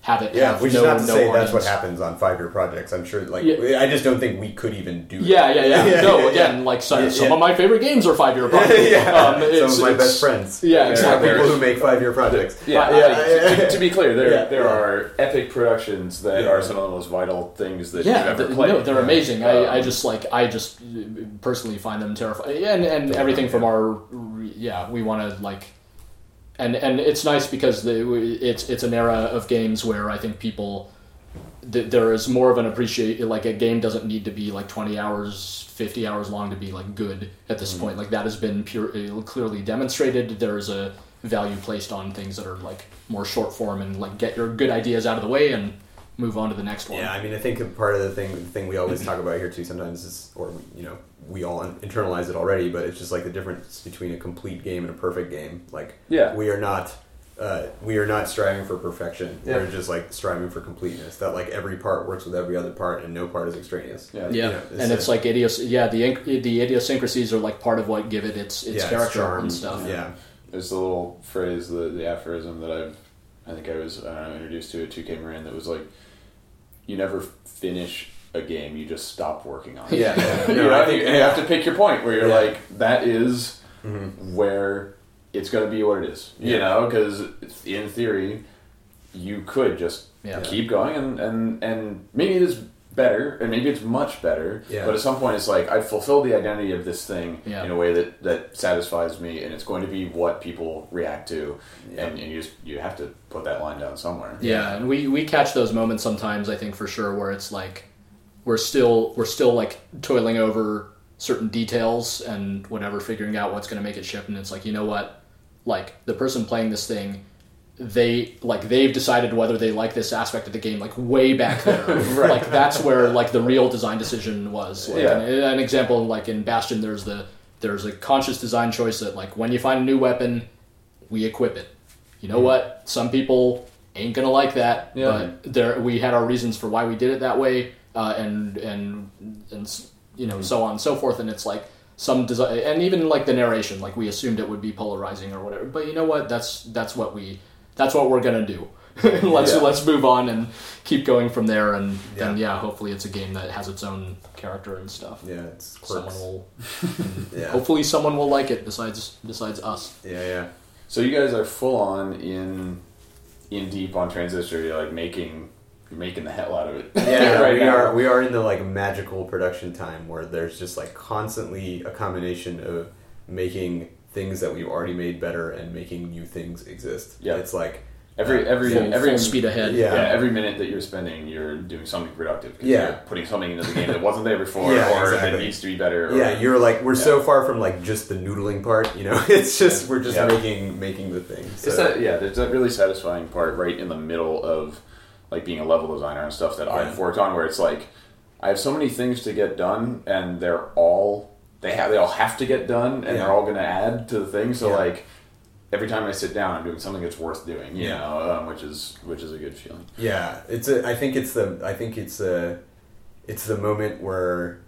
have it. Yeah, have which no, is not to no say that's what happens on five year projects. I'm sure, like, Yeah. I just don't think we could even do Yeah, yeah, yeah. Yeah, no, yeah, again, like so, Yeah, some yeah. of my favorite games are five year projects. yeah, Um, some of my best friends. Yeah, There are exactly. people who make five year projects. Yeah, Yeah, yeah, yeah, to, to be clear, there Yeah, there are epic productions that Yeah. are some of the most vital things that yeah, you've ever th- played. no, they're Yeah. amazing. I, I Um, just like I just uh, personally find them terrifying, and and everything from our yeah, we want to like, and and it's nice because the, it's it's an era of games where I think people th- there is more of an appreciate like a game doesn't need to be like 20 hours 50 hours long to be like good at this point. Like that has been pure uh, clearly demonstrated. There's a value placed on things that are like more short form and like get your good ideas out of the way and move on to the next one. Yeah, I mean, I think a part of the thing, the thing we always talk about here too sometimes is, or you know, we all internalize it already, but it's just like the difference between a complete game and a perfect game. Like, Yeah. we are not, uh, we are not striving for perfection. Yeah. We're just like striving for completeness. That like every part works with every other part, and no part is extraneous. Yeah. Yeah, You know, and it's a- like idios. Yeah, the inc- the idiosyncrasies are like part of what give it its its yeah, character charm, and stuff. Yeah, There's the little phrase, the, the aphorism that I've, I think I was uh, introduced to at 2K Marin that was like, you never finish a game, you just stop working on it. yeah. you, know, I think you have to pick your point where you're Yeah. like, that is Mhm. where it's going to be what it is. You Yeah. know, because in theory, you could just Yeah. keep going and, and, and maybe it is better and maybe it's much better Yeah. but at some point it's like i fulfilled the identity of this thing Yeah. in a way that, that satisfies me and it's going to be what people react to Yeah. and, and you just you have to put that line down somewhere Yeah, and we we catch those moments sometimes. I think for sure where it's like we're still we're still like toiling over certain details and whatever, figuring out what's going to make it ship. And it's like you know what, like the person playing this thing. They like they've decided whether they like this aspect of the game like way back there. Right. Like that's where like the real design decision was. Like, Yeah. an, an example like in Bastion, there's the there's a conscious design choice that like when you find a new weapon, we equip it you know mm. what, some people ain't gonna like that, Yeah. but there we had our reasons for why we did it that way, uh, and and and you know so on and so forth, and it's like some design and even like the narration, like we assumed it would be polarizing or whatever, but you know what, that's that's what we that's what we're gonna do. let's Yeah. let's move on and keep going from there, and then Yeah. yeah, hopefully it's a game that has its own character and stuff. Yeah, it's Someone will, Yeah. hopefully, someone will like it besides besides us. Yeah, yeah. So you guys are full on in in deep on transistor. You're like making you're making the hell out of it. Yeah, right we now. are we are in the like magical production time where there's just like constantly a combination of making things that we've already made better and making new things exist. Yeah. It's like Every uh, every Full, every full speed ahead. Yeah. Yeah. every minute that you're spending, you're doing something productive. Yeah. you're putting something into the game that wasn't there before, Yeah, or that needs to be better. Or, yeah, you're like we're so far from like just the noodling part, you know. It's just we're just Yeah. making making the thing. So, It's that yeah. There's that really satisfying part right in the middle of like being a level designer and stuff that I've worked on, where it's like I have so many things to get done, and they're all they have they all have to get done, and Yeah. they're all going to add to the thing. So Yeah. like every time I sit down, I'm doing something that's worth doing. You Yeah. know, um, which is which is a good feeling. Yeah, it's a. I think it's the. I think it's a. It's the moment where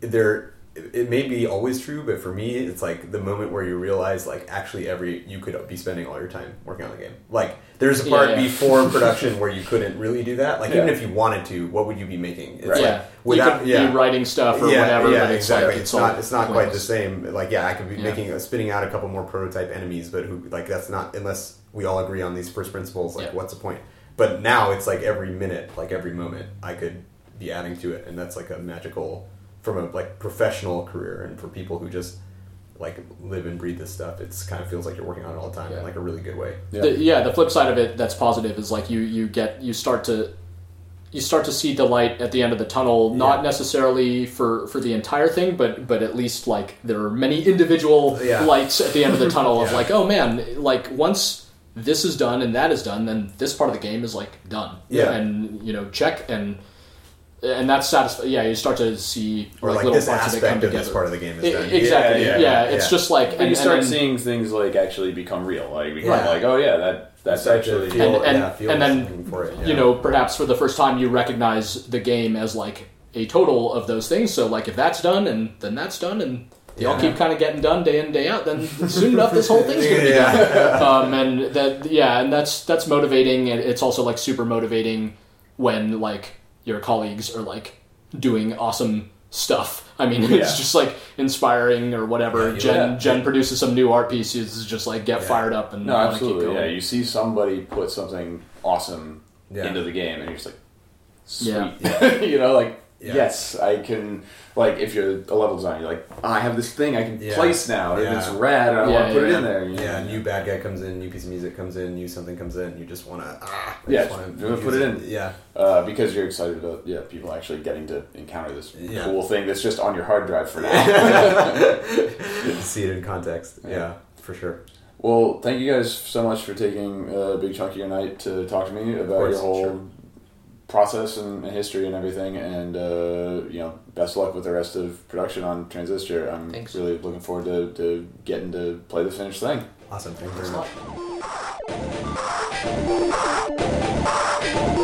there. It may be always true, but for me, it's like the moment where you realize, like, actually, every you could be spending all your time working on the game. Like, there's a part Yeah, yeah. before production where you couldn't really do that. Like, even if you wanted to, what would you be making? It's Right. yeah, like, without, you could yeah, be writing stuff or yeah, whatever, yeah, but it's exactly. like it's, it's, not. It's not quite the same. Like, yeah, I could be Yeah. making, uh, spitting out a couple more prototype enemies, but who, like, that's not unless we all agree on these first principles. Like, Yeah. what's the point? But now it's like every minute, like every moment, I could be adding to it, and that's like a magical from a like professional career, and for people who just like live and breathe this stuff, it's kind of feels like you're working on it all the time Yeah. in like a really good way. Yeah. The, yeah, the flip side of it that's positive is like you you get you start to you start to see the light at the end of the tunnel, not Yeah. necessarily for for the entire thing, but but at least like there are many individual Yeah. lights at the end of the tunnel of like, oh man, like once this is done and that is done, then this part of the game is like done. Yeah. and you know check and and that's satisfying. Yeah, you start to see Or like, like, little this parts of it come aspect of together. this part of the game is I- done. exactly. Yeah, Yeah, yeah, it's yeah. just like And, and, you start and seeing things like actually become real, like become Yeah. like, oh yeah, that that's Start actually feel, And- and- yeah, feel and then, for it. you know, perhaps for the first time you recognize the game as like a total of those things. So like if that's done and then that's done and they all keep kind of getting done day in day out, then soon enough this whole thing's gonna be done. Um, and that yeah, and that's that's motivating, and it's also like super motivating when like your colleagues are like doing awesome stuff. I mean, Yeah. it's just like inspiring or whatever. Yeah, Jen yeah. Jen produces some new art pieces, just like get Yeah. fired up and no, wanna keep absolutely, going. yeah. You see somebody put something awesome Yeah. into the game, and you're just like, sweet, Yeah. you know, like Yeah. yes, I can. Like if you're a level designer, you're like, "Oh, I have this thing I can Yeah. place now, and Yeah. it's rad, and I Yeah, want to put it yeah. in there. you know? Yeah, new bad guy comes in, new piece of music comes in, new something comes in. You just want to, ah, I Yeah, just wanna you wanna put it in. Yeah, uh, because you're excited about yeah people actually getting to encounter this Yeah. cool thing that's just on your hard drive for now. see it in context. Yeah. Yeah, for sure. Well, thank you guys so much for taking a big chunk of your night to talk to me about course, your whole sure. Process and history and everything. And uh, you know, best of luck with the rest of production on Transistor. I'm Thanks. really looking forward to, to getting to play the finished thing. Awesome. Thank you very Thanks a much. lot.